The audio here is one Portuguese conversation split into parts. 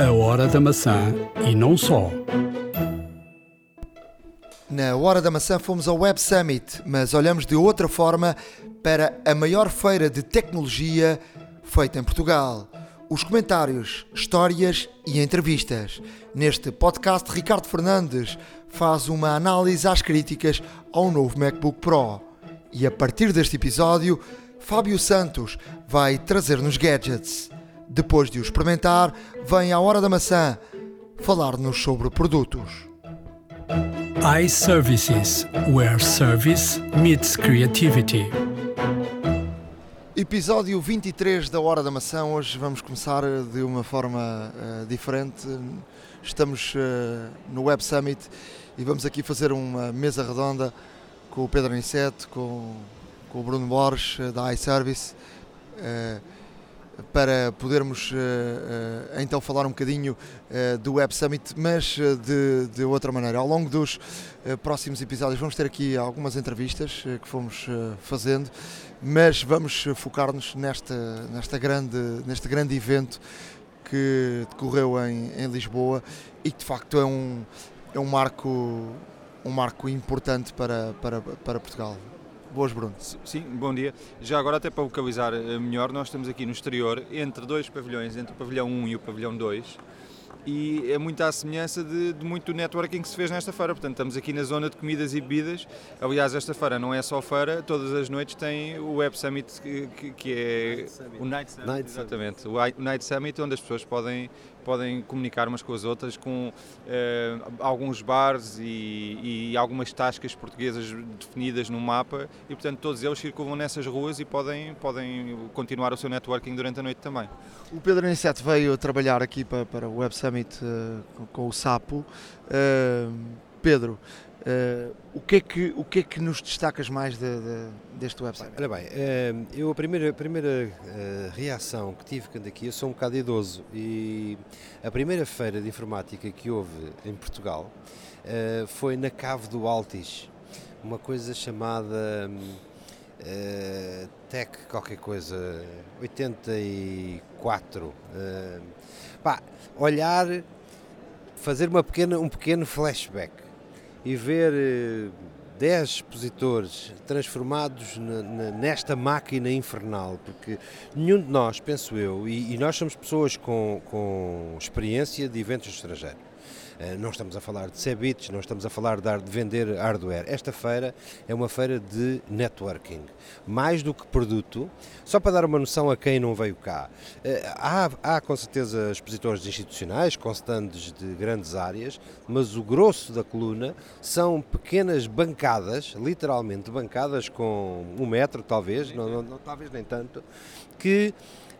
A Hora da Maçã e não só. Na Hora da Maçã fomos ao Web Summit, mas olhamos de outra forma para a maior feira de tecnologia feita em Portugal. Os comentários, histórias e entrevistas. Neste podcast, Ricardo Fernandes faz uma análise às críticas ao novo MacBook Pro. E a partir deste episódio, Fábio Santos vai trazer-nos gadgets. Depois de o experimentar, vem à Hora da Maçã falar-nos sobre produtos. iServices, where service meets creativity. Episódio 23 da Hora da Maçã. Hoje vamos começar de uma forma uh, diferente. Estamos uh, no Web Summit e vamos aqui fazer uma mesa redonda com o Pedro Aniceto, com, com o Bruno Borges uh, da iService, para podermos então falar um bocadinho do Web Summit, mas de, de outra maneira. Ao longo dos próximos episódios vamos ter aqui algumas entrevistas que fomos fazendo mas vamos focar-nos nesta, nesta grande, neste grande evento que decorreu em, em Lisboa e que de facto é um, é um, marco, um marco importante para, para, para Portugal. Boas, Bruno. Sim, bom dia. Já agora, até para localizar melhor, nós estamos aqui no exterior, entre dois pavilhões, entre o pavilhão 1 e o pavilhão 2 e é muito à semelhança de, de, muito do networking que se fez nesta feira. Portanto, estamos aqui na zona de comidas e bebidas. Aliás, esta feira não é só feira, todas as noites tem o Web Summit, que, que é o Night Summit, Night exatamente. O Night Summit, onde as pessoas podem podem comunicar umas com as outras com eh, alguns bares e, e, algumas tascas portuguesas definidas no mapa e portanto todos eles circulam nessas ruas e podem, podem continuar o seu networking durante a noite também. O Pedro Aniceto veio trabalhar aqui para, para o Web Summit uh, com, com, o Sapo. Uh, Pedro, Uh, o, que é que, o que é que nos destacas mais de, de, deste website? Olha bem, uh, eu a primeira, a primeira uh, reação que tive quando aqui, eu sou um bocado idoso e a primeira feira de informática que houve em Portugal foi na Cave do Altis, uma coisa chamada Tech qualquer coisa, 84. pá, olhar, fazer uma pequena, um pequeno flashback e ver 10 eh, expositores transformados nesta máquina infernal, porque nenhum de nós, penso eu, e, nós somos pessoas com, com experiência de eventos estrangeiros, não estamos a falar de Cebits, não estamos a falar de, vender hardware. Esta feira é uma feira de networking, mais do que produto. Só para dar uma noção a quem não veio cá, eh, há, há com certeza expositores institucionais com stands de grandes áreas, mas o grosso da coluna são pequenas bancadas, literalmente bancadas com um metro talvez, não, não, não talvez nem tanto, que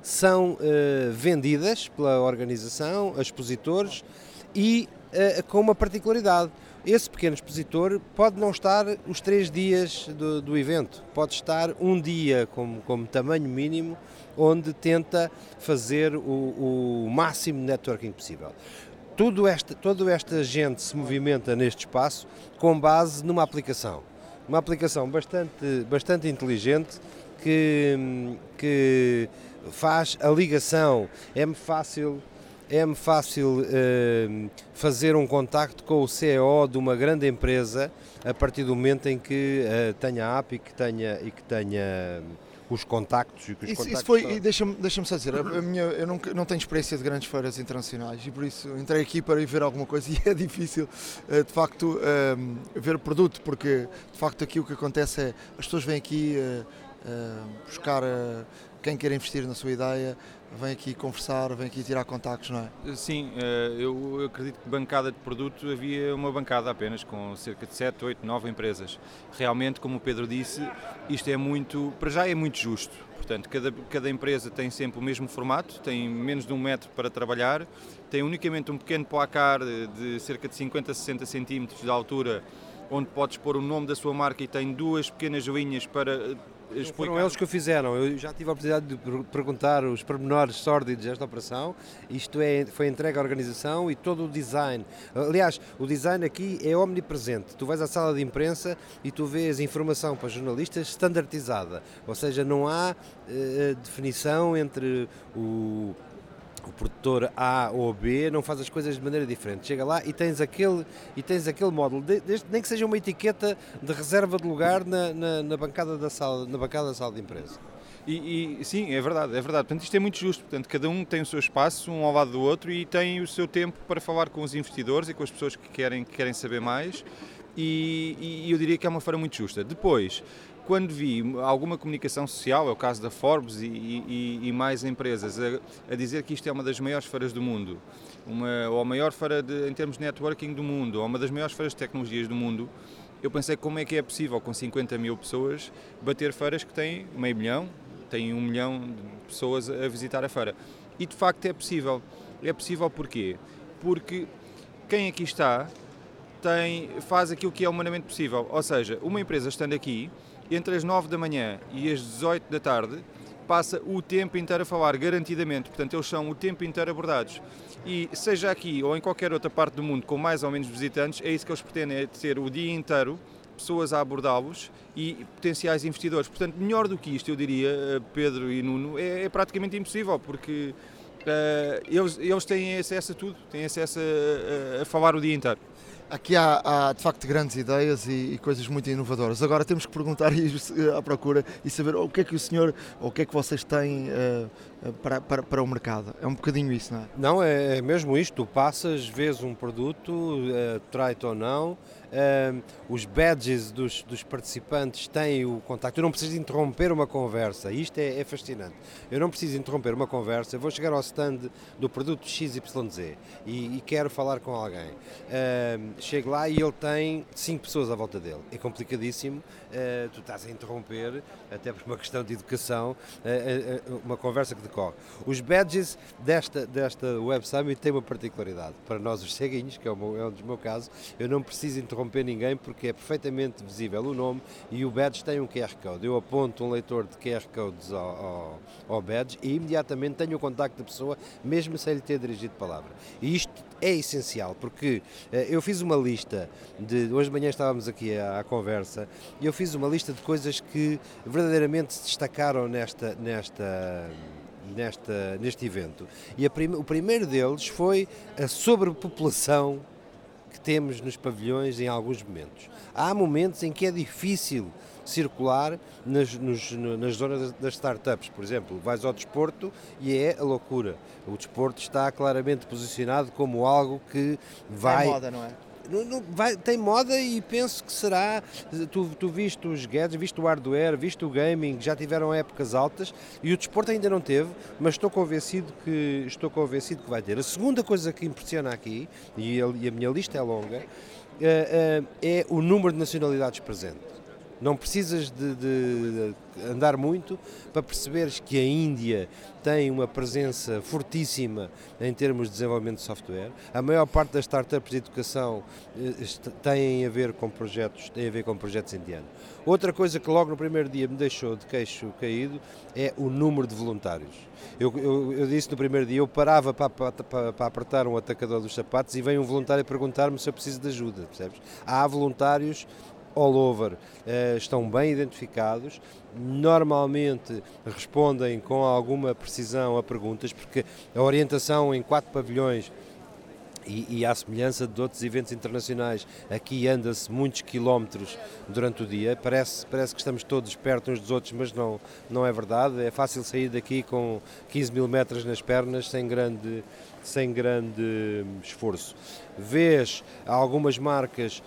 são uh, vendidas pela organização a expositores e uh, com uma particularidade. Esse pequeno expositor pode não estar os três dias do, do evento, pode estar um dia como, como tamanho mínimo, onde tenta fazer o, o máximo networking possível. Tudo esta, toda esta gente se movimenta neste espaço com base numa aplicação. Uma aplicação bastante, bastante inteligente que, que faz a ligação. É fácil é-me fácil uh, fazer um contacto com o CEO de uma grande empresa a partir do momento em que uh, tenha a app e que tenha, e que tenha os contactos e que os isso, contactos isso foi, deixa-me deixa só dizer, a, a minha, eu não, não tenho experiência de grandes feiras internacionais e por isso entrei aqui para ir ver alguma coisa e é difícil uh, de facto ver o produto porque de facto aqui o que acontece é as pessoas vêm aqui buscar quem quer investir na sua ideia vem aqui conversar, vem aqui tirar contactos, não é? Sim, eh, eu acredito que bancada de produto havia uma bancada apenas com cerca de 7, 8, 9 empresas. Realmente, como o Pedro disse, isto é muito, para já é muito justo. Portanto, cada, cada empresa tem sempre o mesmo formato, tem menos de um metro para trabalhar, tem unicamente um pequeno placar de cerca de 50, 60 centímetros de altura, onde podes pôr o nome da sua marca e tem duas pequenas linhas para explicar. Foram eles que o fizeram. Eu já tive a oportunidade de perguntar os pormenores sórdidos desta operação. Isto é, foi entregue à organização e todo o design. Aliás, o design aqui é omnipresente. Tu vais à sala de imprensa e tu vês informação para jornalistas standardizada. Ou seja, não há uh, definição entre o o produtor A ou B não faz as coisas de maneira diferente. Chega lá e tens aquele, e tens aquele módulo, nem que seja uma etiqueta de reserva de lugar na, na, na, bancada, da sala, na bancada da sala de empresa. E, e, sim, é verdade, é verdade. Portanto, isto é muito justo. Portanto, cada um tem o seu espaço, um ao lado do outro, e tem o seu tempo para falar com os investidores e com as pessoas que querem, que querem saber mais. E, e eu diria que é uma feira muito justa. Depois, quando vi alguma comunicação social, é o caso da Forbes e, e, e mais empresas, a, a, dizer que isto é uma das maiores feiras do mundo, uma, ou a maior feira de, em termos de networking do mundo, ou uma das maiores feiras de tecnologias do mundo, eu pensei como é que é possível com 50 mil pessoas bater feiras que têm meio milhão, têm um milhão de pessoas a visitar a feira. E de facto é possível. É possível porquê? Porque quem aqui está tem, faz aquilo que é humanamente possível. Ou seja, uma empresa estando aqui entre as 9 da manhã e as 18 da tarde, passa o tempo inteiro a falar, garantidamente. Portanto, eles são o tempo inteiro abordados. E seja aqui ou em qualquer outra parte do mundo com mais ou menos visitantes, é isso que eles pretendem, é ter o dia inteiro pessoas a abordá-los e potenciais investidores. Portanto, melhor do que isto, eu diria, eh, Pedro e Nuno, é, é praticamente impossível, porque uh, eles, eles têm acesso a tudo, têm acesso a, a, a falar o dia inteiro. Aqui há, há, de facto grandes ideias e, e, coisas muito inovadoras. Agora temos que perguntar e ir à procura e saber o que é que o senhor, ou o que é que vocês têm uh, para, para, para, o mercado. É um bocadinho isso, não é? Não, é, é mesmo isto. Tu passas, vês um produto, uh, trai-te ou não, Uh, os badges dos, dos, participantes têm o contacto. Eu não preciso interromper uma conversa. Isto é, é, fascinante. Eu não preciso interromper uma conversa. Vou chegar ao stand do produto XYZ e, e quero falar com alguém. Uh, chego lá e ele tem cinco pessoas à volta dele. É complicadíssimo. Uh, tu estás a interromper, até por uma questão de educação, uma conversa que decorre. Os badges desta, desta Web Summit têm uma particularidade. Para nós, os ceguinhos, que é, o meu, é um dos meus casos, eu não preciso interromper interromper ninguém porque é perfeitamente visível o nome e o badge tem um QR Code. Eu aponto um leitor de QR Codes ao, ao, ao badge e imediatamente tenho o contacto da pessoa, mesmo sem lhe ter dirigido palavra. E isto é essencial porque uh, eu fiz uma lista de. Hoje de manhã estávamos aqui à, à, conversa e eu fiz uma lista de coisas que verdadeiramente se destacaram nesta Nesta, neste evento. E prim, o primeiro deles foi a sobrepopulação que temos nos pavilhões em alguns momentos. Há momentos em que é difícil circular nas, nos, nas zonas das startups, por exemplo, vais ao desporto e é a loucura. O desporto está claramente posicionado como algo que vai. É moda, não é? Vai, tem moda e penso que será. Tu, tu viste os gadgets, viste o hardware, viste o gaming, já tiveram épocas altas e o desporto ainda não teve, mas estou convencido que, estou convencido que vai ter. A segunda coisa que impressiona aqui, e a, e a minha lista é longa, é, é o número de nacionalidades presentes. Não precisas de, de, andar muito para perceberes que a Índia tem uma presença fortíssima em termos de desenvolvimento de software. A maior parte das startups de educação eh, têm a ver com projetos, têm a ver com projetos indianos. Outra coisa que logo no primeiro dia me deixou de queixo caído é o número de voluntários. Eu, eu, eu disse no primeiro dia, eu parava para, para, para, apertar um atacador dos sapatos e vem um voluntário perguntar-me se eu preciso de ajuda, percebes? Há voluntários all over uh, estão bem identificados, normalmente respondem com alguma precisão a perguntas, porque a orientação em quatro pavilhões e, e à semelhança de outros eventos internacionais, aqui anda-se muitos quilómetros durante o dia. Parece, parece que estamos todos perto uns dos outros, mas não, não é verdade. É fácil sair daqui com 15 mil metros nas pernas sem grande, sem grande esforço. Vês algumas marcas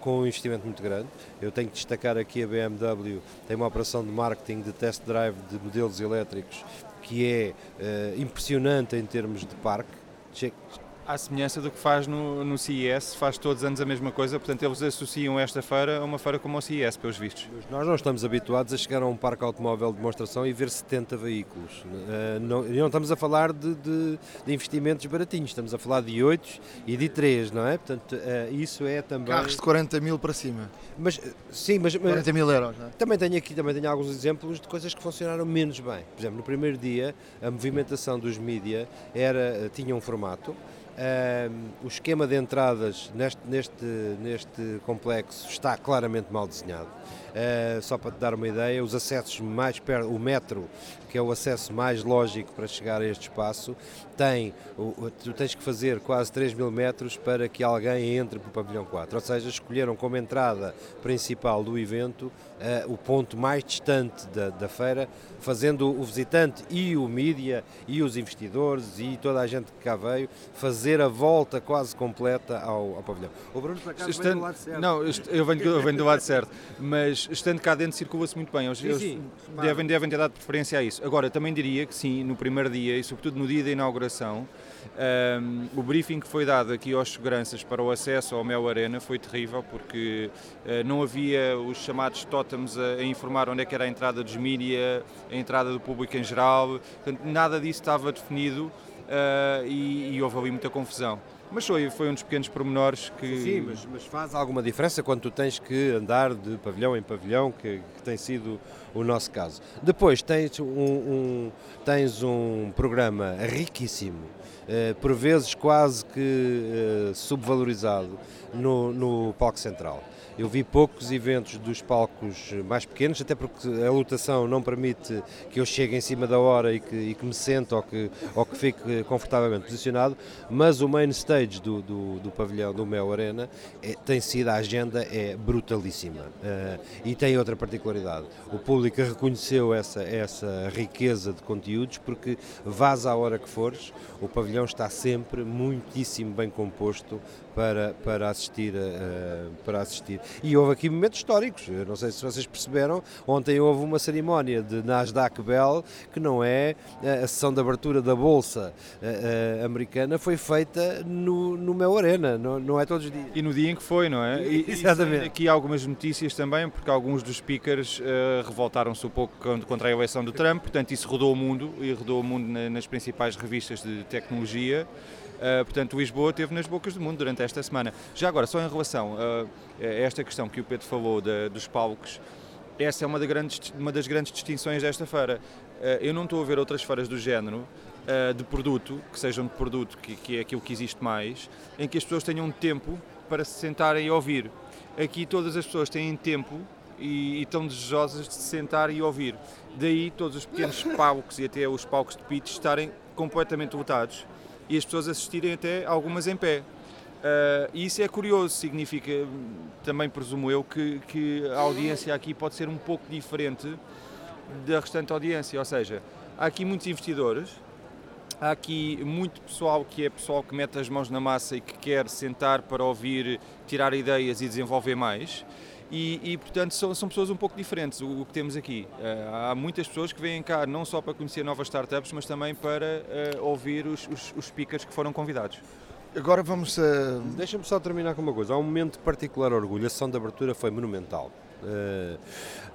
com um investimento muito grande. Eu tenho que destacar aqui a BMW, tem uma operação de marketing de test drive de modelos elétricos que é uh, impressionante em termos de parque à semelhança do que faz no, no CES, faz todos os anos a mesma coisa, portanto eles associam esta feira a uma feira como o CES, pelos vistos. Nós não estamos habituados a chegar a um parque automóvel de demonstração e ver 70 veículos. Uh, não, não estamos a falar de, de, de, investimentos baratinhos, estamos a falar de 8 e de 3, não é? Portanto, uh, isso é também... Carros de 40 mil para cima. Mas, sim, mas... 40 mil euros, não é? Também tenho aqui também tenho alguns exemplos de coisas que funcionaram menos bem. Por exemplo, no primeiro dia, a movimentação dos mídia era, tinha um formato, o esquema de entradas neste, neste, neste complexo está claramente mal desenhado. Uh, só para te dar uma ideia, os acessos mais perto, o metro, que é o acesso mais lógico para chegar a este espaço, tem, tu tens que fazer quase 3 mil metros para que alguém entre para o pavilhão 4. Ou seja, escolheram como entrada principal do evento uh, o ponto mais distante da, da feira, fazendo o visitante e o mídia e os investidores e toda a gente que cá veio fazer a volta quase completa ao, ao pavilhão. O Bruno, por acaso, Estando, vem do lado certo. Não, eu venho, eu venho do lado certo, mas estando cá dentro circula-se muito bem. Eles, sim, sim, devem, devem ter dado preferência a isso. Agora, também diria que sim, no primeiro dia e sobretudo no dia da inauguração, um, o briefing que foi dado aqui aos seguranças para o acesso ao Mel Arena foi terrível porque uh, não havia os chamados tótems a, a, informar onde é que era a entrada dos mídia, a entrada do público em geral, portanto, nada disso estava definido uh, e, e houve ali muita confusão. Mas foi, foi um dos pequenos pormenores que. Sim, mas, mas, faz alguma diferença quando tu tens que andar de pavilhão em pavilhão, que, que tem sido o nosso caso. Depois tens um, um tens um programa riquíssimo, eh, por vezes quase que eh, subvalorizado, no, no Palco Central. Eu vi poucos eventos dos palcos mais pequenos, até porque a lotação não permite que eu chegue em cima da hora e que, e que me sente ou que, ou que fique confortavelmente posicionado, mas o main stage do, do, do pavilhão do Mel Arena é, tem sido, a agenda é brutalíssima. Uh, e tem outra particularidade. O público reconheceu essa, essa riqueza de conteúdos porque vás à hora que fores, o pavilhão está sempre muitíssimo bem composto para, para, assistir, uh, para assistir. E houve aqui momentos históricos, Eu não sei se vocês perceberam, ontem houve uma cerimónia de Nasdaq Bell, que não é a sessão de abertura da Bolsa uh, uh, americana, foi feita no, no Mel Arena, não, não é todos os dias. E no dia em que foi, não é? E, Exatamente. aqui algumas notícias também, porque alguns dos speakers revoltaram-se um pouco contra a eleição do Trump, portanto isso rodou o mundo, e rodou o mundo nas principais revistas de tecnologia. Uh, portanto, Lisboa esteve nas bocas do mundo durante esta semana. Já agora, só em relação uh, a esta questão que o Pedro falou de, dos palcos, essa é uma, grandes, uma, das grandes distinções desta feira. Uh, eu não estou a ver outras feiras do género de produto, que sejam de produto, que, que é aquilo que existe mais, em que as pessoas tenham tempo para se sentarem e ouvir. Aqui todas as pessoas têm tempo e, e, estão desejosas de se sentar e ouvir. Daí todos os pequenos palcos e até os palcos de pitch estarem completamente lotados e as pessoas assistirem até algumas em pé. Uh, e isso é curioso, significa, também presumo eu, que, que a audiência aqui pode ser um pouco diferente da restante audiência, ou seja, há aqui muitos investidores, há aqui muito pessoal que é pessoal que mete as mãos na massa e que quer sentar para ouvir, tirar ideias e desenvolver mais. E, e, portanto são, são, pessoas um pouco diferentes o, o que temos aqui. Uh, há muitas pessoas que vêm cá não só para conhecer novas startups, mas também para uh, ouvir os, os, os, speakers que foram convidados. Agora vamos. Uh... Deixa-me só terminar com uma coisa. Há um momento de particular orgulho. A sessão de abertura foi monumental. Uh,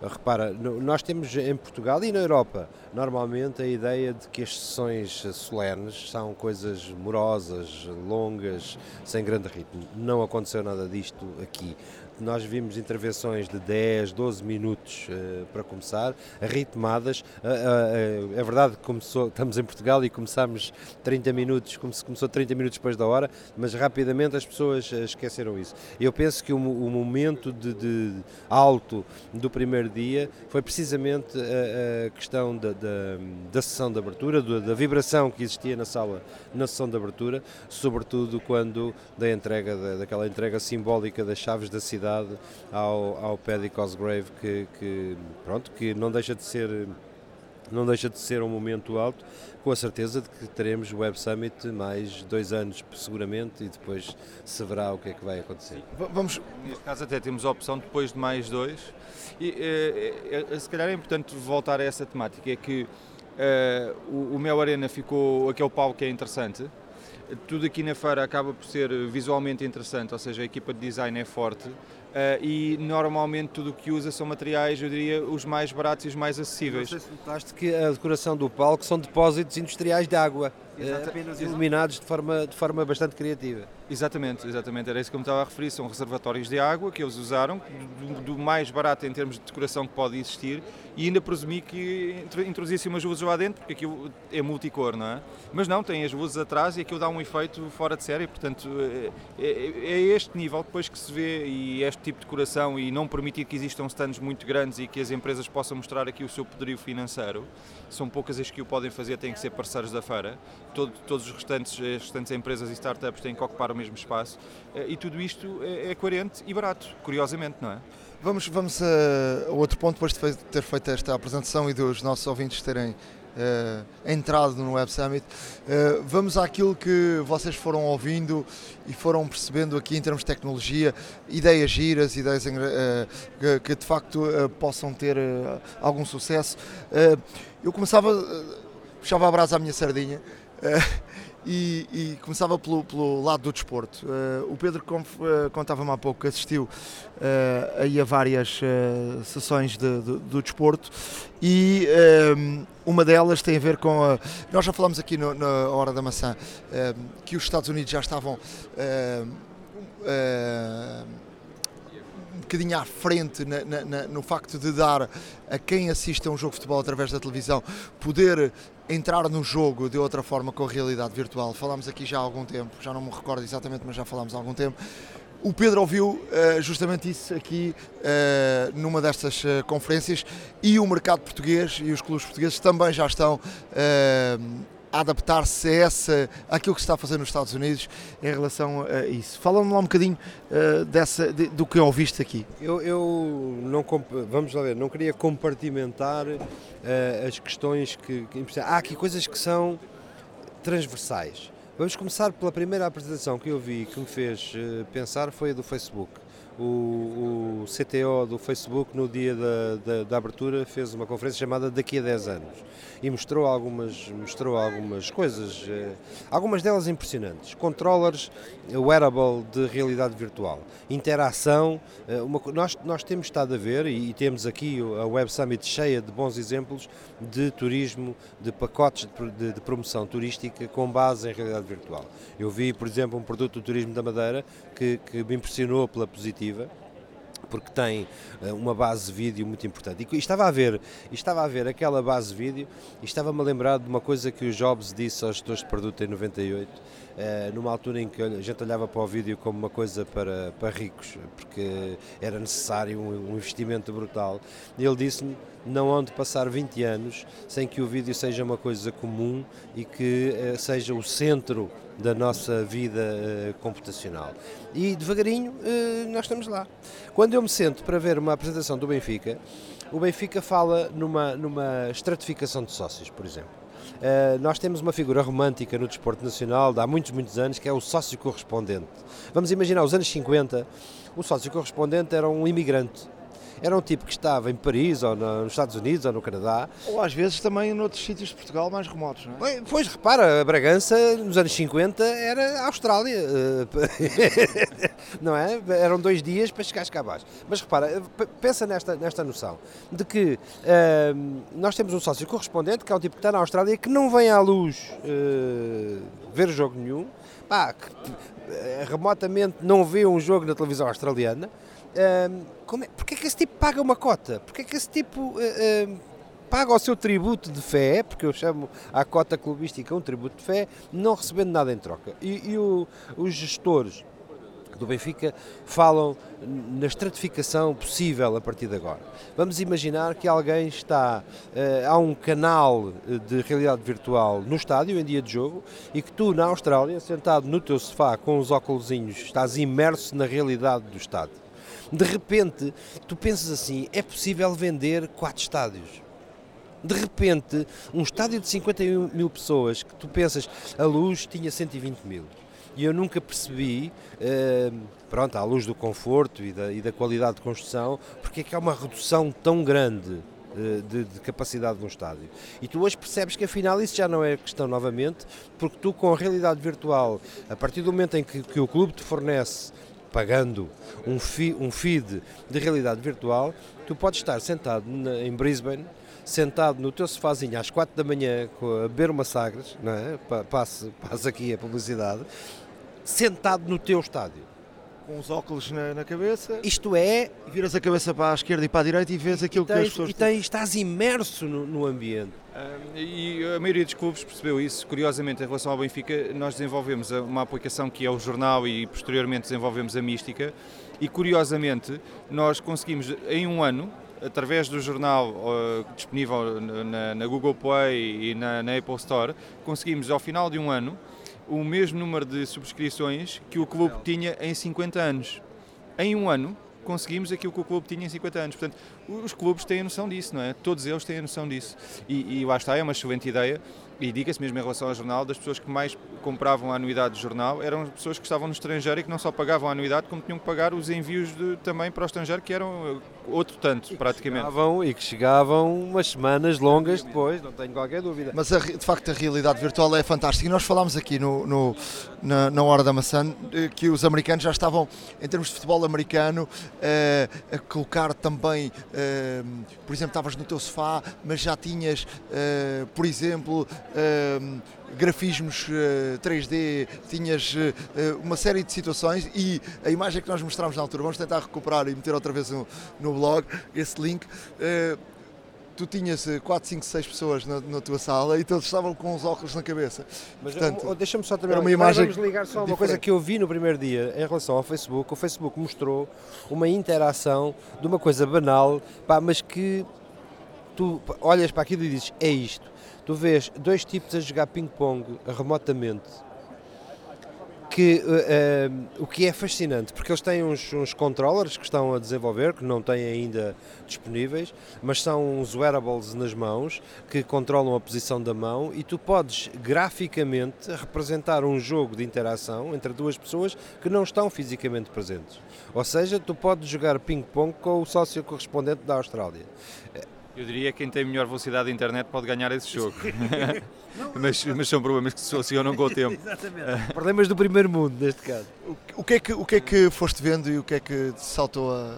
repara, nós temos em Portugal e na Europa normalmente a ideia de que as sessões solenes são coisas morosas, longas, sem grande ritmo. Não aconteceu nada disto aqui. Nós vimos intervenções de 10, 12 minutos uh, para começar, ritmadas. Uh, uh, é verdade que começou, estamos em Portugal e começámos 30 minutos, como se começou 30 minutos depois da hora, mas rapidamente as pessoas esqueceram isso. Eu penso que o, o momento de, de, alto do primeiro dia foi precisamente a, a questão da, da, da, sessão de abertura, da, da, vibração que existia na sala na sessão de abertura, sobretudo quando da entrega, da, daquela entrega simbólica das chaves da cidade ao, ao Paddy Cosgrave que, que, pronto, que não deixa de ser não deixa de ser um momento alto, com a certeza de que teremos o Web Summit mais dois anos seguramente e depois se verá o que é que vai acontecer. Vamos, neste caso até temos a opção depois de mais dois e é, é, se calhar é importante voltar a essa temática, é que é, o, o Mel Arena ficou aquele palco que é interessante, tudo aqui na feira acaba por ser visualmente interessante, ou seja, a equipa de design é forte, Uh, e normalmente tudo o que usa são materiais, eu diria, os mais baratos e os mais acessíveis. Não sei se notaste que a decoração do palco são depósitos industriais de água, uh, apenas iluminados de forma, de forma bastante criativa. Exatamente, exatamente, era isso que eu me estava a referir, são reservatórios de água que eles usaram, do, do mais barato em termos de decoração que pode existir, e ainda presumi que introduzisse umas luzes lá dentro, porque aquilo é multicor, não é? Mas não, tem as luzes atrás e aquilo dá um efeito fora de série, portanto é, é, é este nível depois que se vê e este tipo de decoração e não permitir que existam stands muito grandes e que as empresas possam mostrar aqui o seu poderio financeiro, são poucas as que o podem fazer, têm que ser parceiros da feira, Todo, todos os restantes, as restantes empresas e startups têm que ocupar o mesmo espaço eh, e tudo isto é, é coerente e barato, curiosamente, não é? Vamos, vamos a outro ponto, depois de ter feito esta apresentação e dos nossos ouvintes terem entrado no Web Summit, uh, vamos àquilo que vocês foram ouvindo e foram percebendo aqui em termos de tecnologia, ideias giras, ideias que, que, de facto possam ter algum sucesso. eu começava, puxava a brasa à minha sardinha e, e, começava pelo, pelo, lado do desporto. Uh, o Pedro uh, contava-me há pouco que assistiu uh, aí a várias sessões de, de, do desporto e uma delas tem a ver com a. Nós já falamos aqui no, na Hora da Maçã que os Estados Unidos já estavam um bocadinho à frente na, na, no facto de dar a quem assiste a um jogo de futebol através da televisão poder entrar no jogo de outra forma com a realidade virtual. Falámos aqui já há algum tempo, já não me recordo exatamente, mas já falámos há algum tempo. O Pedro ouviu uh, justamente isso aqui uh, numa destas uh, conferências e o mercado português e os clubes portugueses também já estão adaptar-se a essa, àquilo que se está a fazer nos Estados Unidos em relação a isso. Fala-me lá um bocadinho dessa, de, do que ouviste aqui. Eu, eu não, vamos lá ver, não queria compartimentar uh, as questões que, que. Há aqui coisas que são transversais. Vamos começar pela primeira apresentação que eu vi que me fez uh, pensar foi a do Facebook. O, o, CTO do Facebook, no dia da, da, da, abertura, fez uma conferência chamada Daqui a 10 anos e mostrou algumas, mostrou algumas coisas, eh, algumas delas impressionantes. Controllers wearable de realidade virtual, interação. Eh, uma, nós, nós temos estado a ver, e, e temos aqui a Web Summit cheia de bons exemplos de turismo, de pacotes de, de, de promoção turística com base em realidade virtual. Eu vi, por exemplo, um produto do turismo da Madeira que, que me impressionou pela positiva porque tem uh, uma base de vídeo muito importante. E estava a ver, estava a ver aquela base de vídeo e estava-me a lembrar de uma coisa que o Jobs disse aos gestores de produto em 98, uh, eh, numa altura em que a gente olhava para o vídeo como uma coisa para, para ricos, porque era necessário um, investimento brutal. E ele disse-me não hão de passar 20 anos sem que o vídeo seja uma coisa comum e que uh, seja o centro da nossa vida uh, computacional. E devagarinho uh, nós estamos lá. Quando eu me sento para ver uma apresentação do Benfica, o Benfica fala numa, numa estratificação de sócios, por exemplo. Uh, nós temos uma figura romântica no desporto nacional de há muitos, muitos anos, que é o sócio correspondente. Vamos imaginar, os anos 50, o sócio correspondente era um imigrante era um tipo que estava em Paris, ou nos Estados Unidos, ou no Canadá. Ou às vezes também noutros sítios de Portugal mais remotos, não é? Pois, repara, a Bragança nos anos 50 era a Austrália, eh, não é? Eram dois dias para chegar cá abaixo. Mas repara, pensa nesta, nesta noção de que uh, nós temos um sócio correspondente, que é um tipo que está na Austrália, que não vem à luz uh, ver jogo nenhum, pá, que, remotamente não vê um jogo na televisão australiana, um, é, porque é que esse tipo paga uma cota? Porque é que esse tipo uh, uh, paga o seu tributo de fé, porque eu chamo a cota clubística um tributo de fé, não recebendo nada em troca? E, e o, os gestores do Benfica falam na estratificação possível a partir de agora. Vamos imaginar que alguém está, uh, há um canal de realidade virtual no estádio em dia de jogo e que tu na Austrália, sentado no teu sofá com os óculos, estás imerso na realidade do estádio de repente tu pensas assim: é possível vender quatro estádios. De repente, um estádio de 51 mil pessoas, que tu pensas, a luz tinha 120 mil. E eu nunca percebi, uh, pronto, à luz do conforto e da, e da qualidade de construção, porque é que há uma redução tão grande eh, de, de, capacidade de um estádio. E tu hoje percebes que afinal isso já não é questão novamente, porque tu com a realidade virtual, a partir do momento em que, que o clube te fornece pagando um, fi, um feed de realidade virtual, tu podes estar sentado na, em Brisbane, sentado no teu sofazinho às 4 da manhã a beber uma Sagres, não é? passe, passe aqui a publicidade, sentado no teu estádio com os óculos na, na, cabeça. Isto é. Viras a cabeça para a esquerda e para a direita e vês aquilo tens, que as pessoas. E tens, estás imerso no, no ambiente. E a maioria dos clubes percebeu isso. Curiosamente, em relação ao Benfica, nós desenvolvemos uma aplicação que é o jornal e posteriormente desenvolvemos a mística. E curiosamente, nós conseguimos em um ano através do jornal uh, disponível na, na, Google Play e na, na Apple Store, conseguimos ao final de um ano o mesmo número de subscrições que o clube tinha em 50 anos. Em um ano, conseguimos aquilo que o clube tinha em 50 anos. Portanto, os clubes têm a noção disso, não é? Todos eles têm a noção disso. E, e lá está, é uma excelente ideia. E diga-se mesmo em relação ao jornal, das pessoas que mais compravam a anuidade do jornal eram pessoas que estavam no estrangeiro e que não só pagavam a anuidade, como tinham que pagar os envios de, também para o estrangeiro, que eram eh, outro tanto, e praticamente. Chegavam, e que chegavam umas semanas longas depois, não tenho qualquer dúvida. Mas a, de facto a realidade virtual é fantástica. E nós falámos aqui no, no na, na, Hora da Maçã eh, que os americanos já estavam, em termos de futebol americano, uh, a colocar também, uh, por exemplo, estavas no teu sofá, mas já tinhas, uh, por exemplo, grafismos 3D, tinhas uma série de situações e a imagem que nós mostramos na altura, vamos tentar recuperar e meter outra vez no, no blog esse link tu tinhas 4, 5, 6 pessoas na, na, tua sala e todos estavam com os óculos na cabeça. Mas deixa-me só terminar. Uma imagem vamos ligar só uma coisa que eu vi no primeiro dia em relação ao Facebook. O Facebook mostrou uma interação de uma coisa banal, pá, mas que tu olhas para aquilo e dizes: é isto. Tu vês dois tipos a jogar ping-pong remotamente que uh, o que é fascinante, porque eles têm uns, uns, controllers que estão a desenvolver, que não têm ainda disponíveis, mas são uns wearables nas mãos que controlam a posição da mão e tu podes graficamente representar um jogo de interação entre duas pessoas que não estão fisicamente presentes. Ou seja, tu podes jogar ping-pong com o sócio correspondente da Austrália. Eu diria que quem tem melhor velocidade de internet pode ganhar esse jogo. mas, mas, são problemas que se solucionam com o tempo. Exatamente. Problemas do primeiro mundo, neste caso. O, o, que é que, o que é que foste vendo e o que é que te saltou a,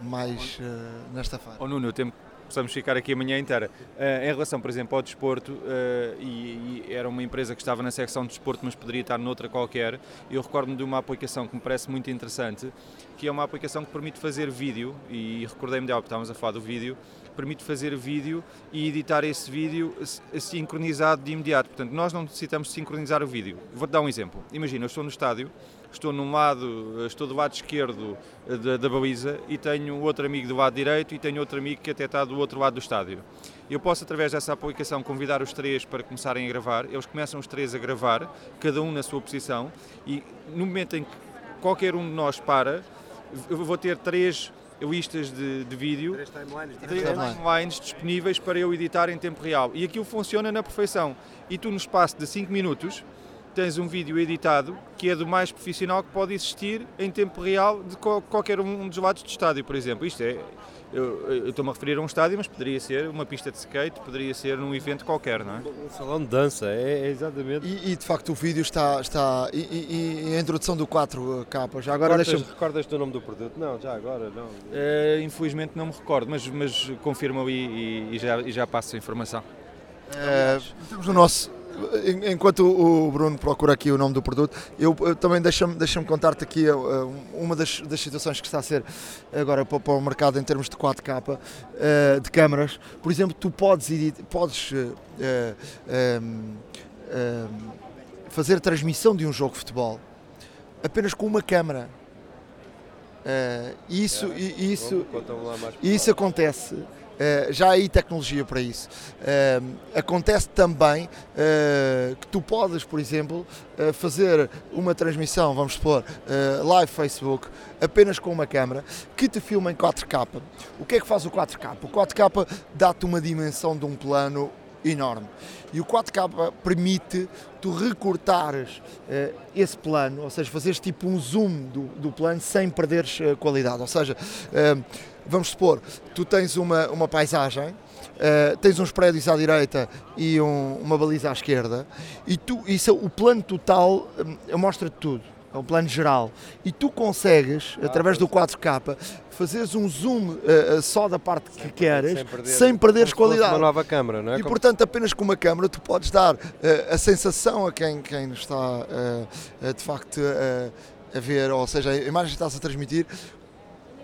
a mais uh, nesta fase? Oh, Nuno, o tempo possamos ficar aqui a manhã inteira. Uh, em relação, por exemplo, ao desporto, uh, e, e, era uma empresa que estava na secção de desporto, mas poderia estar noutra qualquer, eu recordo-me de uma aplicação que me parece muito interessante, que é uma aplicação que permite fazer vídeo, e recordei-me dela, porque estávamos a falar do vídeo, permite fazer vídeo e editar esse vídeo sincronizado de imediato. Portanto, nós não necessitamos sincronizar o vídeo. Vou-te dar um exemplo. Imagina, eu estou no estádio, estou num lado, estou do lado esquerdo eh, da, da baliza e tenho outro amigo do lado direito e tenho outro amigo que até está do outro lado do estádio. Eu posso, através dessa aplicação, convidar os três para começarem a gravar. Eles começam os três a gravar, cada um na sua posição, e no momento em que qualquer um de nós para, eu vou ter três listas de, de vídeo, três timelines, três timelines disponíveis para eu editar em tempo real. E aquilo funciona na perfeição. E tu, no espaço de 5 minutos, tens um vídeo editado que é do mais profissional que pode existir em tempo real de qualquer um dos lados do estádio, por exemplo. Isto é, eu estou-me a referir a um estádio, mas poderia ser uma pista de skate, poderia ser num evento qualquer, não é? Um salão de dança, é, é exatamente. E, e, de facto o vídeo está. está e, e, e a introdução do 4K, já agora deixa-me. Recordas-te o nome do produto? Não, já agora não. Uh, infelizmente não me recordo, mas, mas confirmo aí e, já, e já passo a informação. Uh, temos o nosso enquanto o Bruno procura aqui o nome do produto, eu, eu também deixa-me deixa contar-te aqui uh, uma das, das, situações que está a ser agora para, para o mercado em termos de 4K uh, de câmaras. Por exemplo, tu podes, podes uh, um, fazer transmissão de um jogo de futebol apenas com uma câmara. isso, é, isso, isso acontece Uh, já há aí tecnologia para isso. Uh, acontece também uh, que tu podes, por exemplo, fazer uma transmissão, vamos supor, live Facebook, apenas com uma câmera, que te filma em 4K. O que é que faz o 4K? O 4K dá-te uma dimensão de um plano enorme. E o 4K permite tu recortares uh, esse plano, ou seja, fazeres tipo um zoom do, do plano sem perderes uh, qualidade. Ou seja, uh, vamos supor, tu tens uma, uma paisagem, uh, tens uns prédios à direita e um, uma baliza à esquerda, e tu, isso, o plano total uh, mostra-te tudo. é um plano geral. E tu consegues, através do 4K, fazeres um zoom uh, só da parte que queres, sem, perder, sem perderes qualidade. Uma nova câmera, não é? E Como... portanto, apenas com uma câmera tu podes dar uh, a sensação a quem, quem está uh, de facto a ver, ou seja, a imagem que estás a transmitir,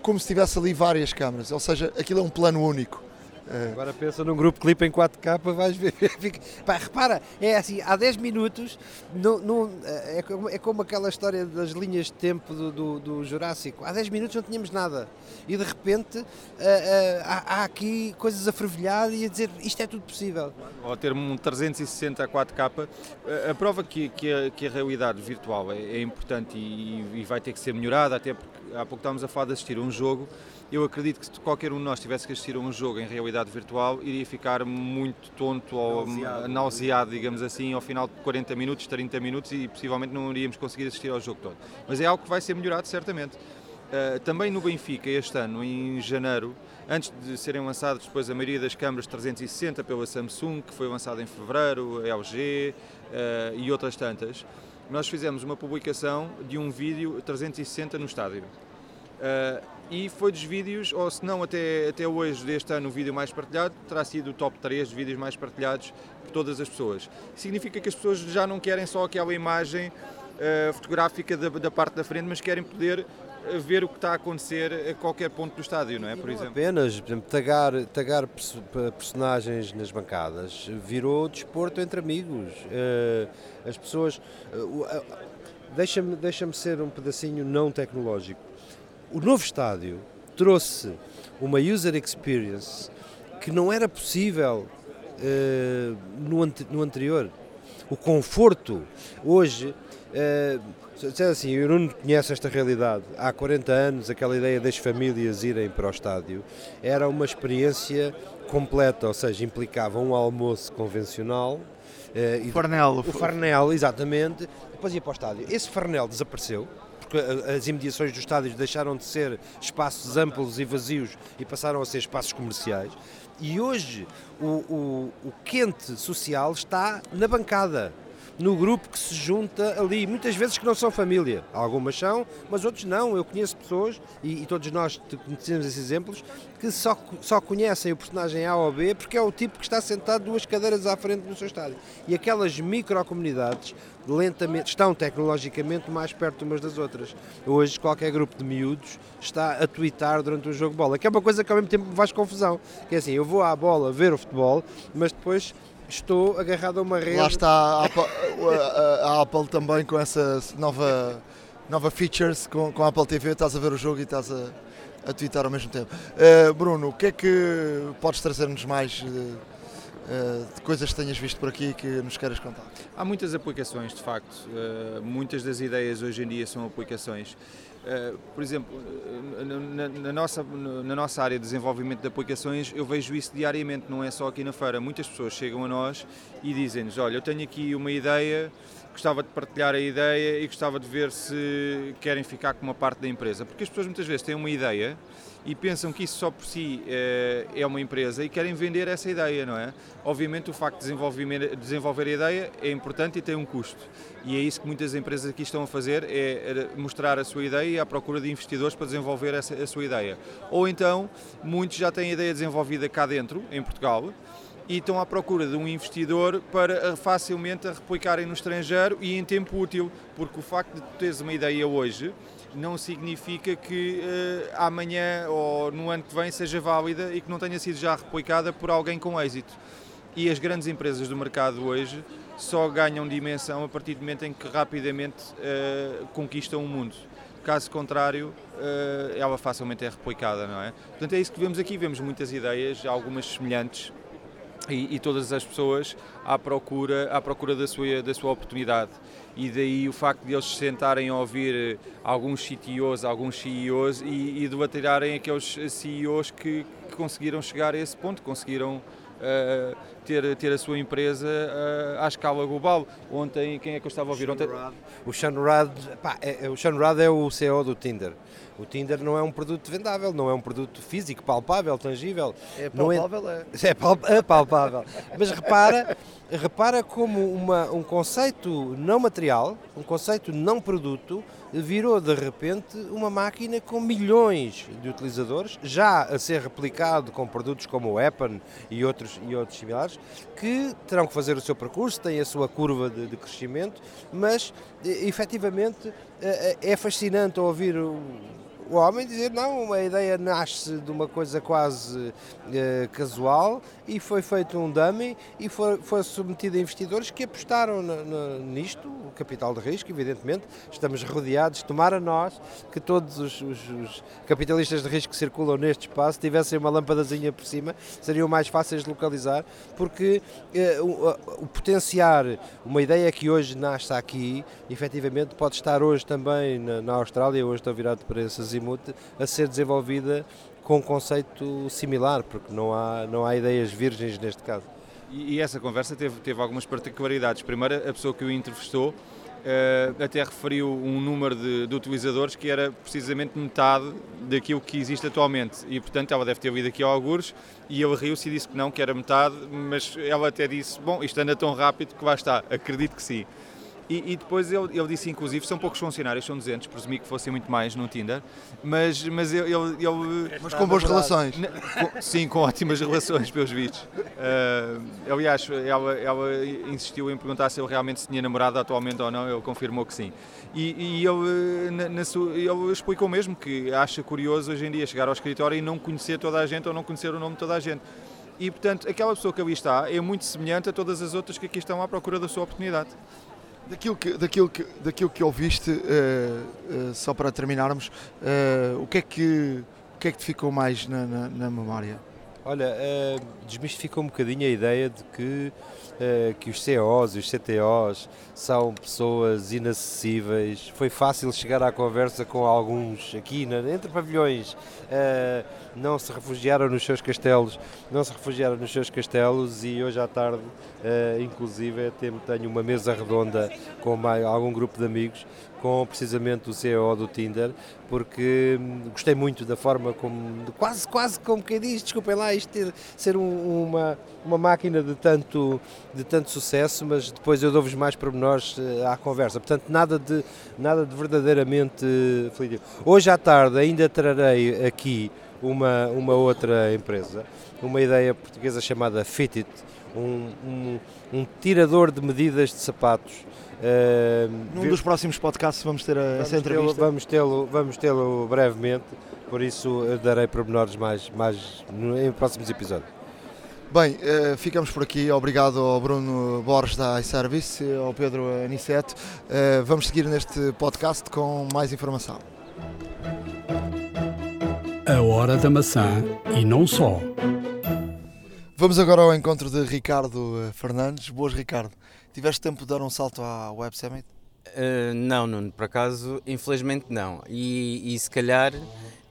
como se tivesse ali várias câmaras, ou seja, aquilo é um plano único. É. Agora pensa num grupo clipe em 4K, vais ver. Pá, repara, é assim, há 10 minutos, no, é, como, é como aquela história das linhas de tempo do, do, do, Jurássico. Há 10 minutos não tínhamos nada. E de repente uh, uh, há, há, aqui coisas a fervilhar e a dizer isto é tudo possível. Ou ter um 360 a 4K, a prova que, que, a, que a realidade virtual é, é importante e, e vai ter que ser melhorada, até porque há pouco estávamos a falar de assistir a um jogo eu acredito que se qualquer um de nós tivesse que assistir a um jogo em realidade virtual, iria ficar muito tonto ou nauseado, nauseado digamos assim, ao final de 40 minutos, 30 minutos e possivelmente não iríamos conseguir assistir ao jogo todo. Mas é algo que vai ser melhorado certamente. Uh, também no Benfica, este ano, em janeiro, antes de serem lançados depois a maioria das câmaras 360 pela Samsung, que foi lançada em fevereiro, a LG uh, e outras tantas, nós fizemos uma publicação de um vídeo 360 no estádio. Uh, e foi dos vídeos, ou se não até, até hoje deste ano o vídeo mais partilhado, terá sido o top 3 de vídeos mais partilhados por todas as pessoas. Significa que as pessoas já não querem só aquela imagem uh, fotográfica da, da, parte da frente, mas querem poder eh, ver o que está a acontecer a qualquer ponto do estádio, não é? Por não exemplo. Apenas, por exemplo, tagar, tagar personagens nas bancadas virou desporto entre amigos. Uh, as pessoas. Uh, Deixa-me deixa ser um pedacinho não tecnológico o novo estádio trouxe uma user experience que não era possível uh, no, ante no, anterior. O conforto, hoje, uh, assim, eu não conheço esta realidade. Há 40 anos, aquela ideia das famílias irem para o estádio era uma experiência completa, ou seja, implicava um almoço convencional. Uh, farnel. O farnel, exatamente. Depois ia para o estádio. Esse farnel desapareceu as imediações dos estádios deixaram de ser espaços amplos e vazios e passaram a ser espaços comerciais. E hoje o, o, o quente social está na bancada no grupo que se junta ali, muitas vezes que não são família. Algumas são, mas outros não. Eu conheço pessoas, e, e todos nós conhecemos esses exemplos, que só, só conhecem o personagem A ou B porque é o tipo que está sentado duas cadeiras à frente do seu estádio. E aquelas microcomunidades lentamente estão tecnologicamente mais perto umas das outras. Hoje qualquer grupo de miúdos está a twittar durante um jogo de bola, que é uma coisa que ao mesmo tempo faz confusão. Que é assim, eu vou à bola ver o futebol, mas depois estou agarrado a uma rede. Lá está a Apple, a, Apple também com essa nova, nova features com, com a Apple TV, estás a ver o jogo e estás a, a twittar ao mesmo tempo. Uh, Bruno, o que é que podes trazer-nos mais de coisas que tenhas visto por aqui que nos queiras contar? Há muitas aplicações, de facto. muitas das ideias hoje em dia são aplicações. Uh, por exemplo, na, nossa, na nossa área de desenvolvimento de aplicações, eu vejo isso diariamente, não é só aqui na feira. Muitas pessoas chegam a nós e dizem-nos: Olha, eu tenho aqui uma ideia, gostava de partilhar a ideia e gostava de ver se querem ficar com uma parte da empresa. Porque as pessoas muitas vezes têm uma ideia e pensam que isso só por si é, é uma empresa e querem vender essa ideia, não é? Obviamente o facto de desenvolver, desenvolver a ideia é importante e tem um custo. E é isso que muitas empresas aqui estão a fazer, é mostrar a sua ideia e à procura de investidores para desenvolver essa, a sua ideia. Ou então, muitos já têm a ideia desenvolvida cá dentro, em Portugal, e estão à procura de um investidor para facilmente a replicarem no estrangeiro e em tempo útil, porque o facto de teres uma ideia hoje não significa que uh, amanhã ou no ano que vem seja válida e que não tenha sido já replicada por alguém com êxito. E as grandes empresas do mercado hoje só ganham dimensão a partir do momento em que rapidamente uh, conquistam o mundo. Caso contrário, uh, ela facilmente é replicada, não é? Portanto, é isso que vemos aqui. Vemos muitas ideias, algumas semelhantes, e, e, todas as pessoas à procura, à procura da, sua, da sua oportunidade. E daí o facto de eles se sentarem a ouvir alguns CTOs, alguns CEOs e, e debaterem aqueles CEOs que, que, conseguiram chegar a esse ponto, conseguiram uh, ter, ter a sua empresa uh, à escala global. Ontem, quem é que eu estava a ouvir? Ontem... O Sean Rad, pá, é, o Sean Rad é o CEO do Tinder. O Tinder não é um produto vendável, não é um produto físico, palpável, tangível. É palpável, é. É, pal é palpável. Mas repara, repara como uma, um conceito não material, um conceito não produto, virou de repente uma máquina com milhões de utilizadores, já a ser replicado com produtos como o Appen e outros, e outros similares, que terão que fazer o seu percurso, têm a sua curva de, de crescimento, mas efetivamente é, é fascinante ouvir o homem dizer não, a ideia nasce de uma coisa quase eh, casual e foi feito um dummy e foi, foi submetido a investidores que apostaram no, no, nisto, o capital de risco, evidentemente. Estamos rodeados, tomara nós que todos os, os, os, capitalistas de risco que circulam neste espaço tivessem uma lâmpadazinha por cima, seriam mais fáceis de localizar, porque eh, o, o, potenciar uma ideia que hoje nasce aqui, efetivamente pode estar hoje também na, na Austrália, hoje estou virado para esse azimut, a ser desenvolvida com um conceito similar, porque não há, não há ideias virgens neste caso. E, e essa conversa teve, teve algumas particularidades. Primeiro, a pessoa que o entrevistou uh, até referiu um número de, de, utilizadores que era precisamente metade daquilo que existe atualmente. E, portanto, ela deve ter ouvido aqui alguns e ele riu-se e disse que não, que era metade, mas ela até disse: Bom, isto anda tão rápido que lá está, acredito que sim. E, e, depois ele, ele disse, inclusive, são poucos funcionários, são 200, presumi que fossem muito mais no Tinder, mas, mas ele, ele, ele Mas com boas relações. Com, sim, com ótimas relações, pelos vistos. Uh, aliás, ela, ela insistiu em perguntar se ele realmente se tinha namorado atualmente ou não, ele confirmou que sim. E, e ele, na, na sua, ele explicou mesmo que acha curioso hoje em dia chegar ao escritório e não conhecer toda a gente ou não conhecer o nome de toda a gente. E, portanto, aquela pessoa que ali está é muito semelhante a todas as outras que aqui estão à procura da sua oportunidade. Daquilo que, daquilo que, daquilo que ouviste, uh, uh, só para terminarmos, uh, o, que é que, o que é que te ficou mais na, na, na memória? Olha, desmistificou um bocadinho a ideia de que, que os CEOs e os CTOs são pessoas inacessíveis. Foi fácil chegar à conversa com alguns aqui na, entre pavilhões não se refugiaram nos seus castelos, não se refugiaram nos seus castelos e hoje à tarde, uh, inclusive, tenho uma mesa redonda com algum grupo de amigos com precisamente o CEO do Tinder, porque hum, gostei muito da forma como, quase, quase como quem diz, desculpem lá, isto ter, ser um, uma, uma máquina de tanto, de tanto sucesso, mas depois eu dou-vos mais pormenores uh, à conversa. Portanto, nada de, nada de verdadeiramente uh, Hoje à tarde ainda trarei aqui uma, uma outra empresa, uma ideia portuguesa chamada Fitit, um, um, um tirador de medidas de sapatos. Uh, Num dos próximos podcasts vamos ter a, vamos essa entrevista. Tê vamos tê-lo vamos tê brevemente, por isso darei pormenores mais, mais em próximos episódios. Bem, uh, ficamos por aqui. Obrigado ao Bruno Borges da iService, ao Pedro Aniceto. Uh, vamos seguir neste podcast com mais informação. A Hora da Maçã e não só. Vamos agora ao encontro de Ricardo eh, Fernandes. Boas, Ricardo. Tiveste tempo de dar um salto à Web Summit? Uh, não, Nuno, por acaso, infelizmente não. E, e se calhar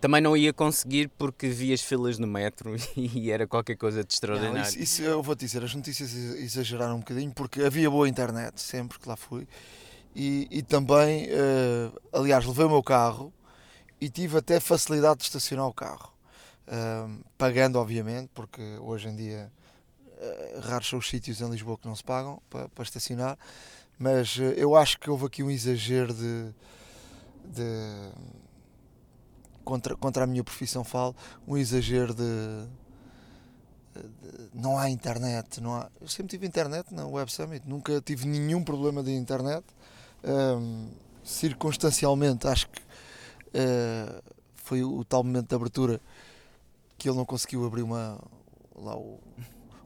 também não ia conseguir porque vi as filas no metro e era qualquer coisa de extraordinário. Não, isso, isso, eu vou te dizer, as notícias exageraram um bocadinho porque havia boa internet sempre que lá fui. E, e também, uh, aliás, levei o meu carro e tive até facilidade de estacionar o carro. Uh, pagando, obviamente, porque hoje em dia raros são os sítios em Lisboa que não se pagam para, para estacionar, mas uh, eu acho que houve aqui um exagero de, de. contra, contra a minha profissão, falo, um exagero de, não há internet, não há, eu sempre tive internet na Web Summit, nunca tive nenhum problema de internet. Um, circunstancialmente, acho que Uh, foi o, o, tal momento de abertura que ele não conseguiu abrir uma. Lá o,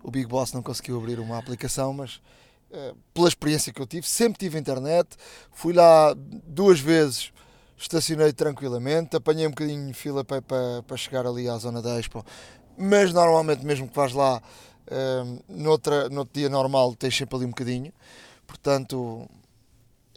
o Big Boss não conseguiu abrir uma aplicação, mas uh, pela experiência que eu tive, sempre tive internet, fui lá duas vezes, estacionei tranquilamente, apanhei um bocadinho de fila para, para, para chegar ali à zona da Expo, mas normalmente mesmo que vais lá uh, noutra, noutro dia normal tens sempre ali um bocadinho, portanto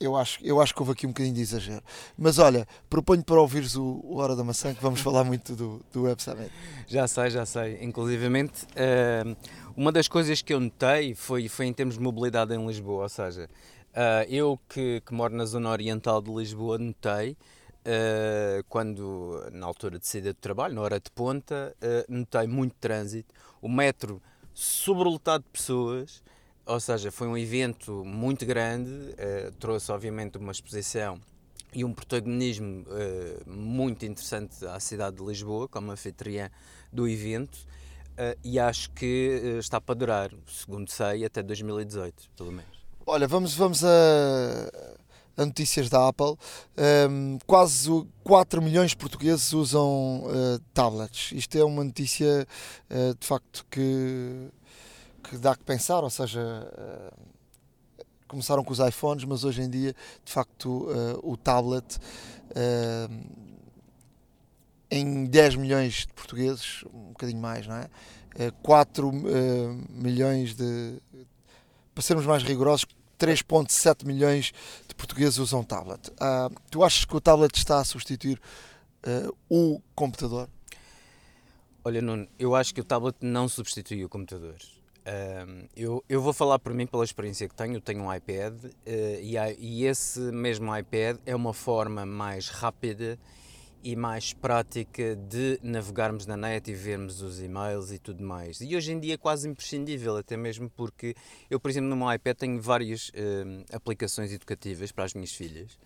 Eu acho, eu acho que houve aqui um bocadinho de exagero. Mas olha, proponho para ouvires o, o Hora da Maçã, que vamos falar muito do, do Web Summit. Já sei, já sei. Inclusivamente, uh, uma das coisas que eu notei foi, foi em termos de mobilidade em Lisboa, ou seja, uh, eu que, que, moro na zona oriental de Lisboa notei, uh, quando, na altura de saída do trabalho, na hora de ponta, notei muito trânsito, o metro sobrelotado de pessoas, ou seja, foi um evento muito grande, uh, trouxe obviamente uma exposição e um protagonismo uh, muito interessante à cidade de Lisboa, como anfitriã do evento, uh, e acho que está para durar, segundo sei, até 2018, pelo menos. Olha, vamos, vamos a, a notícias da Apple. Um, quase 4 milhões de portugueses usam tablets. Isto é uma notícia de facto que que dá que pensar, ou seja, uh, começaram com os iPhones, mas hoje em dia, de facto, uh, o tablet uh, em 10 milhões de portugueses, um bocadinho mais, não é? 4 milhões de. Para sermos mais rigorosos, 3,7 milhões de portugueses usam tablet. tu achas que o tablet está a substituir o computador? Olha, Nuno, eu acho que o tablet não substitui o computador. Um, eu, eu vou falar por mim pela experiência que tenho. Eu tenho um iPad uh, e, e, esse mesmo iPad é uma forma mais rápida e mais prática de navegarmos na net e vermos os e-mails e tudo mais. E hoje em dia é quase imprescindível, até mesmo porque eu, por exemplo, no meu iPad tenho várias uh, aplicações educativas para as minhas filhas.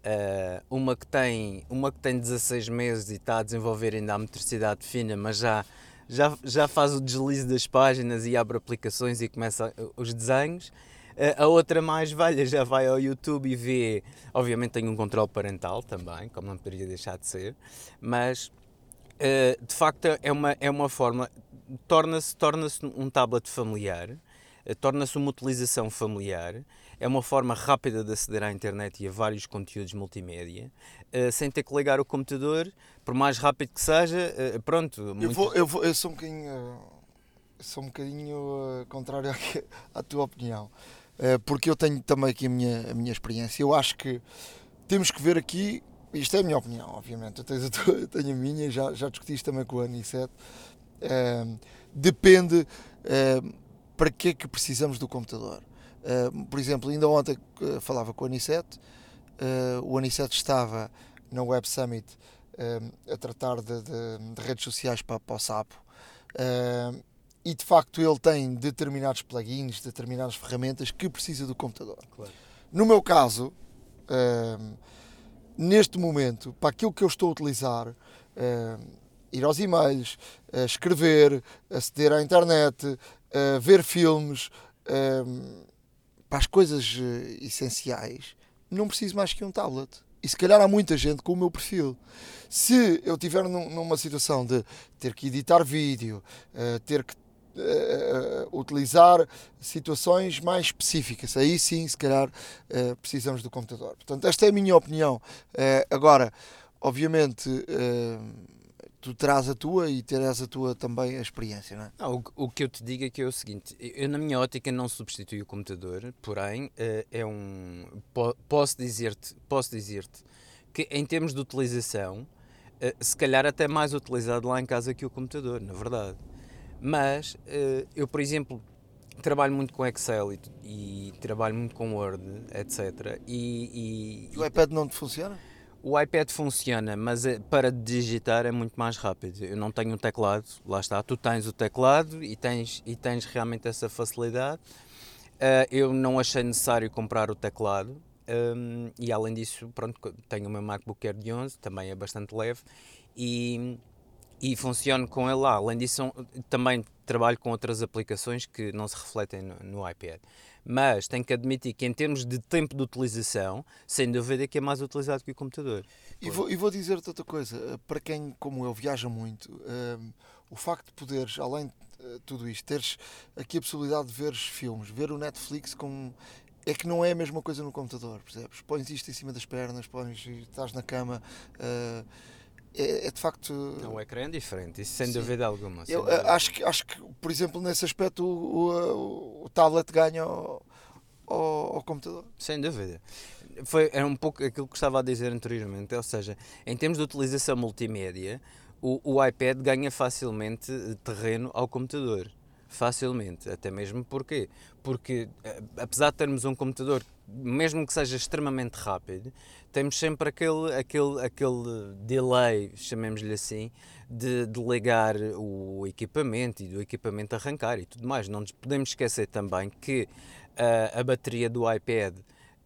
Uh, uma, que tem, uma que tem 16 meses e está a desenvolver ainda a metricidade fina, mas já já, já faz o deslize das páginas e abre aplicações e começa os desenhos. A outra mais velha já vai ao YouTube e vê, obviamente tem um controle parental também, como não poderia deixar de ser, mas eh, de facto é uma, é uma forma, torna-se torna um tablet familiar, torna-se uma utilização familiar, é uma forma rápida de aceder à internet e a vários conteúdos multimédia, uh, sem ter que ligar o computador, por mais rápido que seja, uh, pronto. Muito... Eu, vou, eu, vou, eu sou um bocadinho, sou um bocadinho uh, contrário à, à, tua opinião, porque eu tenho também aqui a minha, a minha experiência. Eu acho que temos que ver aqui, isto é a minha opinião, obviamente, eu tenho a, tua, tenho a minha, já, já discuti isto também com o Anicete, depende para que é que precisamos do computador. Uh, por exemplo, ainda ontem uh, falava com o Anicete, uh, o Anicete estava na Web Summit a tratar de, de, de, redes sociais para, para o Sapo e de facto ele tem determinados plugins, determinadas ferramentas que precisa do computador. Claro. No meu caso, neste momento, para aquilo que eu estou a utilizar, ir aos e-mails, escrever, aceder à internet, ver filmes para as coisas uh, essenciais, não preciso mais que um tablet. E se calhar há muita gente com o meu perfil. Se eu estiver num, numa situação de ter que editar vídeo, uh, ter que uh, utilizar situações mais específicas, aí sim, se calhar, precisamos do computador. Portanto, esta é a minha opinião. agora, obviamente tu terás a tua e terás a tua também a experiência, não é? O, o, que eu te digo é que é o seguinte, eu na minha ótica não substitui o computador, porém eh, é um posso dizer-te, posso dizer-te que em termos de utilização, eh, se calhar até mais utilizado lá em casa que o computador, na verdade. Mas eh, eu, por exemplo, trabalho muito com Excel e, e trabalho muito com Word, etc. E, e, e o iPad não te funciona? O iPad funciona, mas é, para digitar é muito mais rápido. Eu não tenho um teclado, lá está. Tu tens o teclado e tens, e tens realmente essa facilidade. Uh, eu não achei necessário comprar o teclado. E além disso, pronto, tenho o meu MacBook Air de 11, também é bastante leve. E, e funciono com ele lá. Além disso, também trabalho com outras aplicações que não se refletem no, no iPad mas tenho que admitir que em termos de tempo de utilização, sem dúvida que é mais utilizado que o computador. E vou, e vou dizer-te outra coisa, eh, para quem como eu viaja muito, um, ehm, o facto de poderes, além de uh, tudo isto, teres aqui a possibilidade de veres filmes, ver o Netflix com é que não é a mesma coisa no computador, percebes? Pões isto em cima das pernas, pões, estás na cama, uh, é, é, de facto. Não, o ecrã é diferente, isso sem sim. dúvida alguma. Eu dúvida. Acho, que, acho que, por exemplo, nesse aspecto, o, o, o tablet ganha ao, ao, ao, computador. Sem dúvida. foi, era um pouco aquilo que estava a dizer anteriormente, ou seja, em termos de utilização multimédia, o, o iPad ganha facilmente terreno ao computador. Facilmente, até mesmo porquê? Porque, eh, apesar de termos um computador, mesmo que seja extremamente rápido, temos sempre aquele, aquele, aquele delay, chamemos-lhe assim, de, de ligar o equipamento e do equipamento arrancar e tudo mais. Não nos podemos esquecer também que uh, a bateria do iPad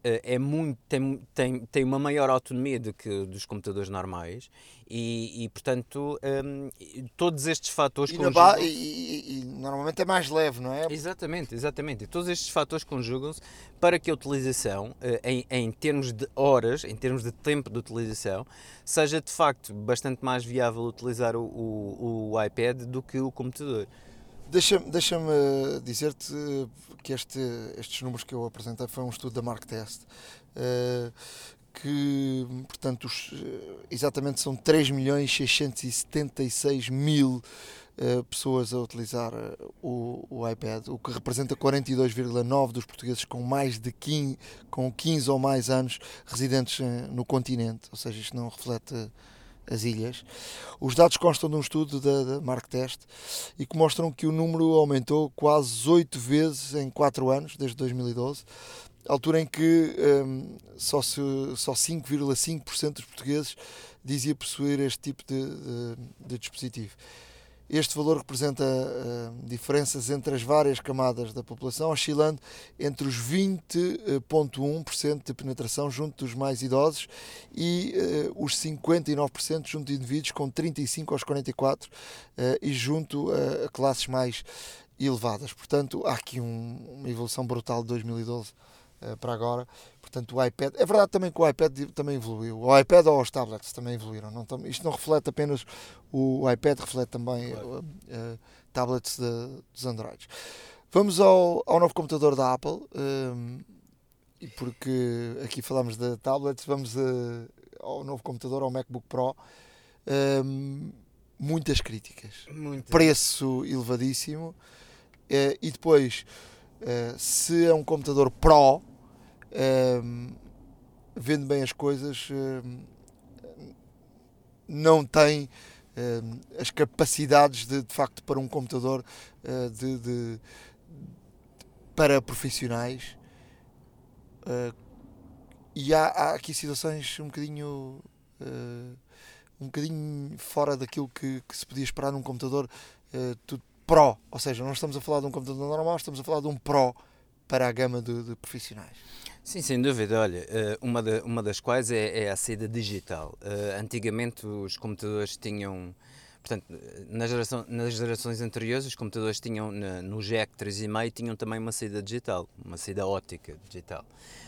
é muito, tem, tem, tem uma maior autonomia do que dos computadores normais e, e portanto, um, todos estes fatores e, conjugam... e, e, e, normalmente é mais leve, não é? Exatamente, exatamente. E todos estes fatores conjugam-se para que a utilização, eh, em, em termos de horas, em termos de tempo de utilização, seja de facto bastante mais viável utilizar o, o, o iPad do que o computador. Deixa-me deixa dizer-te que este, estes números que eu apresentei foi um estudo da Mark Test. Uh, que, portanto, os, exatamente são 3 milhões 676 mil uh, pessoas a utilizar o, o, iPad, o que representa 42,9% dos portugueses com mais de 15, com 15 ou mais anos residentes no continente, ou seja, isto não reflete as ilhas. Os dados constam de um estudo da, da Mark Test e que mostram que o número aumentou quase 8 vezes em 4 anos, desde 2012, altura em que um, só 5,5% dos portugueses dizia possuir este tipo de, de, de dispositivo. Este valor representa uh, diferenças entre as várias camadas da população, oscilando entre os 20,1% de penetração junto dos mais idosos e uh, os 59% junto de indivíduos com 35 aos 44 uh, e junto a classes mais elevadas. Portanto, há aqui um, uma evolução brutal de 2012 eh, para agora. Portanto, o iPad. É verdade também que o iPad também evoluiu. O iPad ou os tablets também evoluíram. Não, isto não reflete apenas o iPad, reflete também claro. uh, tablets de, dos Androids. Vamos ao, ao novo computador da Apple. Um, e porque aqui falamos de tablets, vamos uh, ao novo computador, ao MacBook Pro. Um, muitas críticas. Muitas. Preço elevadíssimo. Uh, e depois, se é um computador Pro, vendo bem as coisas, não tem as capacidades de, de, facto para um computador uh, de, de, para profissionais. Uh, e há, há, aqui situações um bocadinho uh, um bocadinho fora daquilo que, que, se podia esperar num computador tudo Pro, ou seja, não estamos a falar de um computador normal, estamos a falar de um Pro para a gama de, de profissionais. Sim, sem dúvida. Olha, eh, uma, de, uma das quais é, é a saída digital. Uh, antigamente os computadores tinham, portanto, na geração, nas gerações anteriores os computadores tinham no jack 3,5 tinham também uma saída digital, uma saída ótica digital.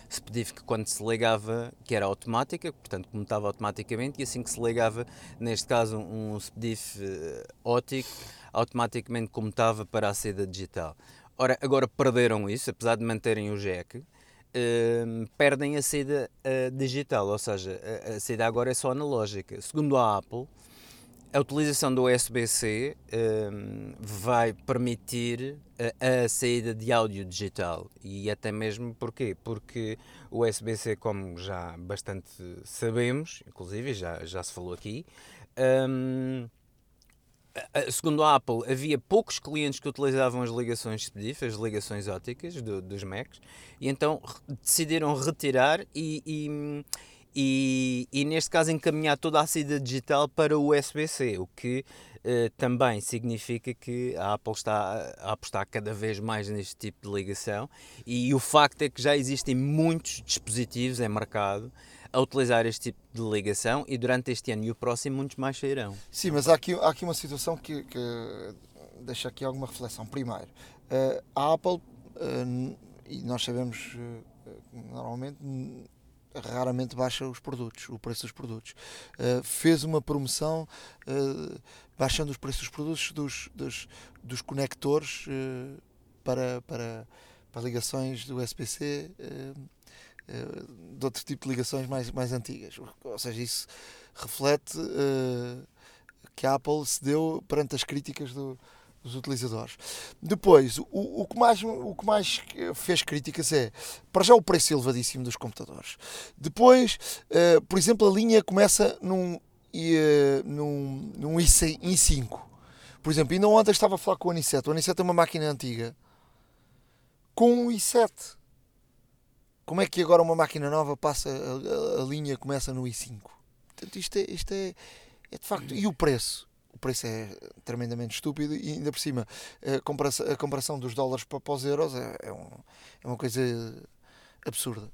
Se pedia que quando se ligava, que era automática, portanto comutava automaticamente, e assim que se ligava, neste caso um SPDIF uh, ótico, automaticamente comutava para a saída digital. Ora, agora perderam isso, apesar de manterem o jack, uh, perdem a saída uh, digital, ou seja, a, a, saída agora é só analógica. Segundo a Apple, a utilização do USB-C uh, vai permitir a, a, saída de áudio digital e até mesmo porquê? Porque o USB-C, como já bastante sabemos, inclusive já, já se falou aqui, um, segundo a Apple, havia poucos clientes que utilizavam as ligações SPDIF, as ligações óticas do, dos Macs, e então decidiram retirar e, e, e, e, neste caso encaminhar toda a saída digital para o USB-C, o que uh, também significa que a Apple está a apostar cada vez mais neste tipo de ligação e o facto é que já existem muitos dispositivos em mercado a utilizar este tipo de ligação e durante este ano e o próximo muitos mais sairão. Sim, mas há aqui, há aqui uma situação que, que deixa aqui alguma reflexão. Primeiro, uh, a Apple, uh, e nós sabemos uh, normalmente raramente baixa os produtos, o preço dos produtos. fez uma promoção baixando os preços dos produtos dos, dos, dos conectores para, para, para ligações do SPC de outro tipo de ligações mais, mais antigas. Ou seja, isso reflete uh, que a Apple cedeu perante as críticas do, dos utilizadores. Depois, o, o, que mais, o que mais fez críticas é, para já, o preço elevadíssimo dos computadores. Depois, uh, por exemplo, a linha começa num, uh, num, num i5. Por exemplo, ainda ontem estava a falar com o Aniceto. O Aniceto é uma máquina antiga com um i7. Como é que agora uma máquina nova passa, a, a, a linha começa no i5? Portanto, isto é, isto é, é de facto. E o preço? o preço é tremendamente estúpido e ainda por cima a comparação, a comparação dos dólares para, para os euros é, é, um, é uma coisa absurda.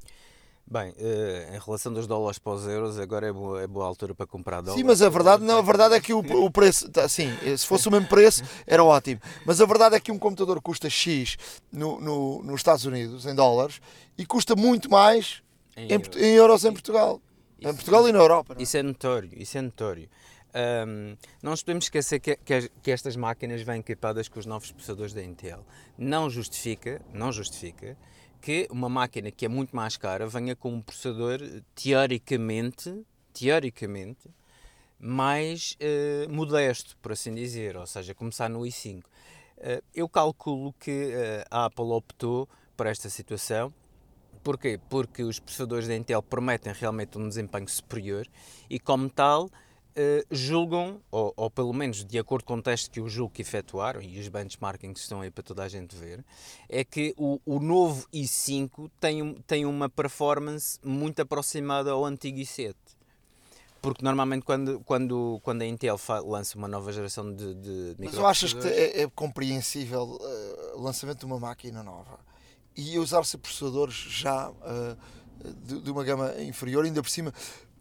Bem, uh, em relação dos dólares para os euros, agora é boa, é boa altura para comprar dólares. Sim, mas a verdade, não, a verdade é que o, o preço, tá, sim, se fosse o mesmo preço, era ótimo. Mas a verdade é que um computador custa X no, no, nos Estados Unidos, em dólares, e custa muito mais em, em, euros. em euros em Portugal. Isso, em Portugal e na Europa. Não? Isso é notório, isso é notório. Um, não nos podemos esquecer que, que, que, estas máquinas vêm equipadas com os novos processadores da Intel. Não justifica, não justifica que uma máquina que é muito mais cara venha com um processador teoricamente, teoricamente mais uh, modesto, por assim dizer, ou seja, começar no i5. Uh, ah, eu calculo que uh, a Apple optou por esta situação. Porquê? Porque os processadores da Intel prometem realmente um desempenho superior e, como tal, Uh, julgam, ou, ou, pelo menos de acordo com o teste que o julgo que efetuaram, e os benchmarking que estão aí para toda a gente ver, é que o, o novo i5 tem, tem uma performance muito aproximada ao antigo i7. Porque normalmente quando, quando, quando a Intel lança uma nova geração de, de Mas tu achas que é, é compreensível uh, o lançamento de uma máquina nova e usar-se processadores já uh, de, de uma gama inferior, ainda por cima,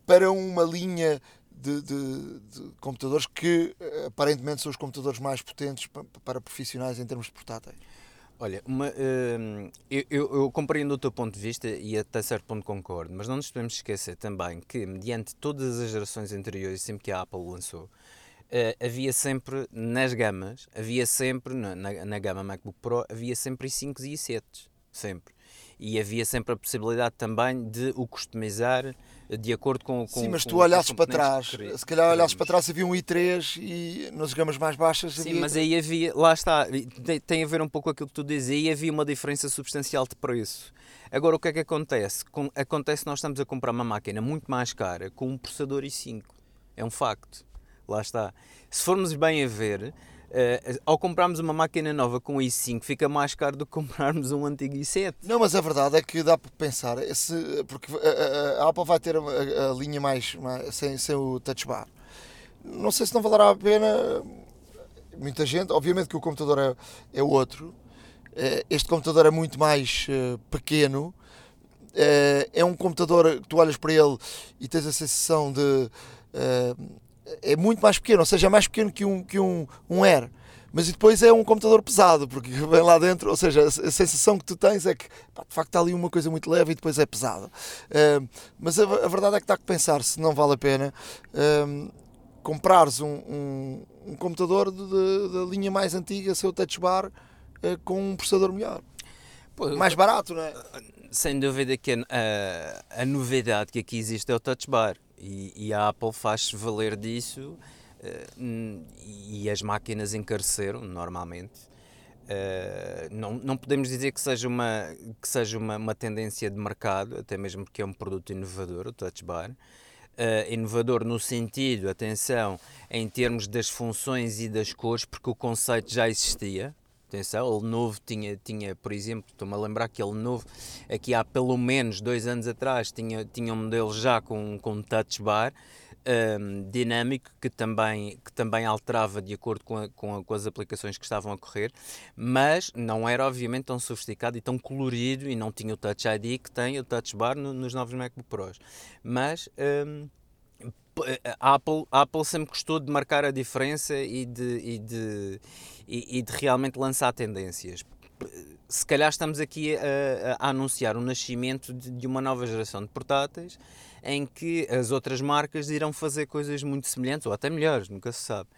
para uma linha de, de, de, computadores que eh, aparentemente são os computadores mais potentes para, profissionais em termos de portáteis. Olha, uma, uh, eu, eu, compreendo o teu ponto de vista e até certo ponto concordo, mas não nos podemos esquecer também que, mediante todas as gerações anteriores, sempre que a Apple lançou, uh, havia sempre nas gamas, havia sempre na, na, gama MacBook Pro, havia sempre i5 e i7, sempre. E havia sempre a possibilidade também de o customizar de acordo com, com Sim, mas com, tu olhasses para trás, se calhar olhasses para trás havia um i3 e nas gamas mais baixas Sim, havia... mas aí havia, lá está, tem a ver um pouco com aquilo que tu dizes, aí havia uma diferença substancial de preço. Agora o que é que acontece? acontece que nós estamos a comprar uma máquina muito mais cara com um processador i5, é um facto, lá está. Se formos bem a ver, Uh, ao comprarmos uma máquina nova com i5 fica mais caro do que comprarmos um antigo i7. Não, mas a verdade é que dá para pensar, esse, porque a, a, Apple vai ter a, a linha mais, mais, sem, sem o touch bar. Não sei se não valerá a pena. Muita gente, obviamente que o computador é, é outro. Eh, este computador é muito mais pequeno. É um computador que tu olhas para ele e tens a sensação de é muito mais pequeno, ou seja, é mais pequeno que um, que um, um Air. Mas depois é um computador pesado, porque vem lá dentro, ou seja, a sensação que tu tens é que pá, de facto está ali uma coisa muito leve e depois é pesada. Uh, mas a, a, verdade é que está a pensar se não vale a pena uh, comprares um, um, um computador da linha mais antiga, seu touch bar, uh, com um processador melhor. Pô, mais barato, não é? Sem dúvida que a, a, novidade que aqui existe é o touch bar e, e a Apple faz valer disso uh, e as máquinas encareceram normalmente. Uh, não, não podemos dizer que seja, uma, que seja uma, uma tendência de mercado, até mesmo porque é um produto inovador, o Touch Bar. Uh, inovador no sentido, atenção, em termos das funções e das cores, porque o conceito já existia. Atenção, o Lenovo tinha, tinha por exemplo, estou-me a lembrar que ele Lenovo, aqui há pelo menos dois anos atrás, tinha, tinha um modelo já com, com touch bar um, dinâmico que também, que também alterava de acordo com, a, com, a, com, as aplicações que estavam a correr, mas não era obviamente tão sofisticado e tão colorido e não tinha o Touch ID que tem o Touch Bar no, nos novos MacBook Pros. Mas. Um, a Apple, a Apple sempre gostou de marcar a diferença e de, e de, e, e de realmente lançar tendências. Se calhar estamos aqui a, a anunciar o nascimento de, de, uma nova geração de portáteis em que as outras marcas irão fazer coisas muito semelhantes ou até melhores, nunca se sabe.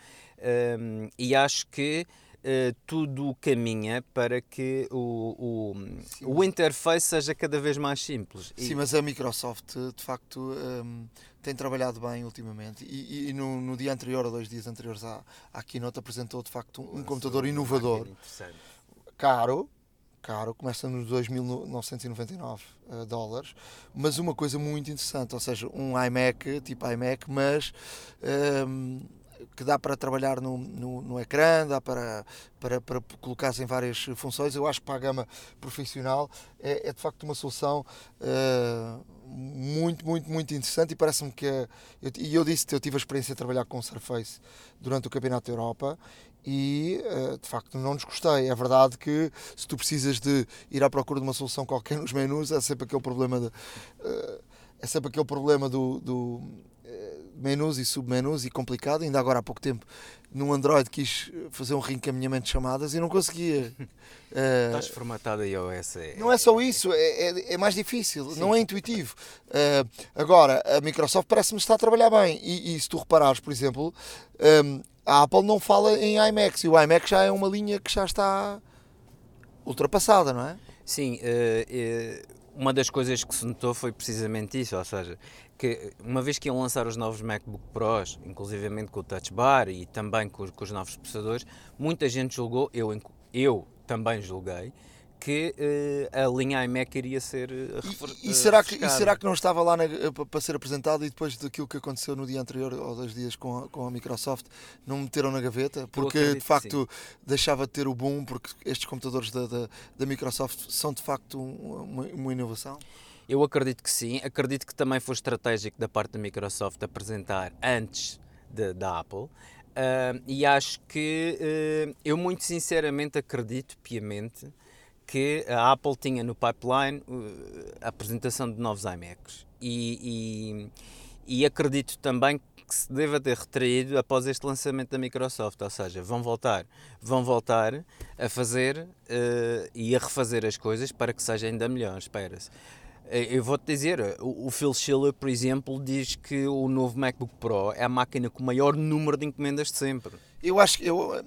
Um, e acho que uh, tudo caminha para que o, o, o, interface seja cada vez mais simples. Sim, e... mas a Microsoft, de facto, um, tem trabalhado bem ultimamente e, e no, no, dia anterior, ou dois dias anteriores à, à Keynote, apresentou, de facto, um, um computador inovador. Caro, caro, começa nos 2.999 uh, dólares, mas uma coisa muito interessante, ou seja, um iMac, tipo iMac, mas um, que dá para trabalhar no, no, no ecrã, dá para, para, para colocar em várias funções. Eu acho que para a gama profissional é, é de facto uma solução uh, muito, muito, muito interessante e parece-me que. Eu, e eu disse que eu tive a experiência de trabalhar com o Surface durante o Campeonato da Europa e uh, de facto não desgostei. É verdade que se tu precisas de ir à procura de uma solução qualquer nos menus, é sempre aquele problema de, é sempre aquele problema do, do menus e submenus e complicado. Ainda agora há pouco tempo no Android quis fazer um reencaminhamento de chamadas e não conseguia. Uh, Estás formatado iOS. É... Não é só isso, é, é, é mais difícil, Sim. não é intuitivo. Uh, agora, a Microsoft parece-me estar a trabalhar bem. E, e, se tu reparares, por exemplo, um, a Apple não fala em iMac e o iMac já é uma linha que já está ultrapassada, não é? Sim, uh, uma das coisas que se notou foi precisamente isso, ou seja, que uma vez que iam lançar os novos MacBook Pros, inclusivamente com o Touch Bar e também com, com os novos processadores, muita gente julgou, eu, eu também julguei, que uh, a linha iMac iria ser uh, e, e, será que, e será que não estava lá na, para ser apresentado e depois daquilo que aconteceu no dia anterior ou dois dias com a, com a Microsoft não meteram na gaveta? Porque de facto deixava de ter o boom porque estes computadores da, da, da Microsoft são de facto uma, uma inovação? Eu acredito que sim, acredito que também foi estratégico da parte da Microsoft apresentar antes de, da Apple. Uh, e acho que uh, eu muito sinceramente acredito piamente que a Apple tinha no pipeline uh, a apresentação de novos iMacs e, e, e, acredito também que se deva ter retraído após este lançamento da Microsoft, ou seja, vão voltar, vão voltar a fazer uh, e a refazer as coisas para que seja ainda melhor, espera-se. Eh, eu vou-te dizer, o Phil Schiller, por exemplo, diz que o novo MacBook Pro é a máquina com o maior número de encomendas de sempre. Eu acho que eu,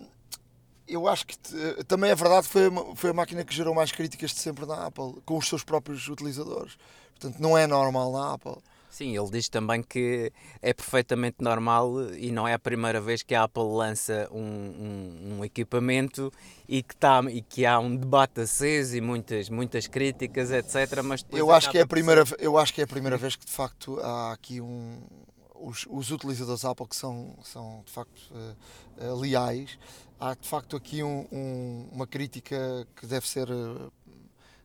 eu acho que também é verdade foi foi a máquina que gerou mais críticas de sempre na Apple, com os seus próprios utilizadores. Portanto, não é normal na Apple. Sim, ele diz também que é perfeitamente normal e não é a primeira vez que a Apple lança um, um, um equipamento e que, tá, e que há um debate aceso e muitas, muitas críticas, etc. Mas eu acho, que é a primeira, eu acho que é a primeira vez que de facto há aqui um. Os, os utilizadores Apple que são, são de facto uh, uh, leais, há de facto aqui um, uma crítica que deve ser uh,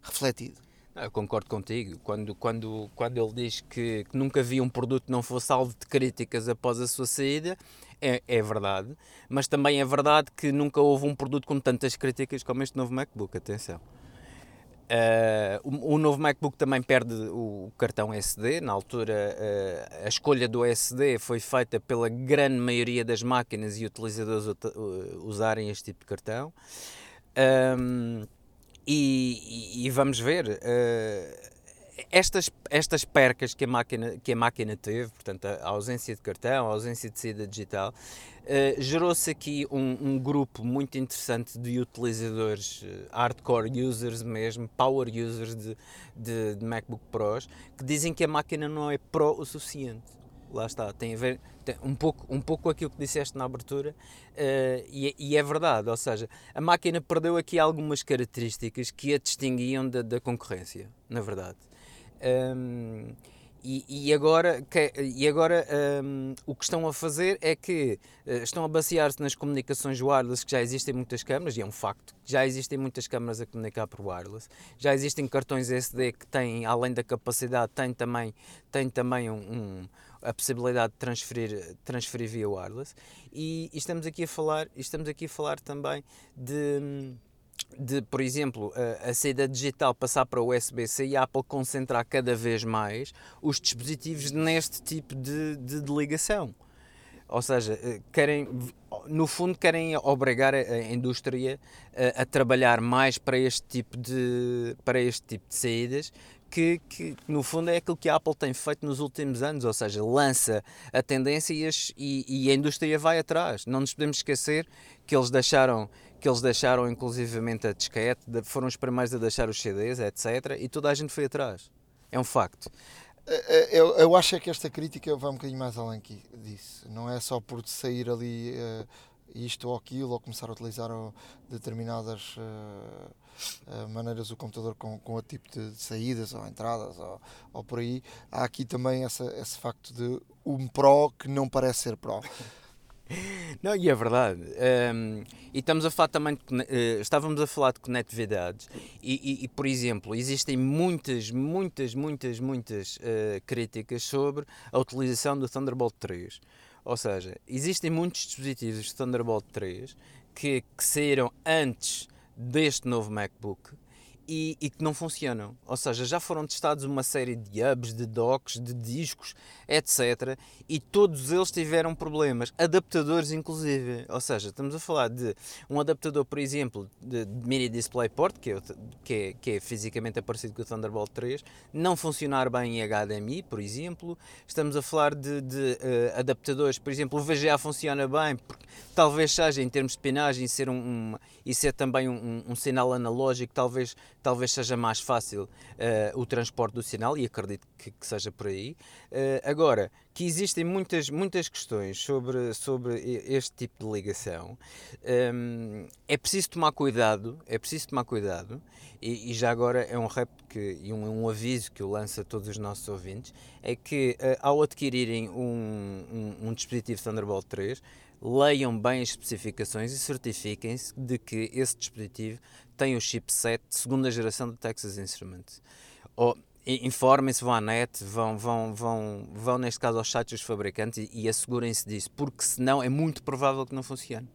refletida. Eu concordo contigo. Quando, quando, quando ele diz que, que, nunca vi um produto que não fosse alvo de críticas após a sua saída, é, é verdade. Mas também é verdade que nunca houve um produto com tantas críticas como este novo MacBook. Atenção. Uh, o, o, novo MacBook também perde o cartão SD. Na altura, uh, a escolha do SD foi feita pela grande maioria das máquinas e utilizadores usarem este tipo de cartão. Um, e, e, vamos ver uh, estas, estas percas que a, máquina, que a máquina teve, portanto, a ausência de cartão, a ausência de saída digital, uh, gerou-se aqui um, um, grupo muito interessante de utilizadores, uh, hardcore users mesmo, power users de, de, de MacBook Pros, que dizem que a máquina não é pro o suficiente lá está, tem a ver tem um, pouco, um pouco aquilo que disseste na abertura, uh, e, e, é verdade, ou seja, a máquina perdeu aqui algumas características que a distinguiam da, da concorrência, na verdade. Um, e, e, agora, que, e agora um, o que estão a fazer é que uh, estão a basear-se nas comunicações wireless, que já existem muitas câmaras, e é um facto, já existem muitas câmaras a comunicar por wireless, já existem cartões SD que têm, além da capacidade, têm também, têm também um, um a possibilidade de transferir, transferir via wireless e, e, estamos aqui a falar estamos aqui a falar também de de, por exemplo, a, a saída digital passar para o USB-C e a Apple concentrar cada vez mais os dispositivos neste tipo de, de, de ligação. Ou seja, eh, querem, no fundo, querem obrigar a indústria a, a, trabalhar mais para este tipo de, para este tipo de saídas que, que, no fundo é aquilo que a Apple tem feito nos últimos anos, ou seja, lança a tendência e, as, e, e, a indústria vai atrás. Não nos podemos esquecer que eles deixaram, que eles deixaram inclusivamente a disquete, foram os primeiros a deixar os CDs, etc. E toda a gente foi atrás. É um facto. É, é, eu, eu acho é que esta crítica vai um bocadinho mais além disso. Não é só por sair ali uh, isto ou aquilo, ou começar a utilizar determinadas uh, uh, maneiras do computador com, com outro tipo de saídas ou entradas ou, ou por aí. Há aqui também essa, esse facto de um Pro que não parece ser Pro. Não, e é verdade. Um, e estamos a falar também, uh, estávamos a falar de conectividade e, e, e, por exemplo, existem muitas, muitas, muitas, muitas uh, críticas sobre a utilização do Thunderbolt 3. Ou seja, existem muitos dispositivos de Thunderbolt 3 que, que saíram antes deste novo MacBook e, e, que não funcionam. Ou seja, já foram testados uma série de hubs, de docks, de discos, etc. E todos eles tiveram problemas, adaptadores inclusive. Ou seja, estamos a falar de um adaptador, por exemplo, de, de Mini DisplayPort, que é, que, é, que é fisicamente parecido com o Thunderbolt 3, não funcionar bem em HDMI, por exemplo. Estamos a falar de, de uh, adaptadores, por exemplo, o VGA funciona bem, porque talvez seja em termos de pinagem ser um, um e ser também um, um sinal analógico, talvez talvez seja mais fácil uh, o transporte do sinal e acredito que, que seja por aí. Uh, agora, que existem muitas, muitas questões sobre, sobre este tipo de ligação, um, ehm, é preciso tomar cuidado, é preciso tomar cuidado, e, e já agora é um rap que, e um, um, aviso que eu lanço a todos os nossos ouvintes, é que uh, ao adquirirem um, um, um dispositivo Thunderbolt 3, leiam bem as especificações e certifiquem-se de que esse dispositivo tem o chipset de segunda geração do Texas Instruments. Ou, informem-se, vão à net, vão, vão, vão, vão neste caso aos sites dos fabricantes e, e assegurem-se disso, porque senão é muito provável que não funcione.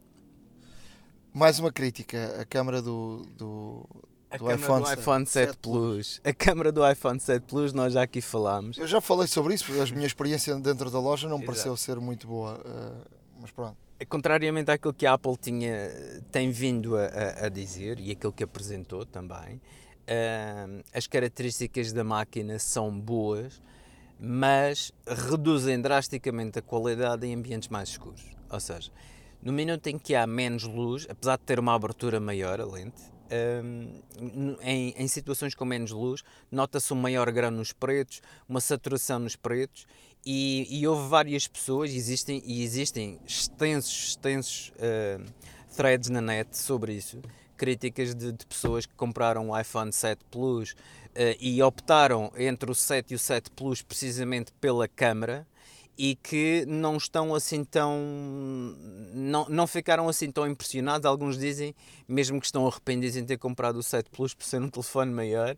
Mais uma crítica, a câmera do, do, a do iPhone, do iPhone 7, 7 Plus. A câmera do iPhone 7 Plus, nós já aqui falámos. Eu já falei sobre isso, a minha experiência dentro da loja não me pareceu ser muito boa. Uh, mas pronto. Contrariamente àquilo que a Apple tinha, tem vindo a, a, dizer e aquilo que apresentou também, uh, as características da máquina são boas, mas reduzem drasticamente a qualidade em ambientes mais escuros. Ou seja, no minuto em que há menos luz, apesar de ter uma abertura maior, a lente, um, em, em, situações com menos luz, nota-se um maior grão nos pretos, uma saturação nos pretos e, e, houve várias pessoas, existem, e existem extensos, extensos uh, threads na net sobre isso, críticas de, de, pessoas que compraram o iPhone 7 Plus uh, e optaram entre o 7 e o 7 Plus precisamente pela câmera e que não estão assim tão. Não, não ficaram assim tão impressionados. Alguns dizem, mesmo que estão arrependidos em ter comprado o 7 Plus por ser um telefone maior.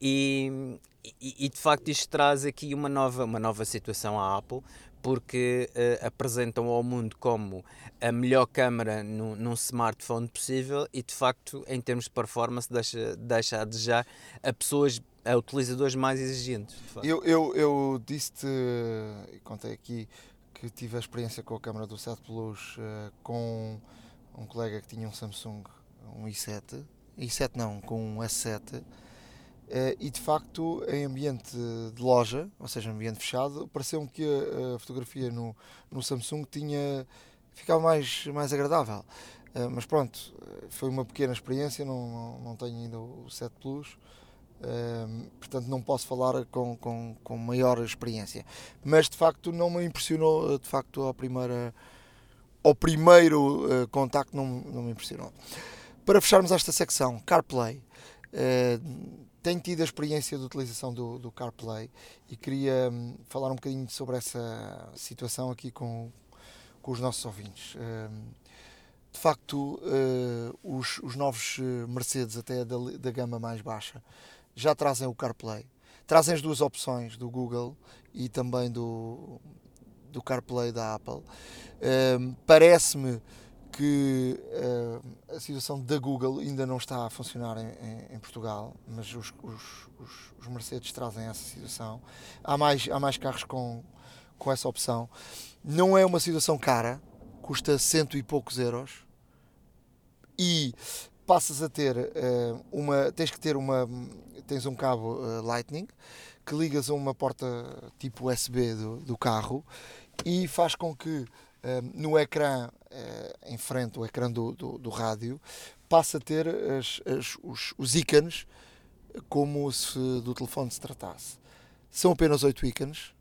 E, e, e, de facto isto traz aqui uma nova, uma nova situação à Apple, porque uh, apresentam ao mundo como a melhor câmera no, num smartphone possível e de facto em termos de performance deixa, deixa a desejar a pessoas, a utilizadores mais exigentes. Eu, eu, eu disse-te, contei aqui, que tive a experiência com a câmera do 7 Plus uh, com um colega que tinha um Samsung, um i7, i7 não, com um S7, Uh, e de facto, em ambiente de loja, ou seja, ambiente fechado, pareceu-me que a, fotografia no, no Samsung tinha ficava mais, mais agradável. Uh, mas pronto, foi uma pequena experiência, não, não, não tenho ainda o 7 Plus, uh, portanto não posso falar com, com, com maior experiência. Mas de facto não me impressionou, de facto, a primeira, ao primeiro contacto não, não me impressionou. Para fecharmos esta secção, CarPlay tenho tido a experiência de utilização do, do CarPlay e queria um, falar um bocadinho sobre essa situação aqui com, com os nossos ouvintes. Um, de facto, uh, os, os, novos eh, Mercedes, até da, da gama mais baixa, já trazem o CarPlay. Trazem as duas opções do Google e também do, do CarPlay da Apple. Um, Parece-me que uh, a situação da Google ainda não está a funcionar em, em, Portugal, mas os, os, os, Mercedes trazem essa situação. Há mais, há mais carros com, com essa opção. Não é uma situação cara, custa cento e poucos euros. E passas a ter uh, uma. Tens que ter uma. Tens um cabo uh, Lightning que ligas a uma porta tipo USB do, do carro e faz com que uh, no ecrã em frente, o ecrã do, do, do rádio, passe a ter as, as, os, os ícones como se do telefone se tratasse. São apenas oito ícones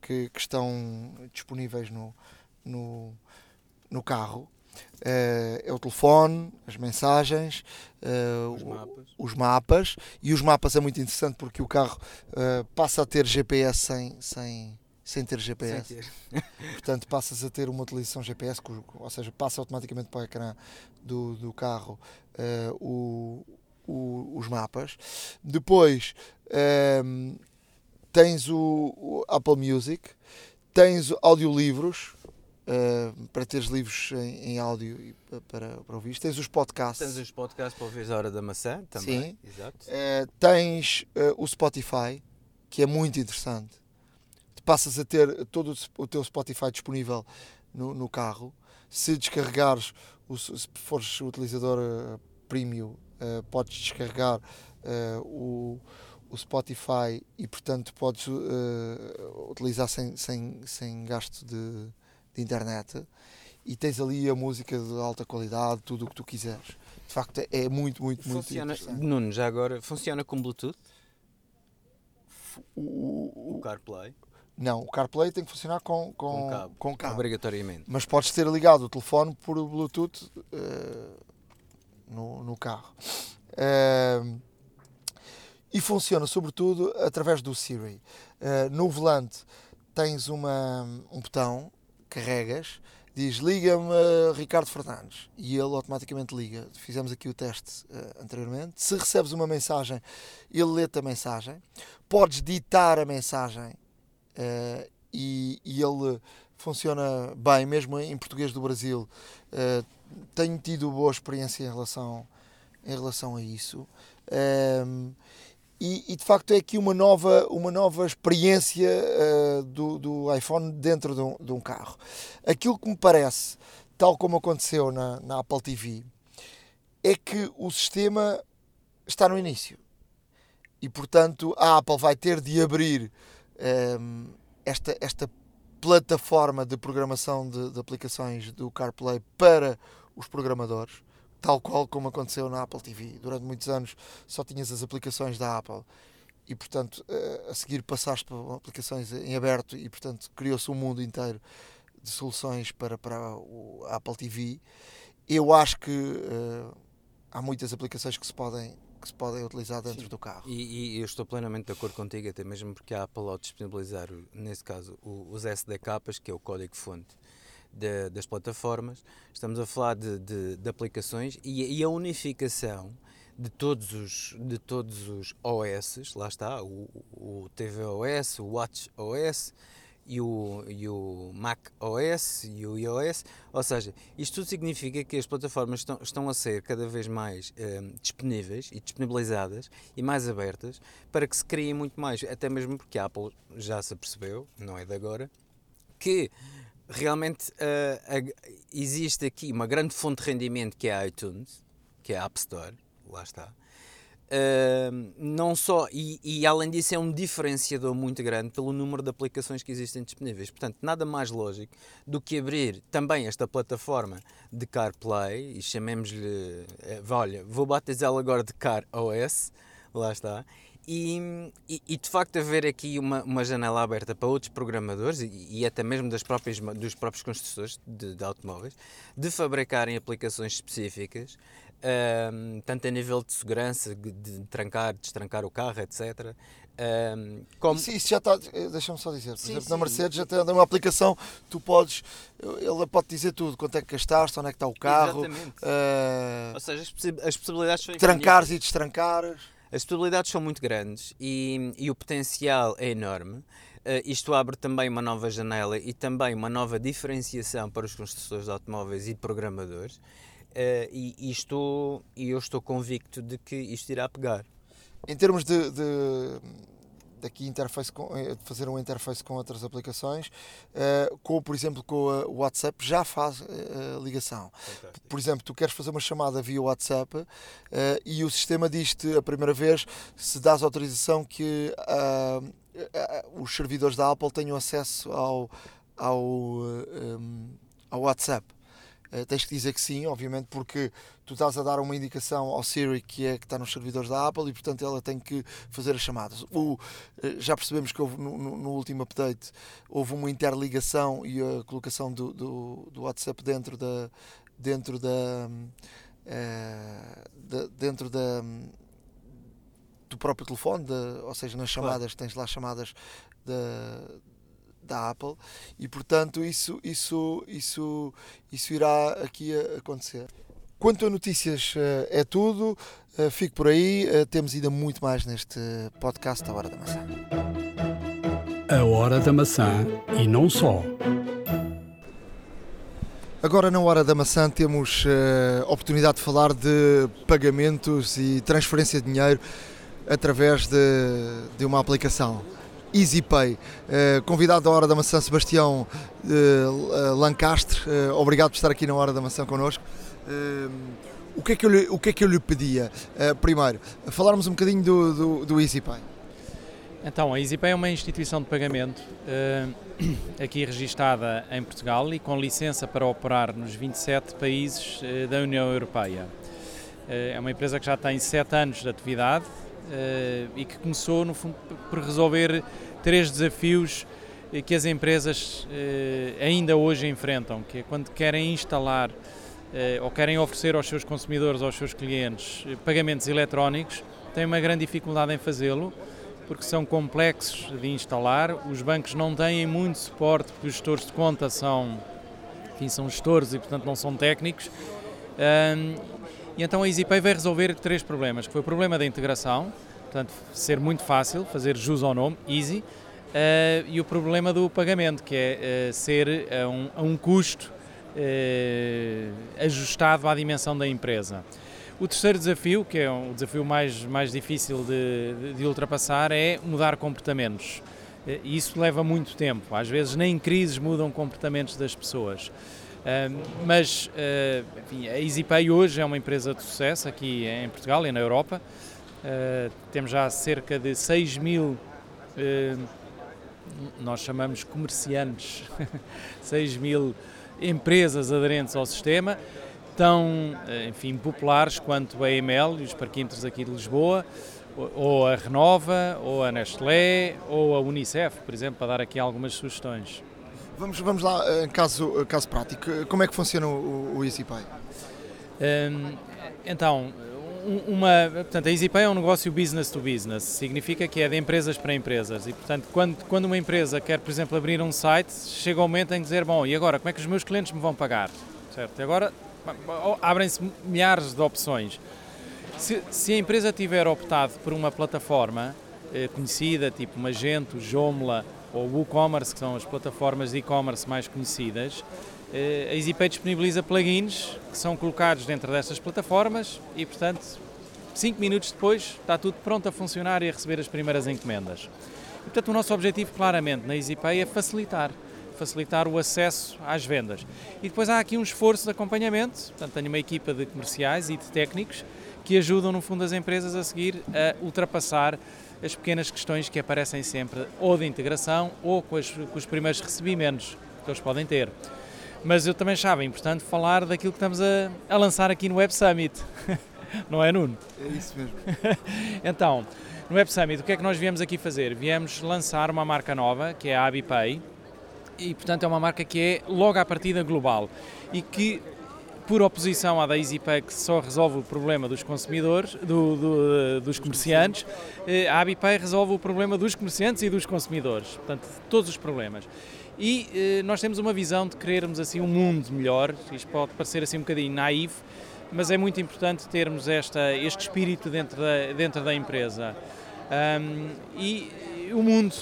que, que, estão disponíveis no, no, no carro. Uh, é o telefone, as mensagens, uh, os, mapas. os, mapas. E os mapas é muito interessante porque o carro uh, passa a ter GPS sem, sem, sem ter GPS. Sem ter. Portanto, passas a ter uma utilização GPS, ou seja, passa automaticamente para o ecrã do, do carro o, o, os mapas. Depois tens o, o Apple Music, tens audiolivros uh, para teres livros em, em áudio e para, para ouvir. Tens os podcasts. Tens os podcasts para ouvir a hora da maçã também. Sim. Exato. Uh, tens uh, o Spotify, que é muito interessante. Tu passas a ter todo o teu Spotify disponível no, no carro. Se descarregares, o, se fores utilizador premium, podes descarregar o o Spotify e portanto podes uh, utilizar sem, sem, sem gasto de, de, internet e tens ali a música de alta qualidade, tudo o que tu quiseres. De facto é muito, muito, muito funciona, Nuno, já agora, funciona com Bluetooth? O, o, CarPlay? Não, o CarPlay tem que funcionar com, com, com, cabo, com cabo. Obrigatoriamente. Mas podes ter ligado o telefone por Bluetooth uh, no, no carro. Uh, e funciona sobretudo através do Siri. Uh, no volante tens uma, um botão, carregas, diz liga-me Ricardo Fernandes e ele automaticamente liga. Fizemos aqui o teste anteriormente. Se recebes uma mensagem, ele lê-te a mensagem. Podes ditar a mensagem uh, e, e, ele funciona bem, mesmo em português do Brasil. Uh, tenho tido boa experiência em relação, em relação a isso. Uh, e, e, de facto é aqui uma nova, uma nova experiência uh, do, do iPhone dentro de um, de um, carro. Aquilo que me parece, tal como aconteceu na, na Apple TV, é que o sistema está no início e portanto a Apple vai ter de abrir um, esta, esta plataforma de programação de, de aplicações do CarPlay para os programadores tal qual como aconteceu na Apple TV. Durante muitos anos só tinhas as aplicações da Apple e, portanto, eh, a seguir passaste para aplicações em aberto e, portanto, criou-se um mundo inteiro de soluções para, para a Apple TV. Eu acho que uh, há muitas aplicações que se podem que se podem utilizar dentro Sim. do carro. E, e, eu estou plenamente de acordo contigo, até mesmo porque a Apple, ao disponibilizar, nesse caso, os SDKs, que é o código-fonte de, das plataformas, estamos a falar de, de, de aplicações e, e, a unificação de todos os, de todos os OS, lá está, o, o tvOS, o WatchOS e o, e o Mac OS e o iOS, ou seja, isto tudo significa que as plataformas estão, estão a ser cada vez mais eh, disponíveis e disponibilizadas e mais abertas para que se criem muito mais, até mesmo porque a Apple já se percebeu, não é de agora, que realmente uh, uh, existe aqui uma grande fonte de rendimento que é a iTunes, que é a App Store, lá está. Não só, e, e, além disso é um diferenciador muito grande pelo número de aplicações que existem disponíveis. Portanto, nada mais lógico do que abrir também esta plataforma de CarPlay e chamemos-lhe, eh, olha, vou batizá-la agora de Car OS, lá está, e, e, e, de facto haver aqui uma, uma janela aberta para outros programadores e, e até mesmo das próprias, dos próprios construtores de, de automóveis de fabricarem aplicações específicas, um, tanto a nível de segurança, de, trancar, destrancar o carro, etc. Um, como... Isso, isso já está, eh, deixa-me só dizer, por sim, exemplo, sim. na Mercedes já tem uma aplicação, tu podes, ela pode dizer tudo, quanto é que gastaste, onde é que está o carro, uh, ou seja, as possibilidades são trancares e destrancares. As possibilidades são muito grandes e, e o potencial é enorme. Uh, isto abre também uma nova janela e também uma nova diferenciação para os construtores de automóveis e programadores. Uh, e, e, estou, e eu estou convicto de que isto irá pegar. Em termos de, de, aqui interface com, eh, fazer um interface com outras aplicações, com, por exemplo, com o WhatsApp, já faz a ligação. Fantástico. Por exemplo, tu queres fazer uma chamada via WhatsApp e o sistema diz-te a primeira vez se dás autorização que os servidores da Apple tenham acesso ao, ao, um, ao WhatsApp. Uh, tens que dizer que sim, obviamente, porque tu estás a dar uma indicação ao Siri que é que está nos servidores da Apple e, portanto, ela tem que fazer as chamadas. O, uh, já percebemos que houve, no, no, no, último update houve uma interligação e a colocação do, do, do WhatsApp dentro da dentro da, uh, da dentro da do próprio telefone, de, ou seja, nas chamadas, tens lá chamadas da, da Apple e portanto isso, isso, isso, isso irá aqui acontecer. Quanto a notícias eh, é tudo, eh, fico por aí, eh, temos ainda muito mais neste podcast A Hora da Maçã. A Hora da Maçã e não só. Agora, na Hora da Maçã, temos a oportunidade de falar de pagamentos e transferência de dinheiro através de, de uma aplicação. EasyPay. Uh, convidado da Hora da Maçã, Sebastião uh, Lancastre, uh, obrigado por estar aqui na Hora da Maçã connosco. o, que é que eu lhe, o que é que eu lhe pedia? primeiro, falarmos um bocadinho do, do, do EasyPay. Então, a EasyPay é uma instituição de pagamento aqui registada em Portugal e com licença para operar nos 27 países da União Europeia. É uma empresa que já tem 7 anos de atividade, e que começou, no fundo, por resolver três desafios eh, que as empresas uh, ainda hoje enfrentam, que é quando querem instalar ou querem oferecer aos seus consumidores, aos seus clientes, pagamentos eletrónicos, têm uma grande dificuldade em fazê-lo, porque são complexos de instalar, os bancos não têm muito suporte, porque os gestores de conta são, enfim, são gestores e, portanto, não são técnicos. Um, e então a EasyPay vai resolver três problemas, que foi o problema da integração, portanto, ser muito fácil, fazer jus ao nome, easy, uh, e o problema do pagamento, que é uh, ser a um, a um custo uh, ajustado à dimensão da empresa. O terceiro desafio, que é o desafio mais, mais difícil de, de, ultrapassar, é mudar comportamentos. Isso leva muito tempo. Às vezes, nem crises mudam comportamentos das pessoas mas uh, enfim, a EasyPay hoje é uma empresa de sucesso aqui em Portugal e na Europa. Uh, temos já cerca de 6 mil, uh, nós chamamos comerciantes, 6 mil empresas aderentes ao sistema, tão enfim, populares quanto a EML e os parquímetros aqui de Lisboa, ou a Renova, ou a Nestlé, ou a Unicef, por exemplo, para dar aqui algumas sugestões. Vamos, vamos lá, eh, caso, eh, caso prático, como é que funciona o, o EasyPay? Um, então, uma, portanto, a EasyPay é um negócio business to business, significa que é de empresas para empresas e, portanto, quando, quando uma empresa quer, por exemplo, abrir um site, chega o momento em dizer, bom, e agora, como é que os meus clientes me vão pagar? Certo? E agora abrem-se milhares de opções. Se, se, a empresa tiver optado por uma plataforma eh, conhecida, tipo Magento, Joomla, ou WooCommerce, que são as plataformas de e-commerce mais conhecidas, eh, a EasyPay disponibiliza plugins que são colocados dentro dessas plataformas e, portanto, 5 minutos depois está tudo pronto a funcionar e a receber as primeiras encomendas. E, portanto, o nosso objetivo claramente na EasyPay é facilitar, facilitar o acesso às vendas. E depois há aqui um esforço de acompanhamento, portanto, tenho uma equipa de comerciais e de técnicos que ajudam, no fundo, as empresas a seguir a ultrapassar as pequenas questões que aparecem sempre, ou de integração, ou com, as, com os primeiros recebimentos que eles podem ter. Mas eu também achava importante falar daquilo que estamos a, a lançar aqui no Web Summit. Não é, Nuno? É isso mesmo. então, no Web Summit, o que é que nós viemos aqui fazer? Viemos lançar uma marca nova, que é a AbiPay, e portanto é uma marca que é logo à partida global e que por oposição à da EasyPay, que só resolve o problema dos consumidores, do, do, dos comerciantes, eh, a AbiPay resolve o problema dos comerciantes e dos consumidores, portanto, todos os problemas. E eh, nós temos uma visão de querermos assim um mundo melhor, isto pode parecer assim um bocadinho naivo, mas é muito importante termos esta, este espírito dentro da, dentro da empresa. Um, e o mundo,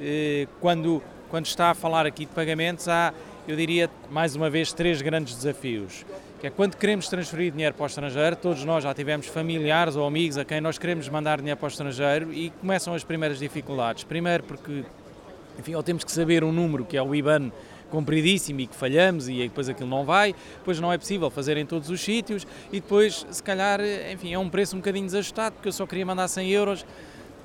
eh, quando, quando está a falar aqui de pagamentos, há eu diria mais uma vez três grandes desafios, que é quando queremos transferir dinheiro para o estrangeiro, todos nós já tivemos familiares ou amigos a quem nós queremos mandar dinheiro para o estrangeiro e começam as primeiras dificuldades. Primeiro porque, enfim, ou temos que saber um número que é o IBAN compridíssimo e que falhamos e depois aquilo não vai, depois não é possível fazer em todos os sítios e depois, se calhar, enfim, é um preço um bocadinho desajustado porque eu só queria mandar 100 euros,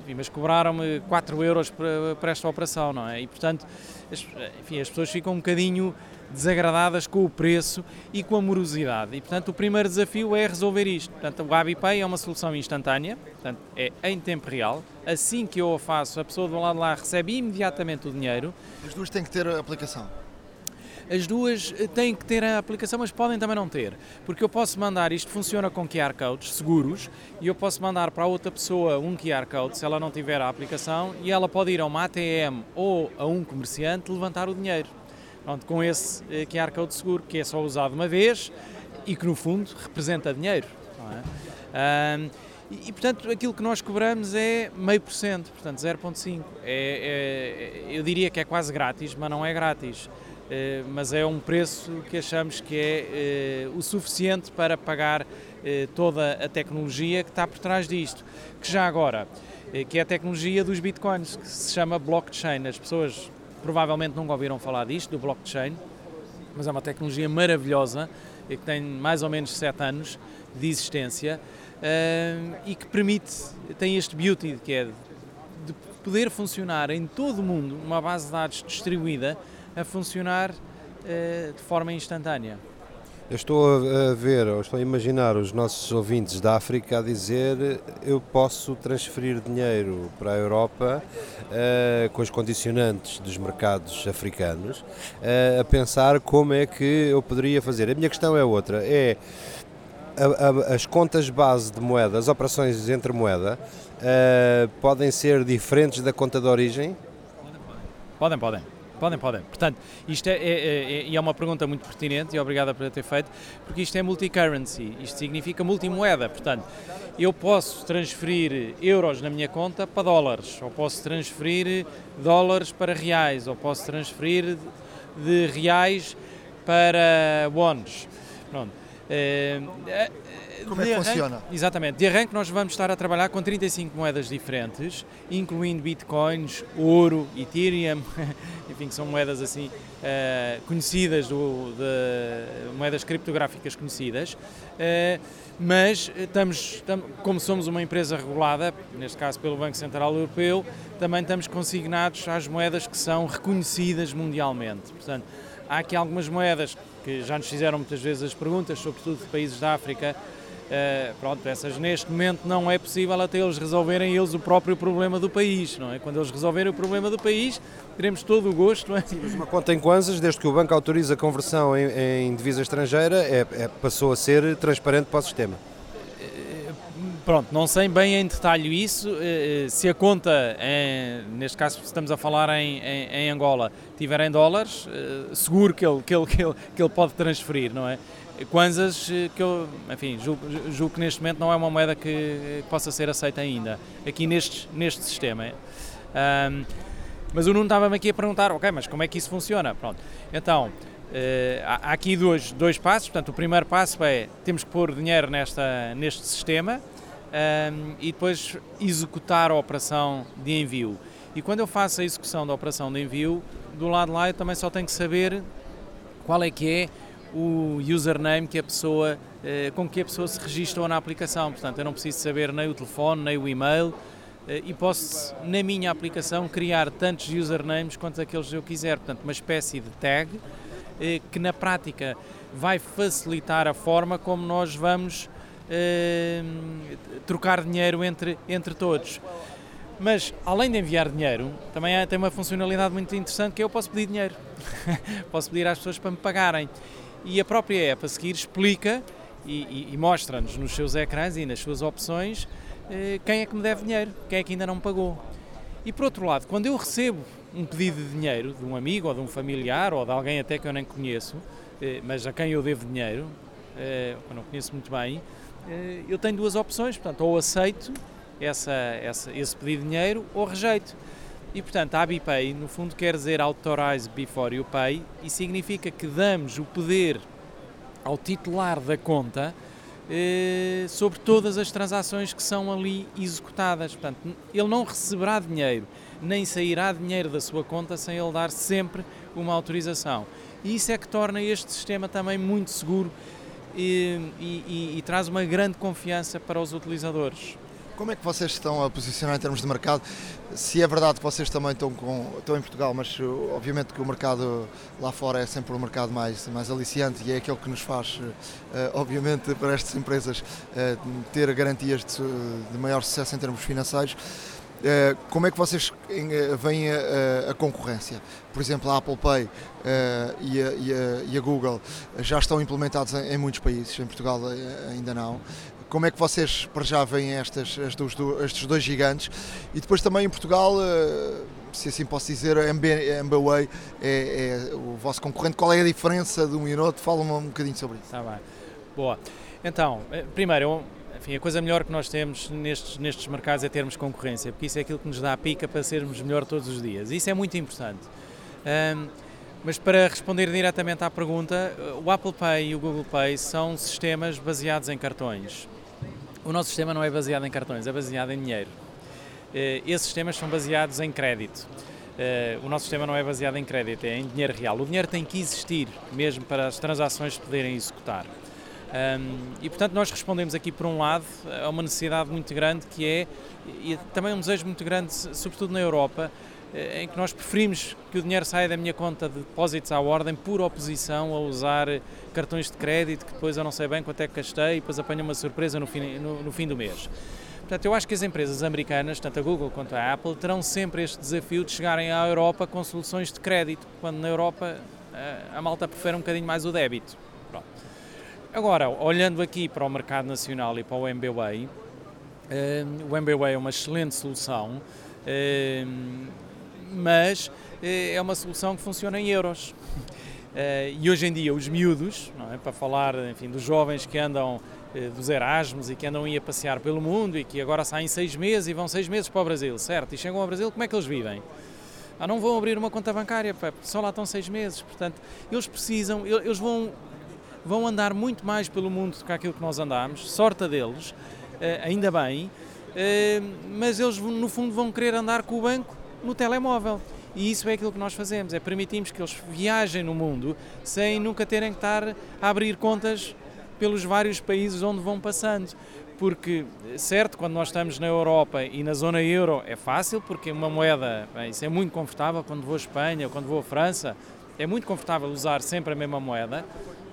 enfim, mas cobraram-me 4 euros para, esta operação, não é? E, portanto, as, enfim, as pessoas ficam um bocadinho desagradadas com o preço e com a morosidade. E, portanto, o primeiro desafio é resolver isto. Portanto, o AbiPay é uma solução instantânea, portanto, é em tempo real. Assim que eu a faço, a pessoa do lado lá recebe imediatamente o dinheiro. As duas têm que ter a aplicação. As duas eh, têm que ter a aplicação, mas podem também não ter, porque eu posso mandar, isto funciona com QR codes seguros, e eu posso mandar para outra pessoa um QR code, se ela não tiver a aplicação, e ela pode ir a uma ATM ou a um comerciante levantar o dinheiro. Pronto, com esse eh, QR Code seguro, que é só usado uma vez e que no fundo representa dinheiro. É? Um, e, e, portanto aquilo que nós cobramos é meio por cento, portanto 0,5. É, é, eu diria que é quase grátis, mas não é grátis. É, mas é um preço que achamos que é, é o suficiente para pagar é, toda a tecnologia que está por trás disto. Que já agora, que é a tecnologia dos bitcoins, que se chama blockchain. As pessoas provavelmente nunca ouviram falar disto, do blockchain, mas é uma tecnologia maravilhosa que tem mais ou menos 7 anos de existência e que permite, tem este beauty que é de poder funcionar em todo o mundo, uma base de dados distribuída, a funcionar uh, de forma instantânea. Eu estou a ver, ou estou a imaginar os nossos ouvintes da África a dizer eu posso transferir dinheiro para a Europa uh, com os condicionantes dos mercados africanos, uh, a pensar como é que eu poderia fazer. A minha questão é outra, é a, a, as contas base de moeda, as operações entre moeda, uh, podem ser diferentes da conta de origem? Podem, podem. Podem, podem. Portanto, isto é, é, é, é, uma pergunta muito pertinente e obrigada por ter feito, porque isto é multi-currency, isto significa multimoeda. Portanto, eu posso transferir euros na minha conta para dólares, ou posso transferir dólares para reais, ou posso transferir de reais para bons. Pronto. Como é que arranque, funciona? Exatamente. De arranque, nós vamos estar a trabalhar com 35 moedas diferentes, incluindo bitcoins, ouro, Ethereum, enfim, que são moedas assim uh, conhecidas, do, de, moedas criptográficas conhecidas. Uh, mas estamos, como somos uma empresa regulada, neste caso pelo Banco Central Europeu, também estamos consignados às moedas que são reconhecidas mundialmente. Portanto, há aqui algumas moedas que já nos fizeram muitas vezes as perguntas, sobretudo de países da África, Uh, pronto, essas neste momento não é possível até eles resolverem eles o próprio problema do país, não é? Quando eles resolverem o problema do país, teremos todo o gosto, não é? Sim, mas uma conta em Kwanzas, desde que o banco autoriza a conversão em, em divisa estrangeira, é, é, passou a ser transparente para o sistema. Eh, pronto, não sei bem em detalhe isso. Eh, se a conta, em, neste caso estamos a falar em, em, em Angola, tiver em dólares, seguro que ele, que, ele, que, ele, que ele pode transferir, não é? Kwanzas, eh, que eu, enfim, julgo, julgo, que neste momento não é uma moeda que possa ser aceita ainda, aqui neste, neste sistema. Um, mas o Nuno estava-me aqui a perguntar, ok, mas como é que isso funciona? Pronto, então, uh, há aqui dois, dois passos, portanto, o primeiro passo é, temos que pôr dinheiro nesta, neste sistema um, e depois executar a operação de envio. E quando eu faço a execução da operação de envio, do lado de lá eu também só tenho que saber qual é que é o username que a pessoa, eh, com que a pessoa se registrou na aplicação. Portanto, eu não preciso saber nem o telefone, nem o e-mail eh, e posso, na minha aplicação, criar tantos usernames quantos aqueles eu quiser. Portanto, uma espécie de tag eh, que na prática vai facilitar a forma como nós vamos trocar dinheiro entre, entre todos. Mas, além de enviar dinheiro, também tem uma funcionalidade muito interessante que é eu posso pedir dinheiro. posso pedir às pessoas para me pagarem e a própria app a seguir explica e, e, e mostra-nos nos seus ecrãs e nas suas opções eh, quem é que me deve dinheiro, quem é que ainda não pagou. E por outro lado, quando eu recebo um pedido de dinheiro de um amigo ou de um familiar ou de alguém até que eu nem conheço, eh, mas a quem eu devo dinheiro, eh, eu não conheço muito bem, eh, eu tenho duas opções, portanto, ou aceito essa, essa, esse pedido de dinheiro ou rejeito. E portanto, a AbiPay, no fundo, quer dizer Authorize Before You Pay e significa que damos o poder ao titular da conta eh, sobre todas as transações que são ali executadas. Portanto, ele não receberá dinheiro, nem sairá dinheiro da sua conta sem ele dar sempre uma autorização. E isso é que torna este sistema também muito seguro e, e, e traz uma grande confiança para os utilizadores. Como é que vocês estão a posicionar em termos de mercado? Se é verdade que vocês também estão, com, estão em Portugal, mas uh, obviamente que o mercado lá fora é sempre um mercado mais, mais aliciante e é aquele que nos faz, uh, obviamente, para estas empresas ter garantias de, de, maior sucesso em termos financeiros. Como é que vocês veem a, a, concorrência? Por exemplo, a Apple Pay uh, e, a, e, e, a, Google já estão implementados em, em muitos países, em Portugal ainda não. Como é que vocês para já veem estas, estes, estes dois gigantes? E depois também em Portugal, eh, se assim posso dizer, a MB, MBWay é, é, o vosso concorrente. Qual é a diferença de um e outro? Fala-me um bocadinho sobre isso. Está bem. Boa. Então, eh, primeiro, enfim, a coisa melhor que nós temos nestes, nestes mercados é termos concorrência, porque isso é aquilo que nos dá a pica para sermos melhor todos os dias. Isso é muito importante. Um, mas para responder diretamente à pergunta, o Apple Pay e o Google Pay são sistemas baseados em cartões. O nosso sistema não é baseado em cartões, é baseado em dinheiro. Eh, esses sistemas são baseados em crédito. Eh, o nosso sistema não é baseado em crédito, é em dinheiro real. O dinheiro tem que existir mesmo para as transações poderem executar. e portanto nós respondemos aqui por um lado a uma necessidade muito grande que é, e também um desejo muito grande, sobretudo na Europa, em que nós preferimos que o dinheiro saia da minha conta de depósitos à ordem por oposição a usar cartões de crédito que depois eu não sei bem quanto é que gastei e depois apanho uma surpresa no fim, no, no fim do mês. Portanto, eu acho que as empresas americanas, tanto a Google quanto a Apple, terão sempre este desafio de chegarem à Europa com soluções de crédito, quando na Europa a, eh, a malta prefere um bocadinho mais o débito. Pronto. Agora, olhando aqui para o mercado nacional e para o MBWay, eh, o MBWay é uma excelente solução mas eh, é uma solução que funciona em euros. Eh, e hoje em dia os miúdos, é? para falar enfim, dos jovens que andam eh, dos Erasmus e que andam a passear pelo mundo e que agora saem seis meses e vão seis meses para o Brasil, certo? E chegam ao Brasil, como é que eles vivem? Ah, não vão abrir uma conta bancária, pá, só lá estão seis meses. Portanto, eles precisam, eles vão, vão andar muito mais pelo mundo do que aquilo que nós andamos, sorte deles, ainda bem, mas eles no fundo vão querer andar com o banco no telemóvel. E isso é aquilo que nós fazemos, é permitimos que eles viajem no mundo sem nunca terem que estar a abrir contas pelos vários países onde vão passando. Porque, certo, quando nós estamos na Europa e na zona euro é fácil, porque uma moeda, bem, isso é muito confortável quando vou à Espanha, quando vou à França, é muito confortável usar sempre a mesma moeda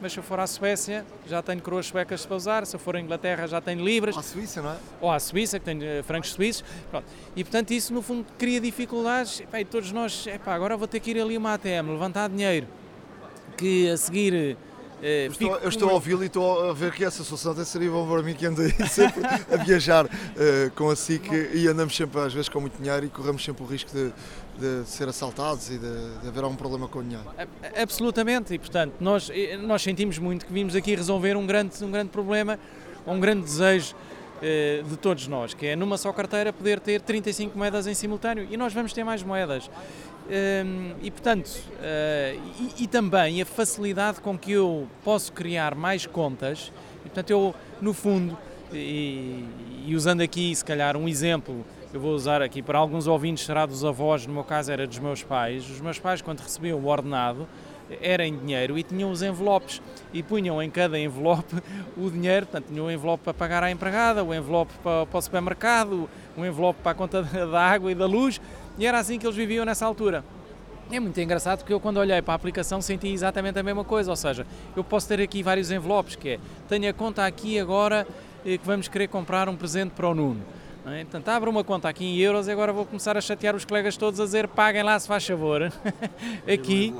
mas se eu for à Suécia já tenho coroas suecas para usar, se eu for à Inglaterra já tenho libras. Ou à Suíça, não é? Ou à Suíça, que tem uh, francos suíços. Pronto. E portanto isso no fundo cria dificuldades. e todos nós, epá, agora vou ter que ir ali uma ATM, levantar dinheiro, que a seguir... Uh, eu estou, eu estou a ouvi-lo e estou a ver que essa solução até seria bom para mim que ando sempre a viajar uh, com a SIC e andamos sempre às vezes com muito dinheiro e corremos sempre o risco de, de ser assaltados e de, de haver algum problema com o dinheiro. Absolutamente, e portanto nós, nós sentimos muito que vimos aqui resolver um grande, um grande problema, um grande desejo eh, de todos nós, que é numa só carteira poder ter 35 moedas em simultâneo e nós vamos ter mais moedas. Ehm, e portanto, eh, e, e também a facilidade com que eu posso criar mais contas, e portanto eu, no fundo, e, e usando aqui se calhar um exemplo eu vou usar aqui para alguns ouvintes, será dos avós, no meu caso era dos meus pais. Os meus pais, quando recebiam o ordenado, era em dinheiro e tinham os envelopes e punham em cada envelope o dinheiro, portanto, tinham um envelope para pagar à empregada, o envelope para, para o supermercado, um envelope para a conta da água e da luz, e era assim que eles viviam nessa altura. É muito engraçado porque eu quando olhei para a aplicação senti exatamente a mesma coisa, ou seja, eu posso ter aqui vários envelopes, que é, tenho a conta aqui agora eh, que vamos querer comprar um presente para o Nuno é? Portanto, abro uma conta aqui em euros e agora vou começar a chatear os colegas todos a dizer paguem lá se faz favor. aqui,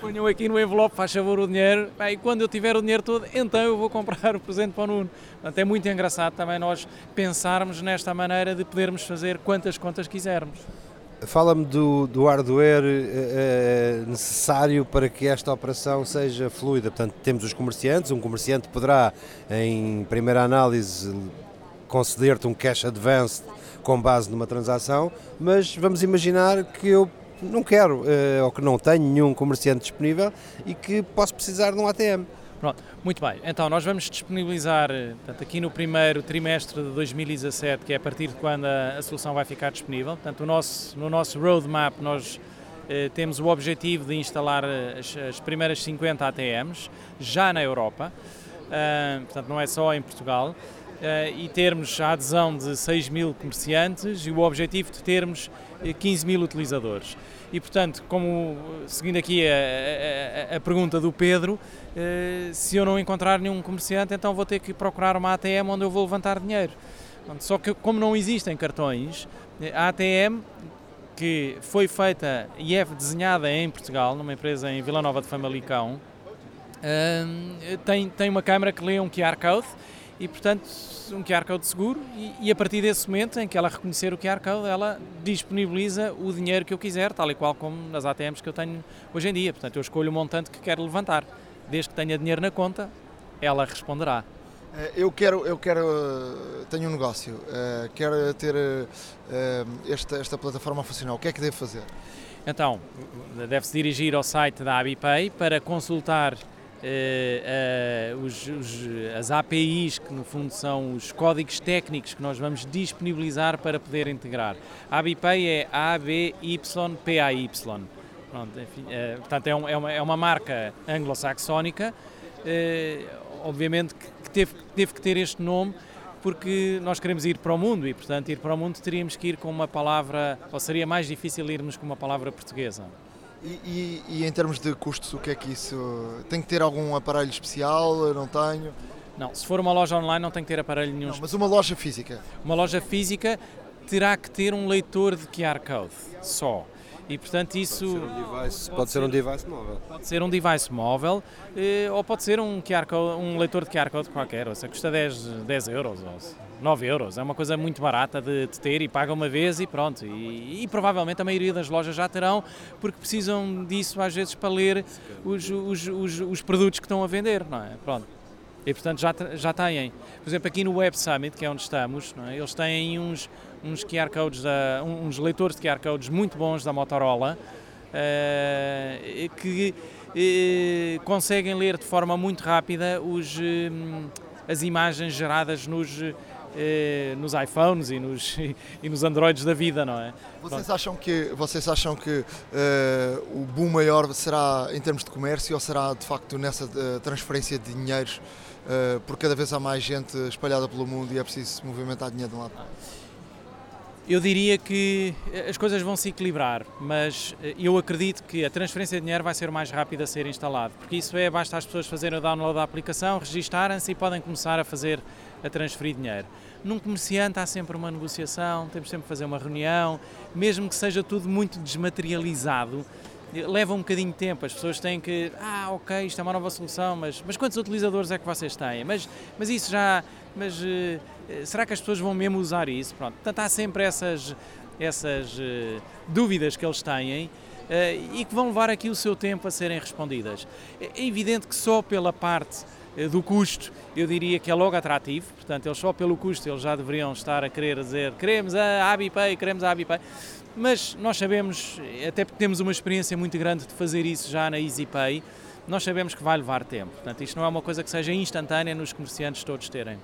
ponham aqui no envelope, faz favor o dinheiro. E quando eu tiver o dinheiro todo, então eu vou comprar o presente para o Nuno. Portanto, é muito engraçado também nós pensarmos nesta maneira de podermos fazer quantas contas quisermos. Fala-me do, do hardware eh, necessário para que esta operação seja fluida. Portanto, temos os comerciantes, um comerciante poderá, em primeira análise, conceder-te um cash advance com base numa transação, mas vamos imaginar que eu não quero uh, ou que não tenho nenhum comerciante disponível e que posso precisar de um ATM. Pronto, muito bem. Então, nós vamos disponibilizar, portanto, aqui no primeiro trimestre de 2017, que é a partir de quando a, a solução vai ficar disponível. Portanto, o nosso, no nosso roadmap, nós eh, temos o objetivo de instalar as, as, primeiras 50 ATMs já na Europa, uh, portanto, não é só em Portugal. Uh, e termos a adesão de 6 mil comerciantes e o objetivo de termos 15 mil utilizadores. E, portanto, como seguindo aqui a, a, a pergunta do Pedro, eh, se eu não encontrar nenhum comerciante, então vou ter que procurar uma ATM onde eu vou levantar dinheiro. Só que, como não existem cartões, a ATM que foi feita e é desenhada em Portugal, numa empresa em Vila Nova de Famalicão, eh, tem, tem uma câmara que lê um QR Code e, portanto, um QR Code seguro e, e, a partir desse momento em que ela reconhecer o QR Code, ela disponibiliza o dinheiro que eu quiser, tal e qual como nas ATMs que eu tenho hoje em dia. Portanto, eu escolho o montante que quero levantar. Desde que tenha dinheiro na conta, ela responderá. Eh, eu quero, eu quero, eh, tenho um negócio, eh, quero ter esta, esta plataforma funcional. O que é que devo fazer? Então, deve-se dirigir ao site da AbiPay para consultar Uh, uh, os, os, as APIs, que no fundo são os códigos técnicos que nós vamos disponibilizar para poder integrar. A ABIPay é A-B-Y-P-A-Y. uh, portanto, é, um, é, uma, é, uma, marca anglo-saxónica, obviamente que teve, teve que ter este nome porque nós queremos ir para o mundo e, portanto, ir para o mundo teríamos que ir com uma palavra, ou seria mais difícil irmos com uma palavra portuguesa. E, e, e, em termos de custos, o que é que isso. Tem que ter algum aparelho especial? Não tenho? Não, se for uma loja online não tem que ter aparelho nenhum. Não, mas uma loja física? Uma loja física terá que ter um leitor de QR Code só. E portanto isso. Pode ser um device, pode ser um device móvel. Pode ser um device móvel eh, ou pode ser um, QR code, um leitor de QR Code qualquer, ou seja, custa 10, 10 euros ou 9 euros. É uma coisa muito barata de, de ter e paga uma vez e pronto. E, e, provavelmente a maioria das lojas já terão, porque precisam disso às vezes para ler os, os, os, os produtos que estão a vender, não é? Pronto. E portanto já, já têm. Por exemplo, aqui no Web Summit, que é onde estamos, é? eles têm uns, uns QR codes, da, uns leitores de QR codes muito bons da Motorola, uh, que uh, conseguem ler de forma muito rápida os, uh, as imagens geradas nos, nos iPhones e nos, e nos Androids da vida, não é? Vocês acham que, vocês acham que o boom maior será em termos de comércio ou será de facto nessa transferência de dinheiros? porque cada vez há mais gente espalhada pelo mundo e é preciso movimentar dinheiro de um lado. Eu diria que eh, as coisas vão se equilibrar, mas eh, eu acredito que a transferência de dinheiro vai ser mais rápido a ser instalado, porque isso é, basta as pessoas fazerem o download da aplicação, registarem-se e podem começar a fazer, a transferir dinheiro. Num comerciante há sempre uma negociação, temos sempre que fazer uma reunião, mesmo que seja tudo muito desmaterializado, leva um bocadinho de tempo, as pessoas têm que, ah, ok, isto é uma nova solução, mas, mas quantos utilizadores é que vocês têm? Mas, mas isso já, mas uh, será que as pessoas vão mesmo usar isso? Pronto, portanto há sempre essas, essas uh, dúvidas que eles têm e que vão levar aqui o seu tempo a serem respondidas. É evidente que só pela parte do custo, eu diria que é logo atrativo, portanto, eles só pelo custo eles já deveriam estar a querer dizer queremos a AbiPay, queremos a AbiPay, mas nós sabemos, até porque temos uma experiência muito grande de fazer isso já na EasyPay, nós sabemos que vai levar tempo. Portanto, isto não é uma coisa que seja instantânea nos comerciantes todos terem.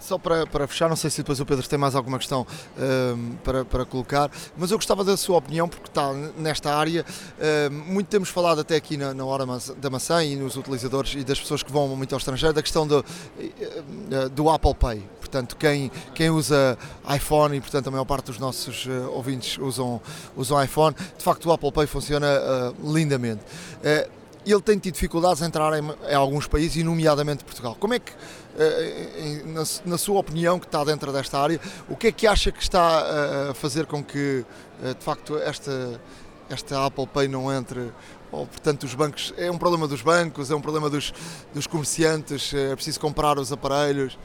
Só para, para fechar, não sei se depois o Pedro tem mais alguma questão uh, para, para colocar, mas eu gostava da sua opinião, porque está nesta área. Uh, muito temos falado até aqui na, na hora da maçã e nos utilizadores e das pessoas que vão muito ao estrangeiro, da questão do, uh, do Apple Pay. Portanto, quem, quem usa iPhone, e portanto a maior parte dos nossos eh, ouvintes usam, usam iPhone, de facto o Apple Pay funciona lindamente ele tem tido dificuldades em entrar em, em, alguns países, e nomeadamente Portugal. Como é que, eh, na, na, sua opinião, que está dentro desta área, o que é que acha que está eh, a fazer com que, eh, de facto, esta, esta Apple Pay não entre? Ou, portanto, os bancos, é um problema dos bancos, é um problema dos, dos comerciantes, é preciso comprar os aparelhos?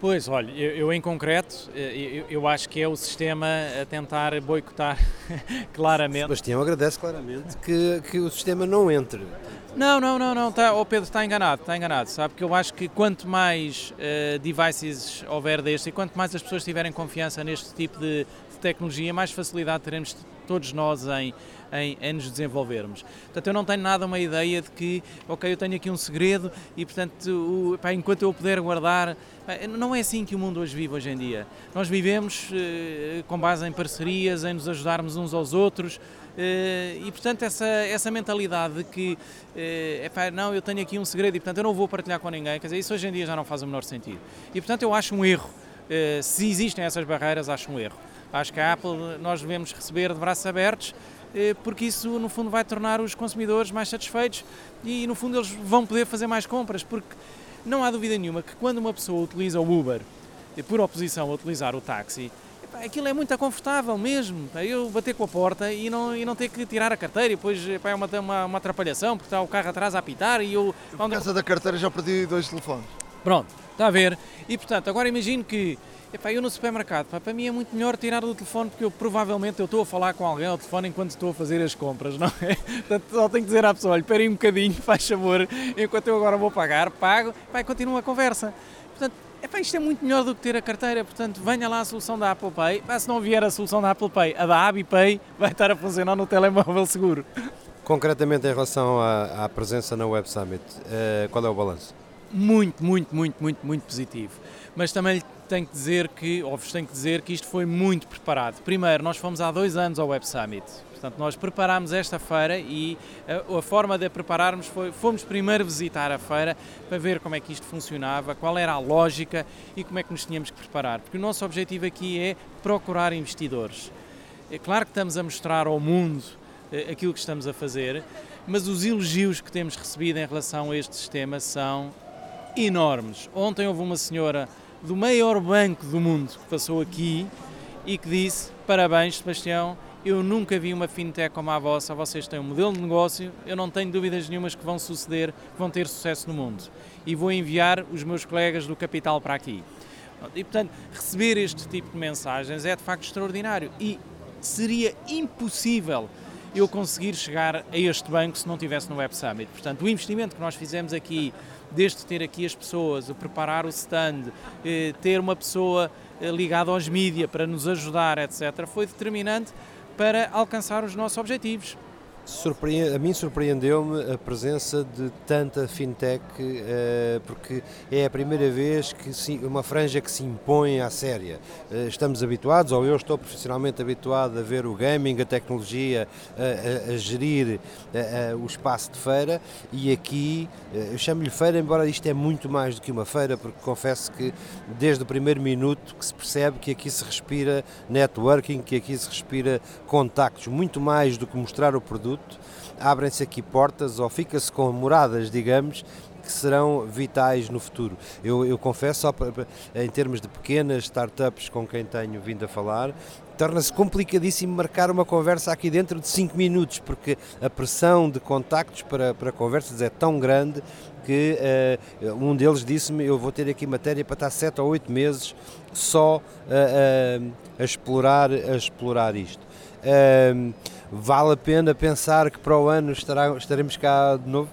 Pois, olha, eu, eu em concreto, eu, eu, acho que é o sistema a tentar boicotar claramente. Sebastião agradece claramente que, que o sistema não entre. Não, não, não, não, tá, oh Pedro, está enganado, está enganado, sabe? Porque eu acho que quanto mais uh, devices houver deste e quanto mais as pessoas tiverem confiança neste tipo de, de tecnologia, mais facilidade teremos todos nós em, em, em, nos desenvolvermos. Portanto, eu não tenho nada uma ideia de que, ok, eu tenho aqui um segredo e, portanto, o, pá, enquanto eu puder guardar. Pá, não é assim que o mundo hoje vive hoje em dia. Nós vivemos eh, com base em parcerias, em nos ajudarmos uns aos outros. Eh, e portanto essa, essa mentalidade de que eh, pá, não, eu tenho aqui um segredo e portanto eu não vou partilhar com ninguém, quer dizer, isso hoje em dia já não faz o menor sentido. E portanto eu acho um erro, eh, se existem essas barreiras, acho um erro. Acho que a Apple nós devemos receber de braços abertos porque isso no fundo vai tornar os consumidores mais satisfeitos e no fundo eles vão poder fazer mais compras, porque não há dúvida nenhuma que quando uma pessoa utiliza o Uber, por oposição a utilizar o táxi, aquilo é muito confortável mesmo. Eu bater com a porta e não, e não ter que tirar a carteira e depois é uma, uma, uma atrapalhação porque está o carro atrás a apitar e eu. Por causa da carteira já perdi dois telefones. Pronto, está a ver. E portanto, agora imagino que Epá, eu no supermercado, pá, para mim é muito melhor tirar do telefone porque eu provavelmente eu estou a falar com alguém ao telefone enquanto estou a fazer as compras, não é? Portanto, só tenho que dizer à pessoa, olha, espere um bocadinho, faz favor, enquanto eu agora vou pagar, pago, pá, continua a conversa. Portanto, Epá, isto é muito melhor do que ter a carteira, portanto, venha lá a solução da Apple Pay. se não vier a solução da Apple Pay, a da AbiPay vai estar a funcionar no telemóvel seguro. Concretamente em relação à, à presença na Web Summit, uh, qual é o balanço? Muito, muito, muito, muito, muito positivo. Mas também tenho que dizer que, ou vos tenho que dizer que isto foi muito preparado. Primeiro, nós fomos há dois anos ao Web Summit. Portanto, nós preparámos esta feira e a, a, forma de a prepararmos foi, fomos primeiro visitar a feira para ver como é que isto funcionava, qual era a lógica e como é que nos tínhamos que preparar. Porque o nosso objetivo aqui é procurar investidores. É claro que estamos a mostrar ao mundo eh, aquilo que estamos a fazer, mas os elogios que temos recebido em relação a este sistema são enormes. Ontem houve uma senhora do maior banco do mundo que passou aqui e que disse: Parabéns, Sebastião, eu nunca vi uma fintech como a vossa, vocês têm um modelo de negócio, eu não tenho dúvidas nenhumas que vão suceder, que vão ter sucesso no mundo. E vou enviar os meus colegas do capital para aqui. E portanto, receber este tipo de mensagens é de facto extraordinário e seria impossível eu conseguir chegar a este banco se não tivesse no Web Summit. Portanto, o investimento que nós fizemos aqui desde ter aqui as pessoas, preparar o stand, eh, ter uma pessoa eh, ligada aos mídias para nos ajudar, etc., foi determinante para alcançar os nossos objetivos a mim surpreendeu-me a presença de tanta fintech, uh, porque é a primeira vez que uma franja que se impõe à séria. Uh, estamos habituados, ou eu estou profissionalmente habituado a ver o gaming, a tecnologia, a, gerir o espaço de feira, e aqui, uh, eu chamo-lhe feira, embora isto é muito mais do que uma feira, porque confesso que desde o primeiro minuto que se percebe que aqui se respira networking, que aqui se respira contactos, muito mais do que mostrar o produto abrem-se aqui portas ou fica-se com moradas, digamos, que serão vitais no futuro. Eu, eu confesso, só para, em termos de pequenas startups com quem tenho vindo a falar, torna-se complicadíssimo marcar uma conversa aqui dentro de 5 minutos, porque a pressão de contactos para, para conversas é tão grande que uh, um deles disse-me eu vou ter aqui matéria para estar 7 ou 8 meses só uh, uh, a, explorar, a explorar isto. Vale a pena pensar que para o ano estará, estaremos cá de novo?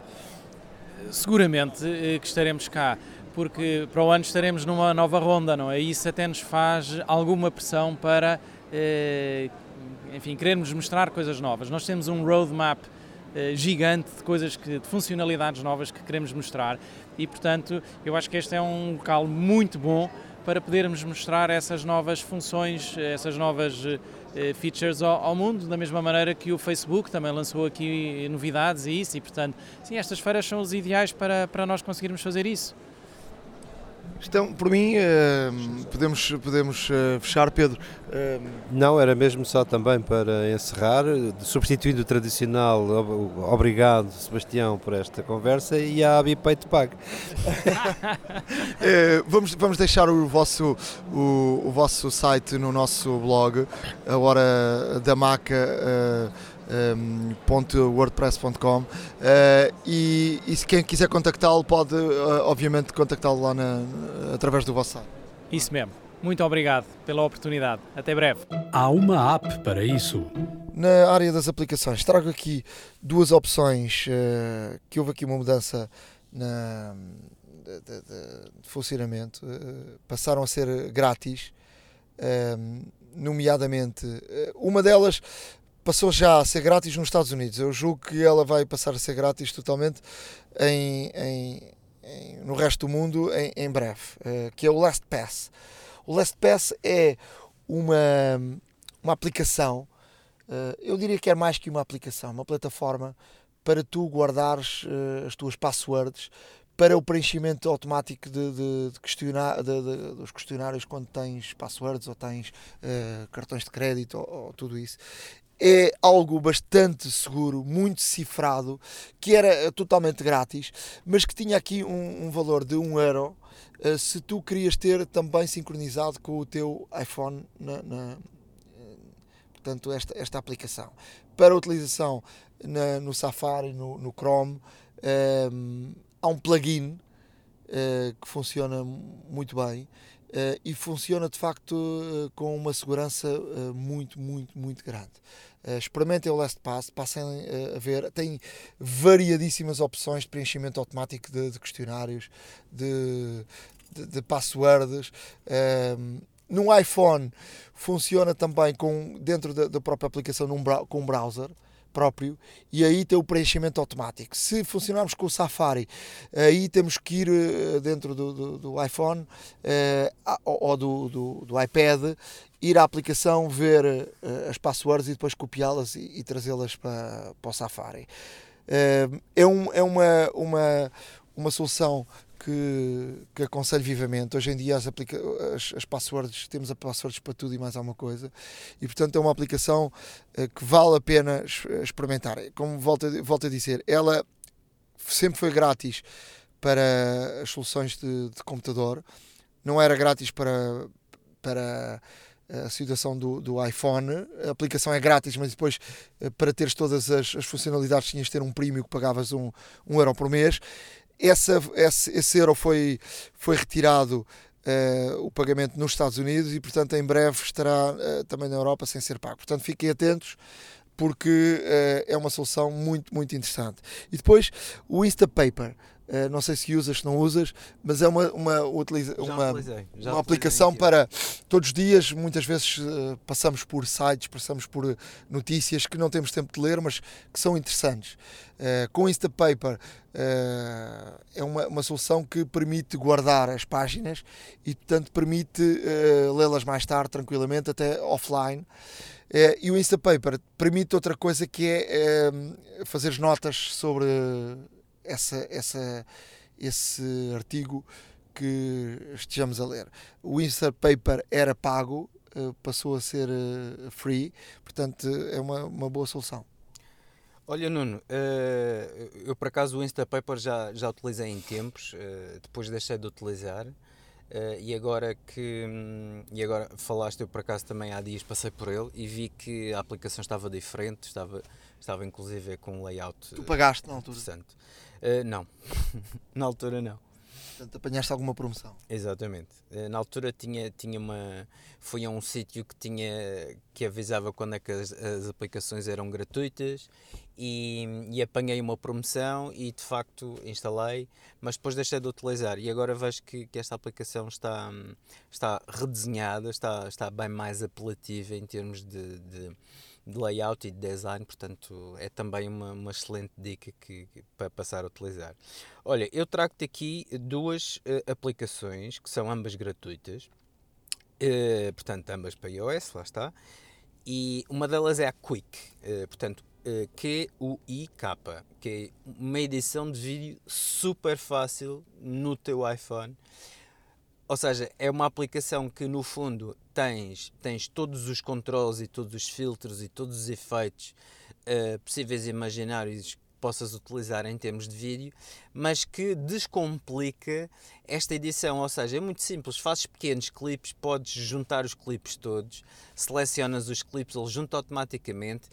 Seguramente eh, que estaremos cá, porque para o ano estaremos numa nova ronda, não é? Isso até nos faz alguma pressão para, eh, enfim, querermos mostrar coisas novas. Nós temos um roadmap eh, gigante de coisas que, de funcionalidades novas que queremos mostrar e portanto eu acho que este é um local muito bom para podermos mostrar essas novas funções, essas novas features ao, ao, mundo, da mesma maneira que o Facebook também lançou aqui novidades e isso, e portanto, sim, estas feiras são os ideais para, para nós conseguirmos fazer isso. Então, por mim, uh, podemos, podemos uh, fechar, Pedro. Uh... Não, era mesmo só também para encerrar, substituindo o tradicional obrigado, Sebastião, por esta conversa e a Abipay te pague. vamos, vamos deixar o vosso, o, o, vosso site no nosso blog, a hora da maca um, .wordpress.com uh, e, e, se quem quiser contactá-lo pode uh, obviamente contactá-lo lá na, através do vosso site. Isso mesmo. Muito obrigado pela oportunidade. Até breve. Há uma app para isso. Na área das aplicações, trago aqui duas opções uh, que houve aqui uma mudança na, de, de, de funcionamento. Uh, passaram a ser grátis, uh, nomeadamente uma delas passou já a ser grátis nos Estados Unidos. Eu julgo que ela vai passar a ser grátis totalmente em, em, em no resto do mundo em, em breve, que é o LastPass. O LastPass é uma, uma aplicação, uh, eu diria que é mais que uma aplicação, uma plataforma para tu guardares uh, as tuas passwords para o preenchimento automático de, de, de questionar, de, dos questionários quando tens passwords ou tens uh, cartões de crédito ou, ou, tudo isso. É algo bastante seguro, muito cifrado, que era totalmente grátis, mas que tinha aqui um, um valor de 1 um euro eh, se tu querias ter também sincronizado com o teu iPhone na, na eh, portanto esta, esta aplicação. Para utilização na, no Safari no, no Chrome um, eh, há um plugin uh, que funciona muito bem uh, e funciona de facto uh, com uma segurança muito muito muito grande Uh, experimentem o LastPass, passem uh, a ver. Tem variadíssimas opções de preenchimento automático de, de questionários, de, de, de passwords. Uh, no iPhone funciona também com, dentro da, da própria aplicação num, com um browser próprio e aí tem o preenchimento automático. Se funcionarmos com o Safari, aí temos que ir uh, dentro do, do, do iPhone uh, ou do, do, do, iPad, ir à aplicação, ver uh, as passwords e depois copiá-las e, e trazê-las para, para o Safari. é um, é uma, uma, uma solução que, que aconselho vivamente. Hoje em dia as, aplica as, as passwords, temos a passwords para tudo e mais alguma coisa, e portanto é uma aplicação uh, que vale a pena experimentar. Como volto, volto a dizer, ela sempre foi grátis para as soluções de, de computador, não era grátis para, para a situação do, do iPhone. A aplicação é grátis, mas depois eh, para teres todas as, as funcionalidades tinhas de ter um prémio que pagavas um, um euro por mês essa, esse, esse euro foi, foi retirado uh, o pagamento nos Estados Unidos e, portanto, em breve estará uh, também na Europa sem ser pago. Portanto, fiquem atentos porque uh, é uma solução muito, muito interessante. E depois o Instapaper. Uh, não sei se usas, se não usas, mas é uma, uma, utiliza, uma, uma aplicação para todos os dias. Muitas vezes uh, passamos por sites, passamos por notícias que não temos tempo de ler, mas que são interessantes. Com Instapaper é uma, uma solução que permite guardar as páginas e, portanto, permite lê-las mais tarde, tranquilamente, até offline. e o Instapaper permite outra coisa que é fazer notas sobre essa, essa, esse artigo que estejamos a ler. O Instapaper era pago, eh, passou a ser eh, free, portanto é uma, uma boa solução. Olha, Nuno, eh, eu por acaso o Instapaper já, já utilizei em tempos, depois deixei de utilizar. e agora que e agora falaste, eu por acaso também há dias passei por ele e vi que a aplicação estava diferente, estava, estava inclusive com um layout tu pagaste na altura? interessante. Uh, não, na altura não. Portanto, apanhaste alguma promoção? Exatamente. Uh, na altura tinha, tinha uma. Fui a um sítio que tinha. que avisava quando é que as, as aplicações eram gratuitas e, e, apanhei uma promoção e de facto instalei, mas depois deixei de utilizar. E agora vejo que, que esta aplicação está, está redesenhada, está, está bem mais apelativa em termos de, de de layout e de design, portanto é também uma, uma excelente dica que, para passar a utilizar. Olha, eu trago-te aqui duas uh, aplicações que são ambas gratuitas, uh, portanto ambas para iOS, lá está, e uma delas é a Quick, uh, portanto Q-U-I-K, que é uma edição de vídeo super fácil no teu iPhone. Ou seja, é uma aplicação que no fundo tens, tens todos os controles e todos os filtros e todos os efeitos uh, possíveis e imaginários possas utilizar em termos de vídeo, mas que descomplica esta edição. Ou seja, é muito simples, fazes pequenos clipes, podes juntar os clipes todos, selecionas os clipes, ele junta automaticamente,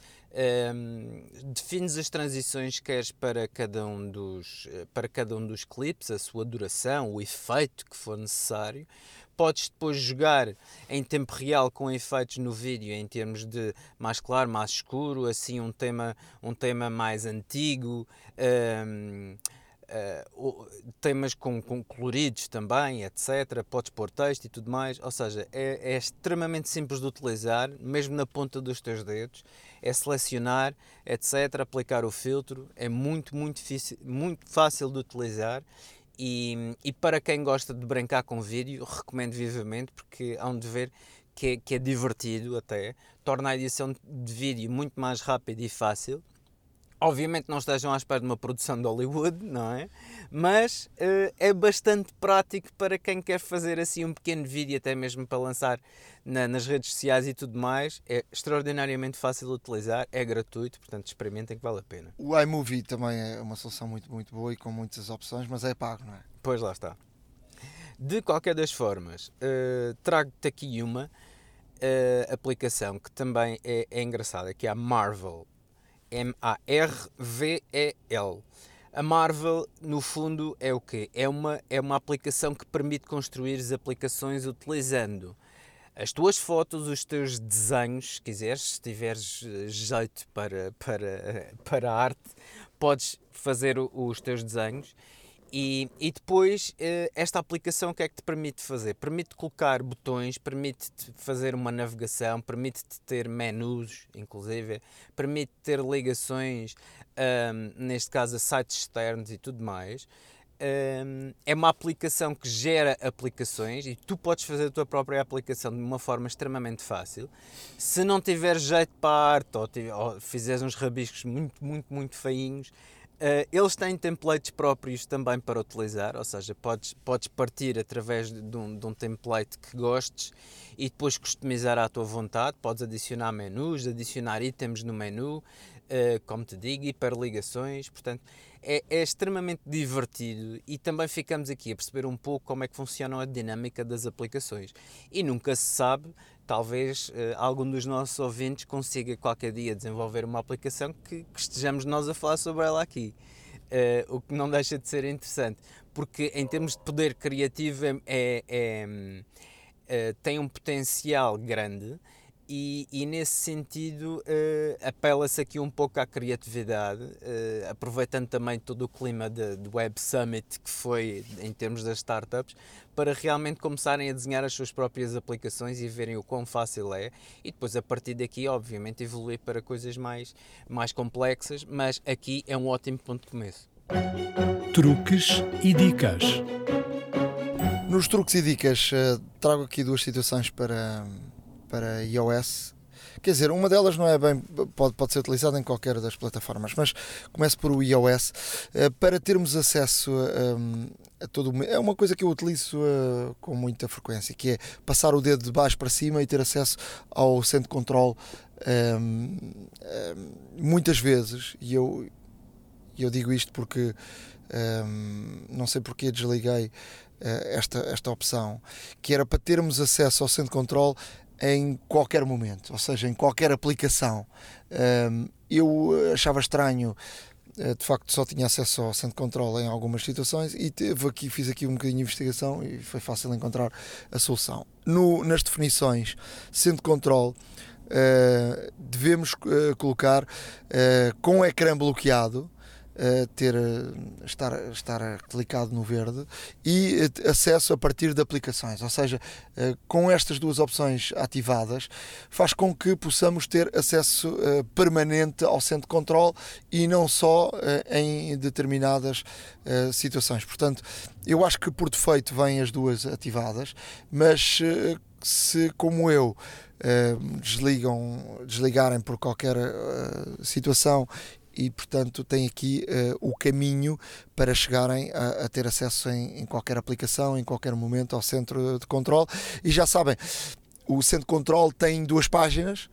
um, defines as transições que queres para cada, um dos, para cada um dos clipes, a sua duração, o efeito que for necessário. Podes depois jogar em tempo real com efeitos no vídeo em termos de mais claro, mais escuro, assim um tema, um tema mais antigo. Um, Uh, temas com, com, coloridos também, etc. Podes pôr texto e tudo mais. Ou seja, é, é, extremamente simples de utilizar, mesmo na ponta dos teus dedos. É selecionar, etc. Aplicar o filtro. É muito, muito, difícil, muito fácil de utilizar. E, e para quem gosta de brincar com vídeo, recomendo vivamente, porque há um de ver que é, que é divertido até. Torna a edição de vídeo muito mais rápida e fácil Obviamente não estejam à espera de uma produção de Hollywood, não é? Mas uh, é bastante prático para quem quer fazer assim um pequeno vídeo, até mesmo para lançar na, nas redes sociais e tudo mais. É extraordinariamente fácil de utilizar, é gratuito, portanto experimentem que vale a pena. O iMovie também é uma solução muito, muito boa e com muitas opções, mas é pago, não é? Pois lá está. De qualquer das formas, uh, trago-te aqui uma uh, aplicação que também é, é engraçada, que é a Marvel M-A-R-V-E-L. A Marvel, no fundo, é o quê? É uma, é uma aplicação que permite construir as aplicações utilizando as tuas fotos, os teus desenhos, se quiseres, se tiveres eh, jeito para, para, para arte, podes fazer os teus desenhos e, e depois, eh, esta aplicação o que é que te permite fazer? Permite colocar botões, permite-te fazer uma navegação, permite-te ter menus, inclusive, permite ter ligações, um, neste caso a sites externos e tudo mais. Um, é uma aplicação que gera aplicações e tu podes fazer a tua própria aplicação de uma forma extremamente fácil. Se não tiveres jeito para arte ou, ou fizeres uns rabiscos muito, muito, muito feinhos, Uh, eles têm templates próprios também para utilizar, ou seja, podes, podes partir através de um, de um template que gostes e depois customizar à tua vontade. Podes adicionar menus, adicionar itens no menu, uh, como te digo, hiperligações. Portanto, é, é, extremamente divertido e também ficamos aqui a perceber um pouco como é que funciona a dinâmica das aplicações. E nunca se sabe talvez uh, algum dos nossos ouvintes consiga qualquer dia desenvolver uma aplicação que, que estejamos nós a falar sobre ela aqui. Uh, o que não deixa de ser interessante, porque em termos de poder criativo é, é, é, é tem um potencial grande e, e, nesse sentido uh, apela-se aqui um pouco à criatividade, uh, aproveitando também todo o clima de, de, Web Summit que foi em termos das startups, para realmente começarem a desenhar as suas próprias aplicações e verem o quão fácil é, e depois a partir daqui, obviamente, evoluir para coisas mais, mais complexas, mas aqui é um ótimo ponto de começo. Truques e dicas. Nos truques e dicas, uh, trago aqui duas situações para para iOS. Quer dizer, uma delas não é bem, pode, pode ser utilizada em qualquer das plataformas, mas começo por o iOS eh, para termos acesso a, a todo É uma coisa que eu utilizo uh, com muita frequência, que é passar o dedo de baixo para cima e ter acesso ao centro de controle um, um, muitas vezes. E eu, eu digo isto porque não sei porque desliguei uh, esta, esta opção, que era para termos acesso ao centro de controle em qualquer momento, ou seja, em qualquer aplicação. eu achava estranho, eh, de facto, só tinha acesso ao centro de controle em algumas situações e teve aqui, fiz aqui um bocadinho de investigação e foi fácil encontrar a solução. No, nas definições, centro de controle. Uh, devemos colocar com o ecrã bloqueado ter, estar, estar clicado no verde e acesso a partir de aplicações. Ou seja, eh, com estas duas opções ativadas, faz com que possamos ter acesso eh, permanente ao centro de controle e não só eh, em determinadas situações. Portanto, eu acho que por defeito vêm as duas ativadas, mas se, como eu, desligam, desligarem por qualquer situação e portanto tem aqui uh, o caminho para chegarem a, a ter acesso em, em, qualquer aplicação, em qualquer momento ao centro de controle. E já sabem, o centro de controle tem duas páginas.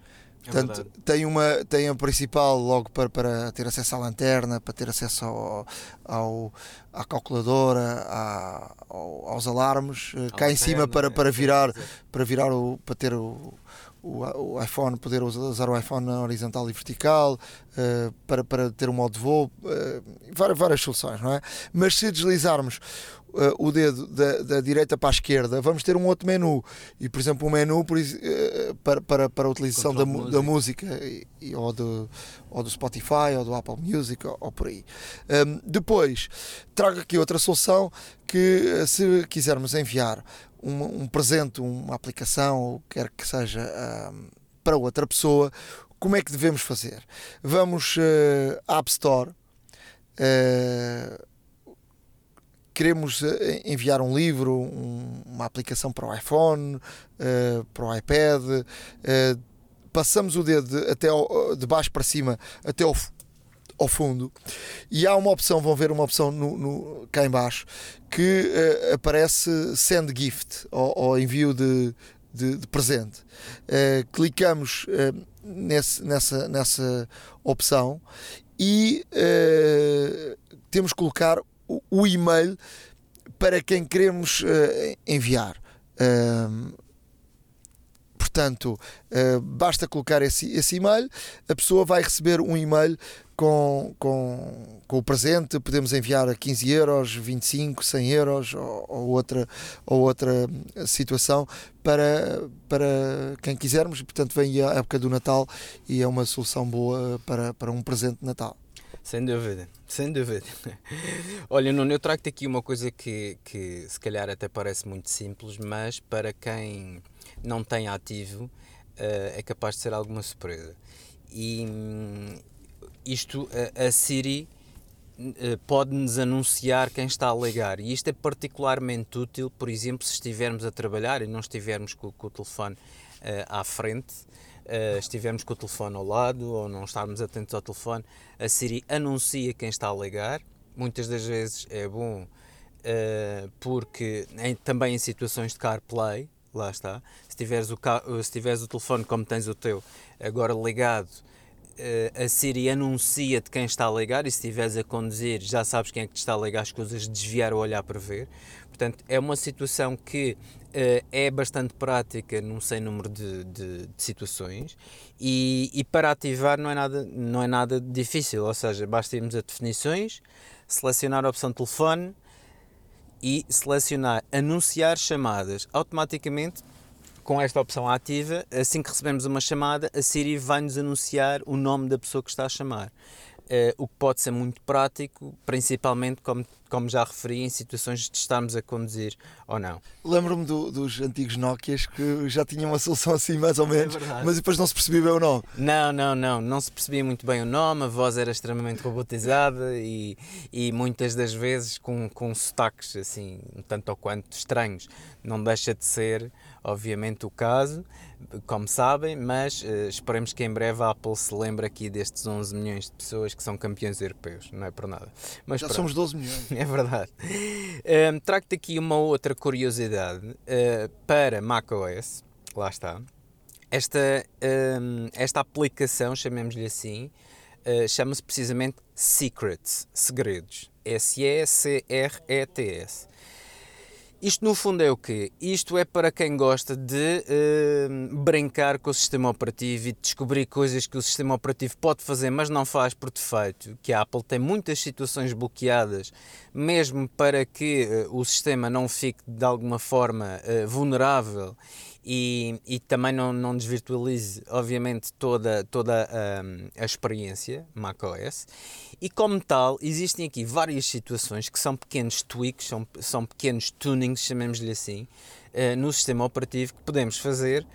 É Portanto, tem uma tem a principal logo para, para ter acesso à lanterna, para ter acesso ao, ao à calculadora, à, ao, aos alarmes, eh, cá em cima para, para virar para virar o para ter o, o, o, iPhone, poder usar o iPhone horizontal e vertical, uh, para, para ter um modo de voo, uh, várias, várias soluções, não é? Mas se deslizarmos uh, o dedo da, da, direita para a esquerda, vamos ter um outro menu. E, por exemplo, um menu por, uh, para, para, para a utilização da, música. da música e, e, ou, do, ou do Spotify ou do Apple Music ou, ou por aí. Um, depois, trago aqui outra solução que, se quisermos enviar um, um presente, uma aplicação, ou quer que seja, um, para outra pessoa, como é que devemos fazer? Vamos uh, App Store. Uh, queremos eh, enviar um livro, um, uma aplicação para o iPhone, uh, para o iPad, uh, passamos o dedo até ao, de baixo para cima até ao, ao fundo e há uma opção, vão ver uma opção no, no cá em baixo que uh, aparece Send Gift ou, ou envio de, de, de presente. clicamos nesse, nessa, nessa opção e temos que colocar o, e-mail para quem queremos uh, enviar. Uh, portanto, uh, basta colocar esse, esse e-mail, a pessoa vai receber um e-mail com, com, com o presente, podemos enviar a 15 euros, 25, 100 euros ou, ou, outra, ou outra situação para, para quem quisermos. Portanto, vem a época do Natal e é uma solução boa para, para um presente de Natal. Sem dúvida, sem dúvida. Olha, Nuno, eu trago-te aqui uma coisa que, que se calhar até parece muito simples, mas para quem não tem ativo uh, é capaz de ser alguma surpresa. E hum, isto, a, a Siri uh, pode-nos anunciar quem está a ligar. E isto é particularmente útil, por exemplo, se estivermos a trabalhar e não estivermos com, com o telefone uh, à frente uh, estivermos com o telefone ao lado ou não estarmos atentos ao telefone, a Siri anuncia quem está a ligar. Muitas das vezes é bom uh, porque em, também em situações de CarPlay, lá está, se tiveres, o, se tiveres o telefone como tens o teu agora ligado, a Siri anuncia de quem está a ligar e se estiveres a conduzir já sabes quem é que te está a ligar, as coisas desviar o olhar para ver. Portanto, é uma situação que é bastante prática num sem número de, de, de situações e, e, para ativar não é, nada, não é nada difícil, ou seja, basta irmos a definições, selecionar a opção telefone e selecionar anunciar chamadas. Automaticamente, com esta opção ativa, assim que recebemos uma chamada, a Siri vai-nos anunciar o nome da pessoa que está a chamar. Uh, o que pode ser muito prático, principalmente, como, como já referi, em situações de estarmos a conduzir ou não. Lembro-me do, dos antigos Nokias que já tinham uma solução assim, mais ou menos, é mas depois não se percebia bem o nome. Não, não, não, não se percebia muito bem o nome, a voz era extremamente robotizada e, e muitas das vezes com, com sotaques assim, um tanto ou quanto estranhos. Não deixa de ser, obviamente, o caso como sabem, mas uh, esperemos que em breve a Apple se lembre aqui destes 11 milhões de pessoas que são campeões europeus, não é por nada. Mas Já pronto. somos 12 milhões. É verdade. Uh, Trago-te aqui uma outra curiosidade uh, para macOS, lá está. Esta, esta aplicação, chamemos-lhe assim, uh, chama-se precisamente Secrets, Segredos. S-E-C-R-E-T-S. Isto no fundo é o quê? Isto é para quem gosta de uh, brincar com o sistema operativo e de descobrir coisas que o sistema operativo pode fazer, mas não faz por defeito. Que a Apple tem muitas situações bloqueadas, mesmo para que uh, o sistema não fique de alguma forma uh, vulnerável e, e também não, não desvirtualize, obviamente, toda, toda a, a experiência macOS. E como tal, existem aqui várias situações que são pequenos tweaks, são, são pequenos tunings, chamemos-lhe assim, uh, no sistema operativo que podemos fazer,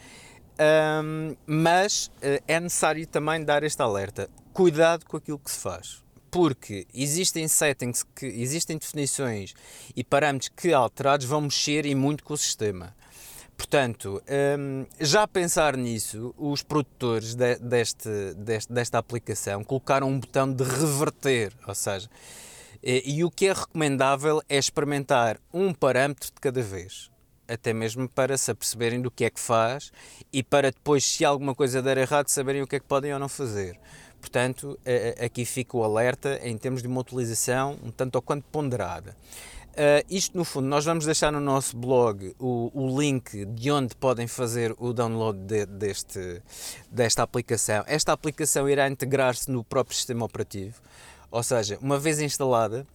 um, mas uh, é necessário também dar este alerta. Cuidado com aquilo que se faz porque existem settings, que existem definições e parâmetros que alterados vão mexer e muito com o sistema. Portanto, um, já pensar nisso, os produtores de, deste, deste, desta aplicação colocaram um botão de reverter, ou seja, e, e, o que é recomendável é experimentar um parâmetro de cada vez, até mesmo para se aperceberem do que é que faz e para depois, se alguma coisa der errado, saberem o que é que podem ou não fazer. portanto, aqui fica o alerta em termos de uma utilização um tanto ou quanto ponderada. Uh, isto, no fundo, nós vamos deixar no nosso blog o, o link de onde podem fazer o download de, deste, desta aplicação. Esta aplicação irá integrar-se no próprio sistema operativo, ou seja, uma vez instalada,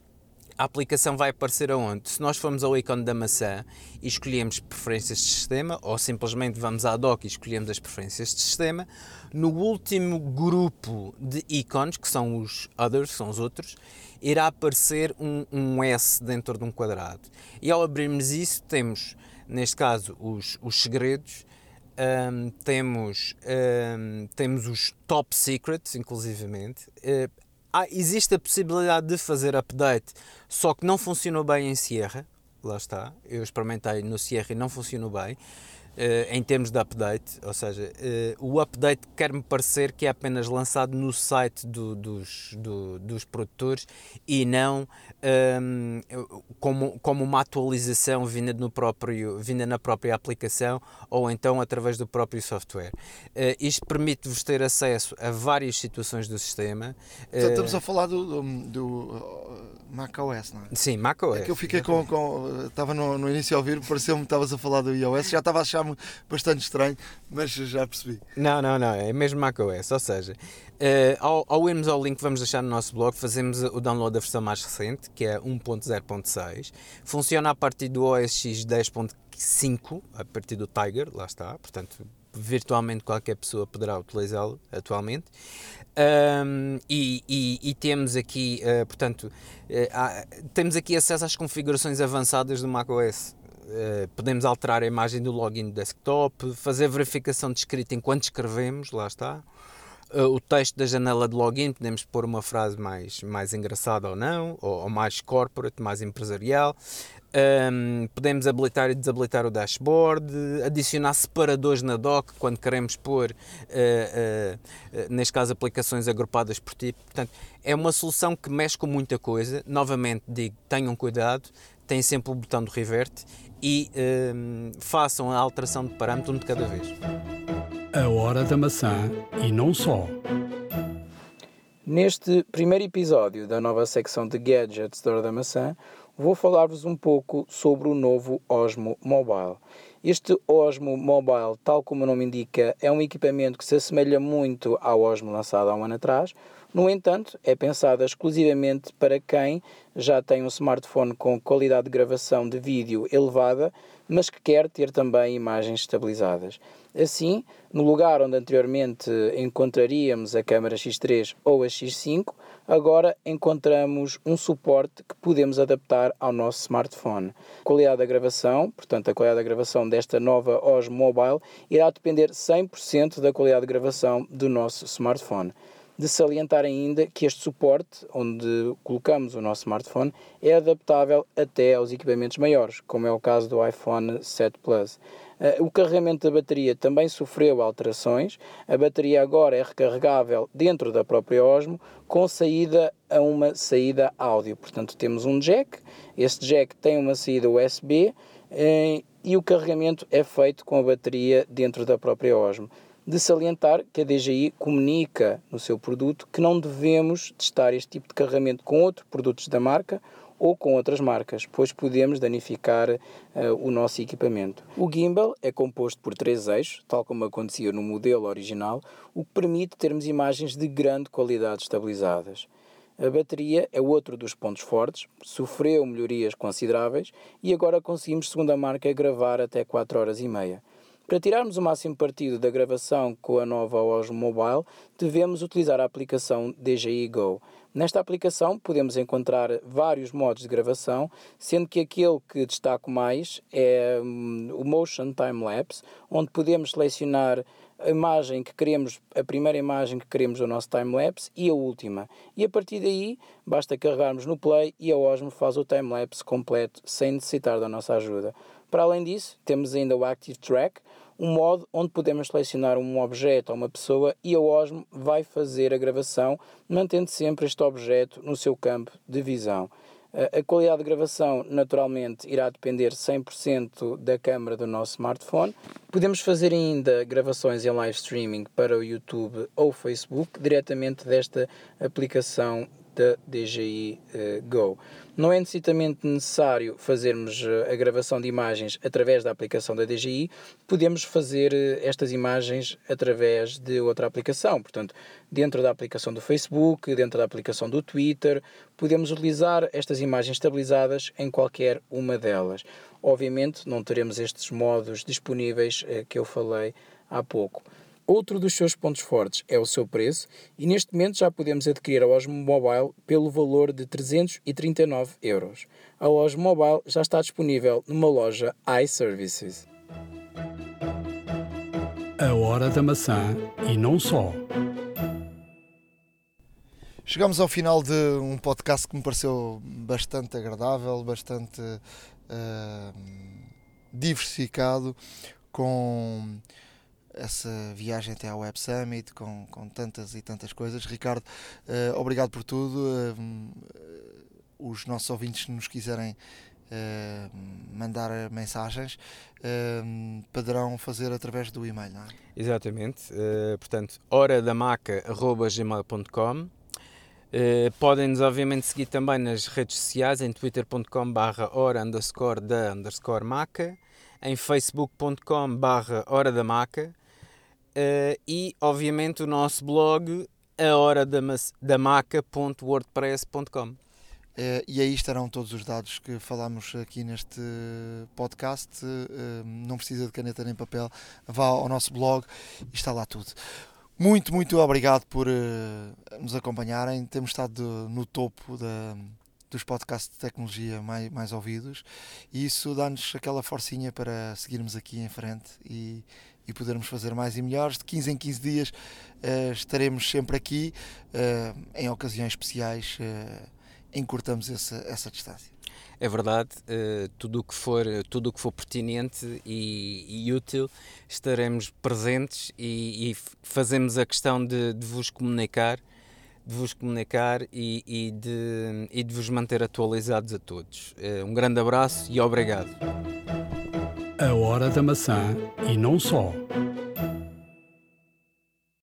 a aplicação vai aparecer aonde? Se nós formos ao ícone da maçã e escolhemos preferências de sistema, ou simplesmente vamos à dock e escolhemos as preferências de sistema, no último grupo de ícones, que são os others, são os outros, irá aparecer um, um S dentro de um quadrado. E ao abrirmos isso, temos, neste caso, os, os segredos, um, temos, um, temos os top secrets, inclusivamente. Uh, há, existe a possibilidade de fazer update, só que não funcionou bem em Sierra. Lá está, eu experimentei no Sierra e não funcionou bem. Uh, em termos de update, ou seja, uh, o update quer-me parecer que é apenas lançado no site do, dos, do, dos produtores e não um, ehm, como, como uma atualização vinda, no próprio, vinda na própria aplicação ou então através do próprio software. Uh, isto permite-vos ter acesso a várias situações do sistema. Estamos a falar do, do, do macOS, não é? Sim, macOS. É que eu fiquei com. com estava no, no início a ouvir, pareceu-me que estavas a falar do iOS, já estava a achar bastante estranho, mas já percebi. Não, não, não, é mesmo macOS, ou seja, uh, ao, ao irmos ao link que vamos deixar no nosso blog, fazemos o download da versão mais recente, que é 1.0.6. Funciona a partir do OS X 10.5, a partir do Tiger, lá está, portanto virtualmente qualquer pessoa poderá utilizá-lo atualmente. Um, e, e, e, temos aqui, uh, portanto, uh, há, temos aqui acesso às configurações avançadas do macOS. Uh, podemos alterar a imagem do login do desktop, fazer verificação de escrita enquanto escrevemos, lá está. o texto da janela de login, podemos pôr uma frase mais, mais engraçada ou não, ou, ou mais corporate, mais empresarial. Um, podemos habilitar e desabilitar o dashboard, adicionar separadores na dock quando queremos pôr, uh, uh, uh, neste caso, aplicações agrupadas por tipo. Portanto, é uma solução que mexe com muita coisa. Novamente, digo, tenham cuidado, têm sempre o botão do revert e façam a alteração de parâmetro um de cada vez. A hora da maçã e não só. Neste primeiro episódio da nova secção de Gadgets da Hora da Maçã, vou falar-vos um pouco sobre o novo Osmo Mobile. Este Osmo Mobile, tal como o nome indica, é um equipamento que se assemelha muito ao Osmo lançado há um ano atrás. No entanto, é pensado exclusivamente para quem já tem um smartphone com qualidade de gravação de vídeo elevada, mas que quer ter também imagens estabilizadas. Assim, no lugar onde anteriormente encontraríamos a câmera X3 ou a X5, agora encontramos um suporte que podemos adaptar ao nosso smartphone. A qualidade da gravação, portanto, a qualidade da gravação desta nova Osmo Mobile irá depender 100% da qualidade de gravação do nosso smartphone de salientar ainda que este suporte, onde colocamos o nosso smartphone, é adaptável até aos equipamentos maiores, como é o caso do iPhone 7 Plus. Uh, o carregamento da bateria também sofreu alterações. A bateria agora é recarregável dentro da própria Osmo, com saída a uma saída áudio. Portanto, temos um jack, este jack tem uma saída USB uh, e o carregamento é feito com a bateria dentro da própria Osmo de salientar que a DJI comunica no seu produto que não devemos testar este tipo de carregamento com outros produtos da marca ou com outras marcas, pois podemos danificar uh, o nosso equipamento. O gimbal é composto por três eixos, tal como acontecia no modelo original, o que permite termos imagens de grande qualidade estabilizadas. A bateria é outro dos pontos fortes, sofreu melhorias consideráveis e agora conseguimos, segundo a marca, gravar até 4 horas e meia. Para tirarmos o máximo partido da gravação com a nova Osmo Mobile, devemos utilizar a aplicação DJI Go. Nesta aplicação podemos encontrar vários modos de gravação, sendo que aquele que destaco mais é um, o Motion Time Lapse, onde podemos selecionar a imagem que queremos, a primeira imagem que queremos do nosso time-lapse e a última. E a partir daí, basta carregarmos no play e a Osmo faz o time-lapse completo sem necessitar da nossa ajuda. Para além disso, temos ainda o Active Track, um modo onde podemos selecionar um objeto ou uma pessoa e a Osmo vai fazer a gravação, mantendo sempre este objeto no seu campo de visão. A qualidade de gravação, naturalmente, irá depender 100% da câmera do nosso smartphone. Podemos fazer ainda gravações em live streaming para o YouTube ou Facebook diretamente desta aplicação da DJI uh, Go. Não é necessariamente necessário fazermos uh, a gravação de imagens através da aplicação da DJI, podemos fazer uh, estas imagens através de outra aplicação, portanto, dentro da aplicação do Facebook, dentro da aplicação do Twitter, podemos utilizar estas imagens estabilizadas em qualquer uma delas. Obviamente, não teremos estes modos disponíveis que eu falei há pouco. Outro dos seus pontos fortes é o seu preço e neste momento já podemos adquirir a Osmo Mobile pelo valor de 339 euros. A Osmo Mobile já está disponível numa loja iServices. A hora da maçã e não só. Chegamos ao final de um podcast que me pareceu bastante agradável, bastante uh, diversificado, com essa viagem até ao Web Summit com, com tantas e tantas coisas. Ricardo, uh, obrigado por tudo. Uh, os nossos ouvintes nos quiserem uh, mandar mensagens poderão fazer através do e-mail, não é? Exatamente. portanto, horadamaca.gmail.com Uh, Podem-nos obviamente seguir também nas redes sociais em twitter.com barra hora underscore da underscore maca em facebook.com barra hora da maca Uh, e, obviamente, o nosso blog, ahoradamaca.wordpress.com. Uh, e aí estarão todos os dados que falámos aqui neste podcast. Uh, não precisa de caneta nem papel, vá ao nosso blog e está lá tudo. Muito, muito obrigado por nos acompanharem. Temos estado no topo da, dos podcasts de tecnologia mais, mais ouvidos e isso dá-nos aquela forcinha para seguirmos aqui em frente e, e podermos fazer mais e melhores. De 15 em 15 dias uh, estaremos sempre aqui, uh, em ocasiões especiais, uh, encurtamos essa, essa distância. É verdade, tudo o que for tudo o que for pertinente e, e útil estaremos presentes e, e, fazemos a questão de, de vos comunicar de vos comunicar e, e, de, e de vos manter atualizados a todos. Um grande abraço e obrigado. A Hora da Maçã e não só.